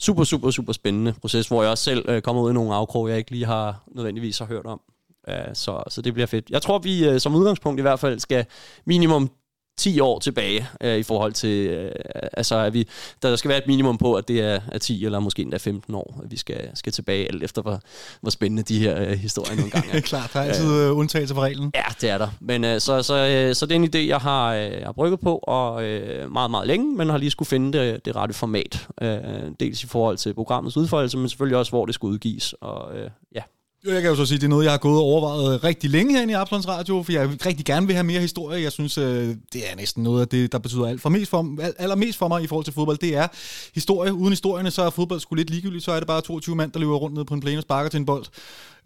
Speaker 2: super, super, super spændende proces, hvor jeg også selv øh, kommer ud i nogle afkrog, jeg ikke lige har nødvendigvis har hørt om. Uh, så, så det bliver fedt. Jeg tror, vi øh, som udgangspunkt i hvert fald skal minimum 10 år tilbage øh, i forhold til, øh, altså at vi, der skal være et minimum på, at det er, er 10 eller måske endda 15 år, at vi skal, skal tilbage, alt efter hvor, hvor spændende de her øh, historier nogle gange
Speaker 1: er klart, der er altid øh, undtagelse fra reglen.
Speaker 2: Ja, det er der. Men øh, så, så, øh, så det er en idé, jeg har, øh, har brygget på, og øh, meget, meget længe, men har lige skulle finde det, det rette format. Øh, dels i forhold til programmets udfoldelse, men selvfølgelig også, hvor det skulle udgives. Og øh, ja,
Speaker 1: jeg kan jo så sige, det er noget, jeg har gået og overvejet øh, rigtig længe herinde i Absalons Radio, for jeg rigtig gerne vil have mere historie. Jeg synes, øh, det er næsten noget af det, der betyder alt for mest for, allermest for mig i forhold til fodbold. Det er historie. Uden historierne, så er fodbold sgu lidt ligegyldigt. Så er det bare 22 mand, der løber rundt ned på en plæne og sparker til en bold.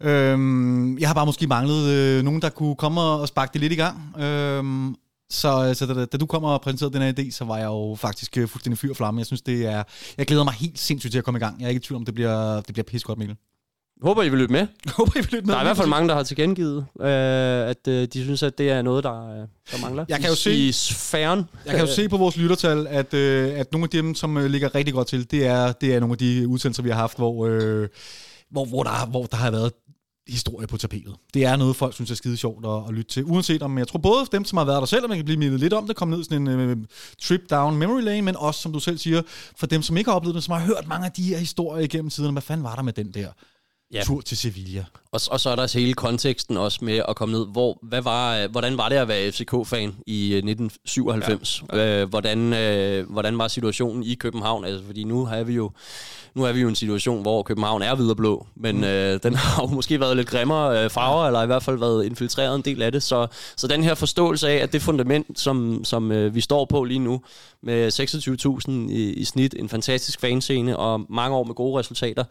Speaker 1: Øhm, jeg har bare måske manglet øh, nogen, der kunne komme og sparke det lidt i gang. Øhm, så, øh, så da, da du kommer og præsenterede den her idé, så var jeg jo faktisk fuldstændig fyr og flamme. Jeg synes, det er... Jeg glæder mig helt sindssygt til at komme i gang. Jeg er ikke i tvivl om, det bliver, det bliver pissegodt, Mikkel
Speaker 2: håber, I vil lytte med.
Speaker 1: Håber, I vil lytte med.
Speaker 2: Der er i hvert fald mange, der har tilkendegivet, øh, at øh, de synes, at det er noget, der, øh, der mangler.
Speaker 1: Jeg kan jo se-
Speaker 2: I sfæren.
Speaker 1: Jeg kan jo se på vores lyttertal, at, øh, at nogle af dem, som øh, ligger rigtig godt til, det er, det er nogle af de udsendelser, vi har haft, hvor, øh, hvor, hvor, der, hvor der har været historie på tapetet. Det er noget, folk synes er skide sjovt at, at lytte til. Uanset om, jeg tror både dem, som har været der selv, og man kan blive mindet lidt om det, komme ned sådan en øh, trip down memory lane, men også, som du selv siger, for dem, som ikke har oplevet det, som har hørt mange af de her historier igennem tiden. Hvad fanden var der med den der
Speaker 2: Ja.
Speaker 1: tur til Sevilla?
Speaker 2: Og, og så er der hele konteksten også med at komme ned. Hvor, hvad var, øh, hvordan var det at være FCK-fan i øh, 1997? Ja. Ja. Øh, hvordan, øh, hvordan var situationen i København? Altså, fordi nu har vi jo nu er vi jo i en situation, hvor København er videre blå, men mm. øh, den har jo måske været lidt grimmere øh, farver, eller i hvert fald været infiltreret en del af det. Så, så den her forståelse af, at det fundament, som, som øh, vi står på lige nu, med 26.000 i, i snit, en fantastisk fanscene og mange år med gode resultater,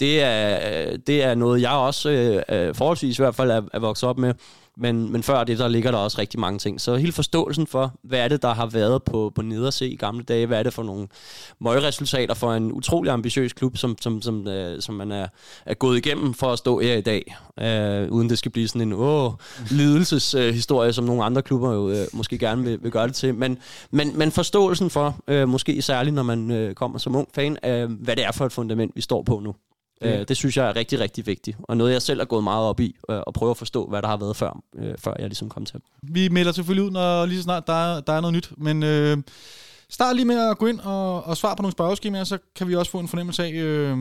Speaker 2: det er, det er noget, jeg også øh, øh, forholdsvis i hvert fald er, er vokset op med. Men, men før det, der ligger der også rigtig mange ting. Så hele forståelsen for, hvad er det, der har været på, på nederse i gamle dage? Hvad er det for nogle møgresultater for en utrolig ambitiøs klub, som, som, som, øh, som man er, er gået igennem for at stå her i dag? Øh, uden det skal blive sådan en åh, lidelseshistorie, øh, historie, som nogle andre klubber jo øh, måske gerne vil, vil gøre det til. Men, men, men forståelsen for, øh, måske særligt når man øh, kommer som ung fan, øh, hvad det er for et fundament, vi står på nu. Øh, det synes jeg er rigtig, rigtig vigtigt, og noget jeg selv er gået meget op i, øh, og prøve at forstå, hvad der har været før, øh, før jeg ligesom kom til.
Speaker 1: Vi melder selvfølgelig ud, når lige så snart der er, der er noget nyt, men øh, start lige med at gå ind og, og svare på nogle spørgeskemaer, så kan vi også få en fornemmelse af, øh,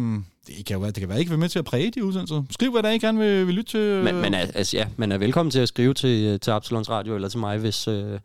Speaker 1: det kan jo være, det kan være, ikke være med til at præge de udsendelser. Skriv, hvad der er, I gerne vil, vil lytte til. Øh.
Speaker 2: Men, men altså, ja, man er velkommen til at skrive til, til Absalons Radio eller til mig, hvis... Øh,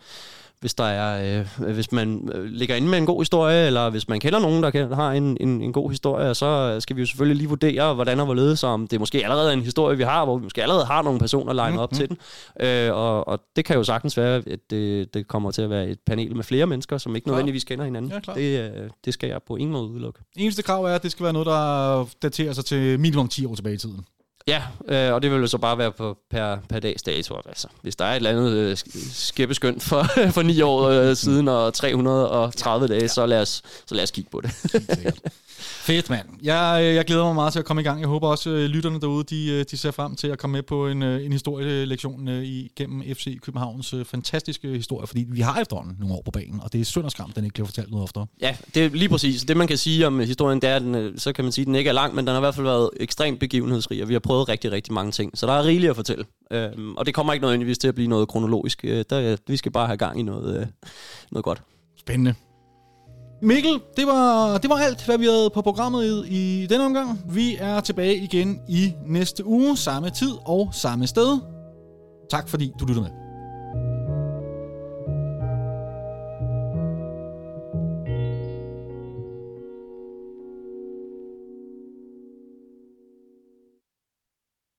Speaker 2: hvis der er, øh, hvis man øh, ligger inde med en god historie, eller hvis man kender nogen, der kan, har en, en, en god historie, så skal vi jo selvfølgelig lige vurdere, hvordan og hvorledes, om det måske allerede er en historie, vi har, hvor vi måske allerede har nogle personer legnet op mm. til den. Øh, og, og det kan jo sagtens være, at det, det kommer til at være et panel med flere mennesker, som ikke nødvendigvis kender hinanden. Ja, det, øh, det skal jeg på ingen måde udelukke.
Speaker 1: Eneste krav er, at det skal være noget, der daterer sig til minimum 10 år tilbage i tiden.
Speaker 2: Ja, øh, og det vil jo så bare være på per, per dags dato. Altså. Hvis der er et eller andet øh, skæbbeskønt for, for 9 år øh, siden og 330 dage, så lad os, så lad os kigge på det.
Speaker 1: Fedt, mand. Jeg, øh, jeg glæder mig meget til at komme i gang. Jeg håber også, at øh, lytterne derude, de, øh, de ser frem til at komme med på en, en historielektion igennem FC Københavns fantastiske historie, fordi vi har efterhånden nogle år på banen, og det er synd og skam, den ikke bliver fortalt noget oftere.
Speaker 2: Ja, det er lige præcis. Det, man kan sige om historien, det er, at den, så kan man sige, at den ikke er lang, men den har i hvert fald været ekstremt begivenhedsrig, og vi har prøvet rigtig, rigtig mange ting. Så der er rigeligt at fortælle. Øhm, og det kommer ikke nødvendigvis til at blive noget kronologisk. Der, vi skal bare have gang i noget, noget godt.
Speaker 1: Spændende. Mikkel, det var, det var alt, hvad vi havde på programmet i, i denne omgang. Vi er tilbage igen i næste uge, samme tid og samme sted. Tak fordi du lyttede med.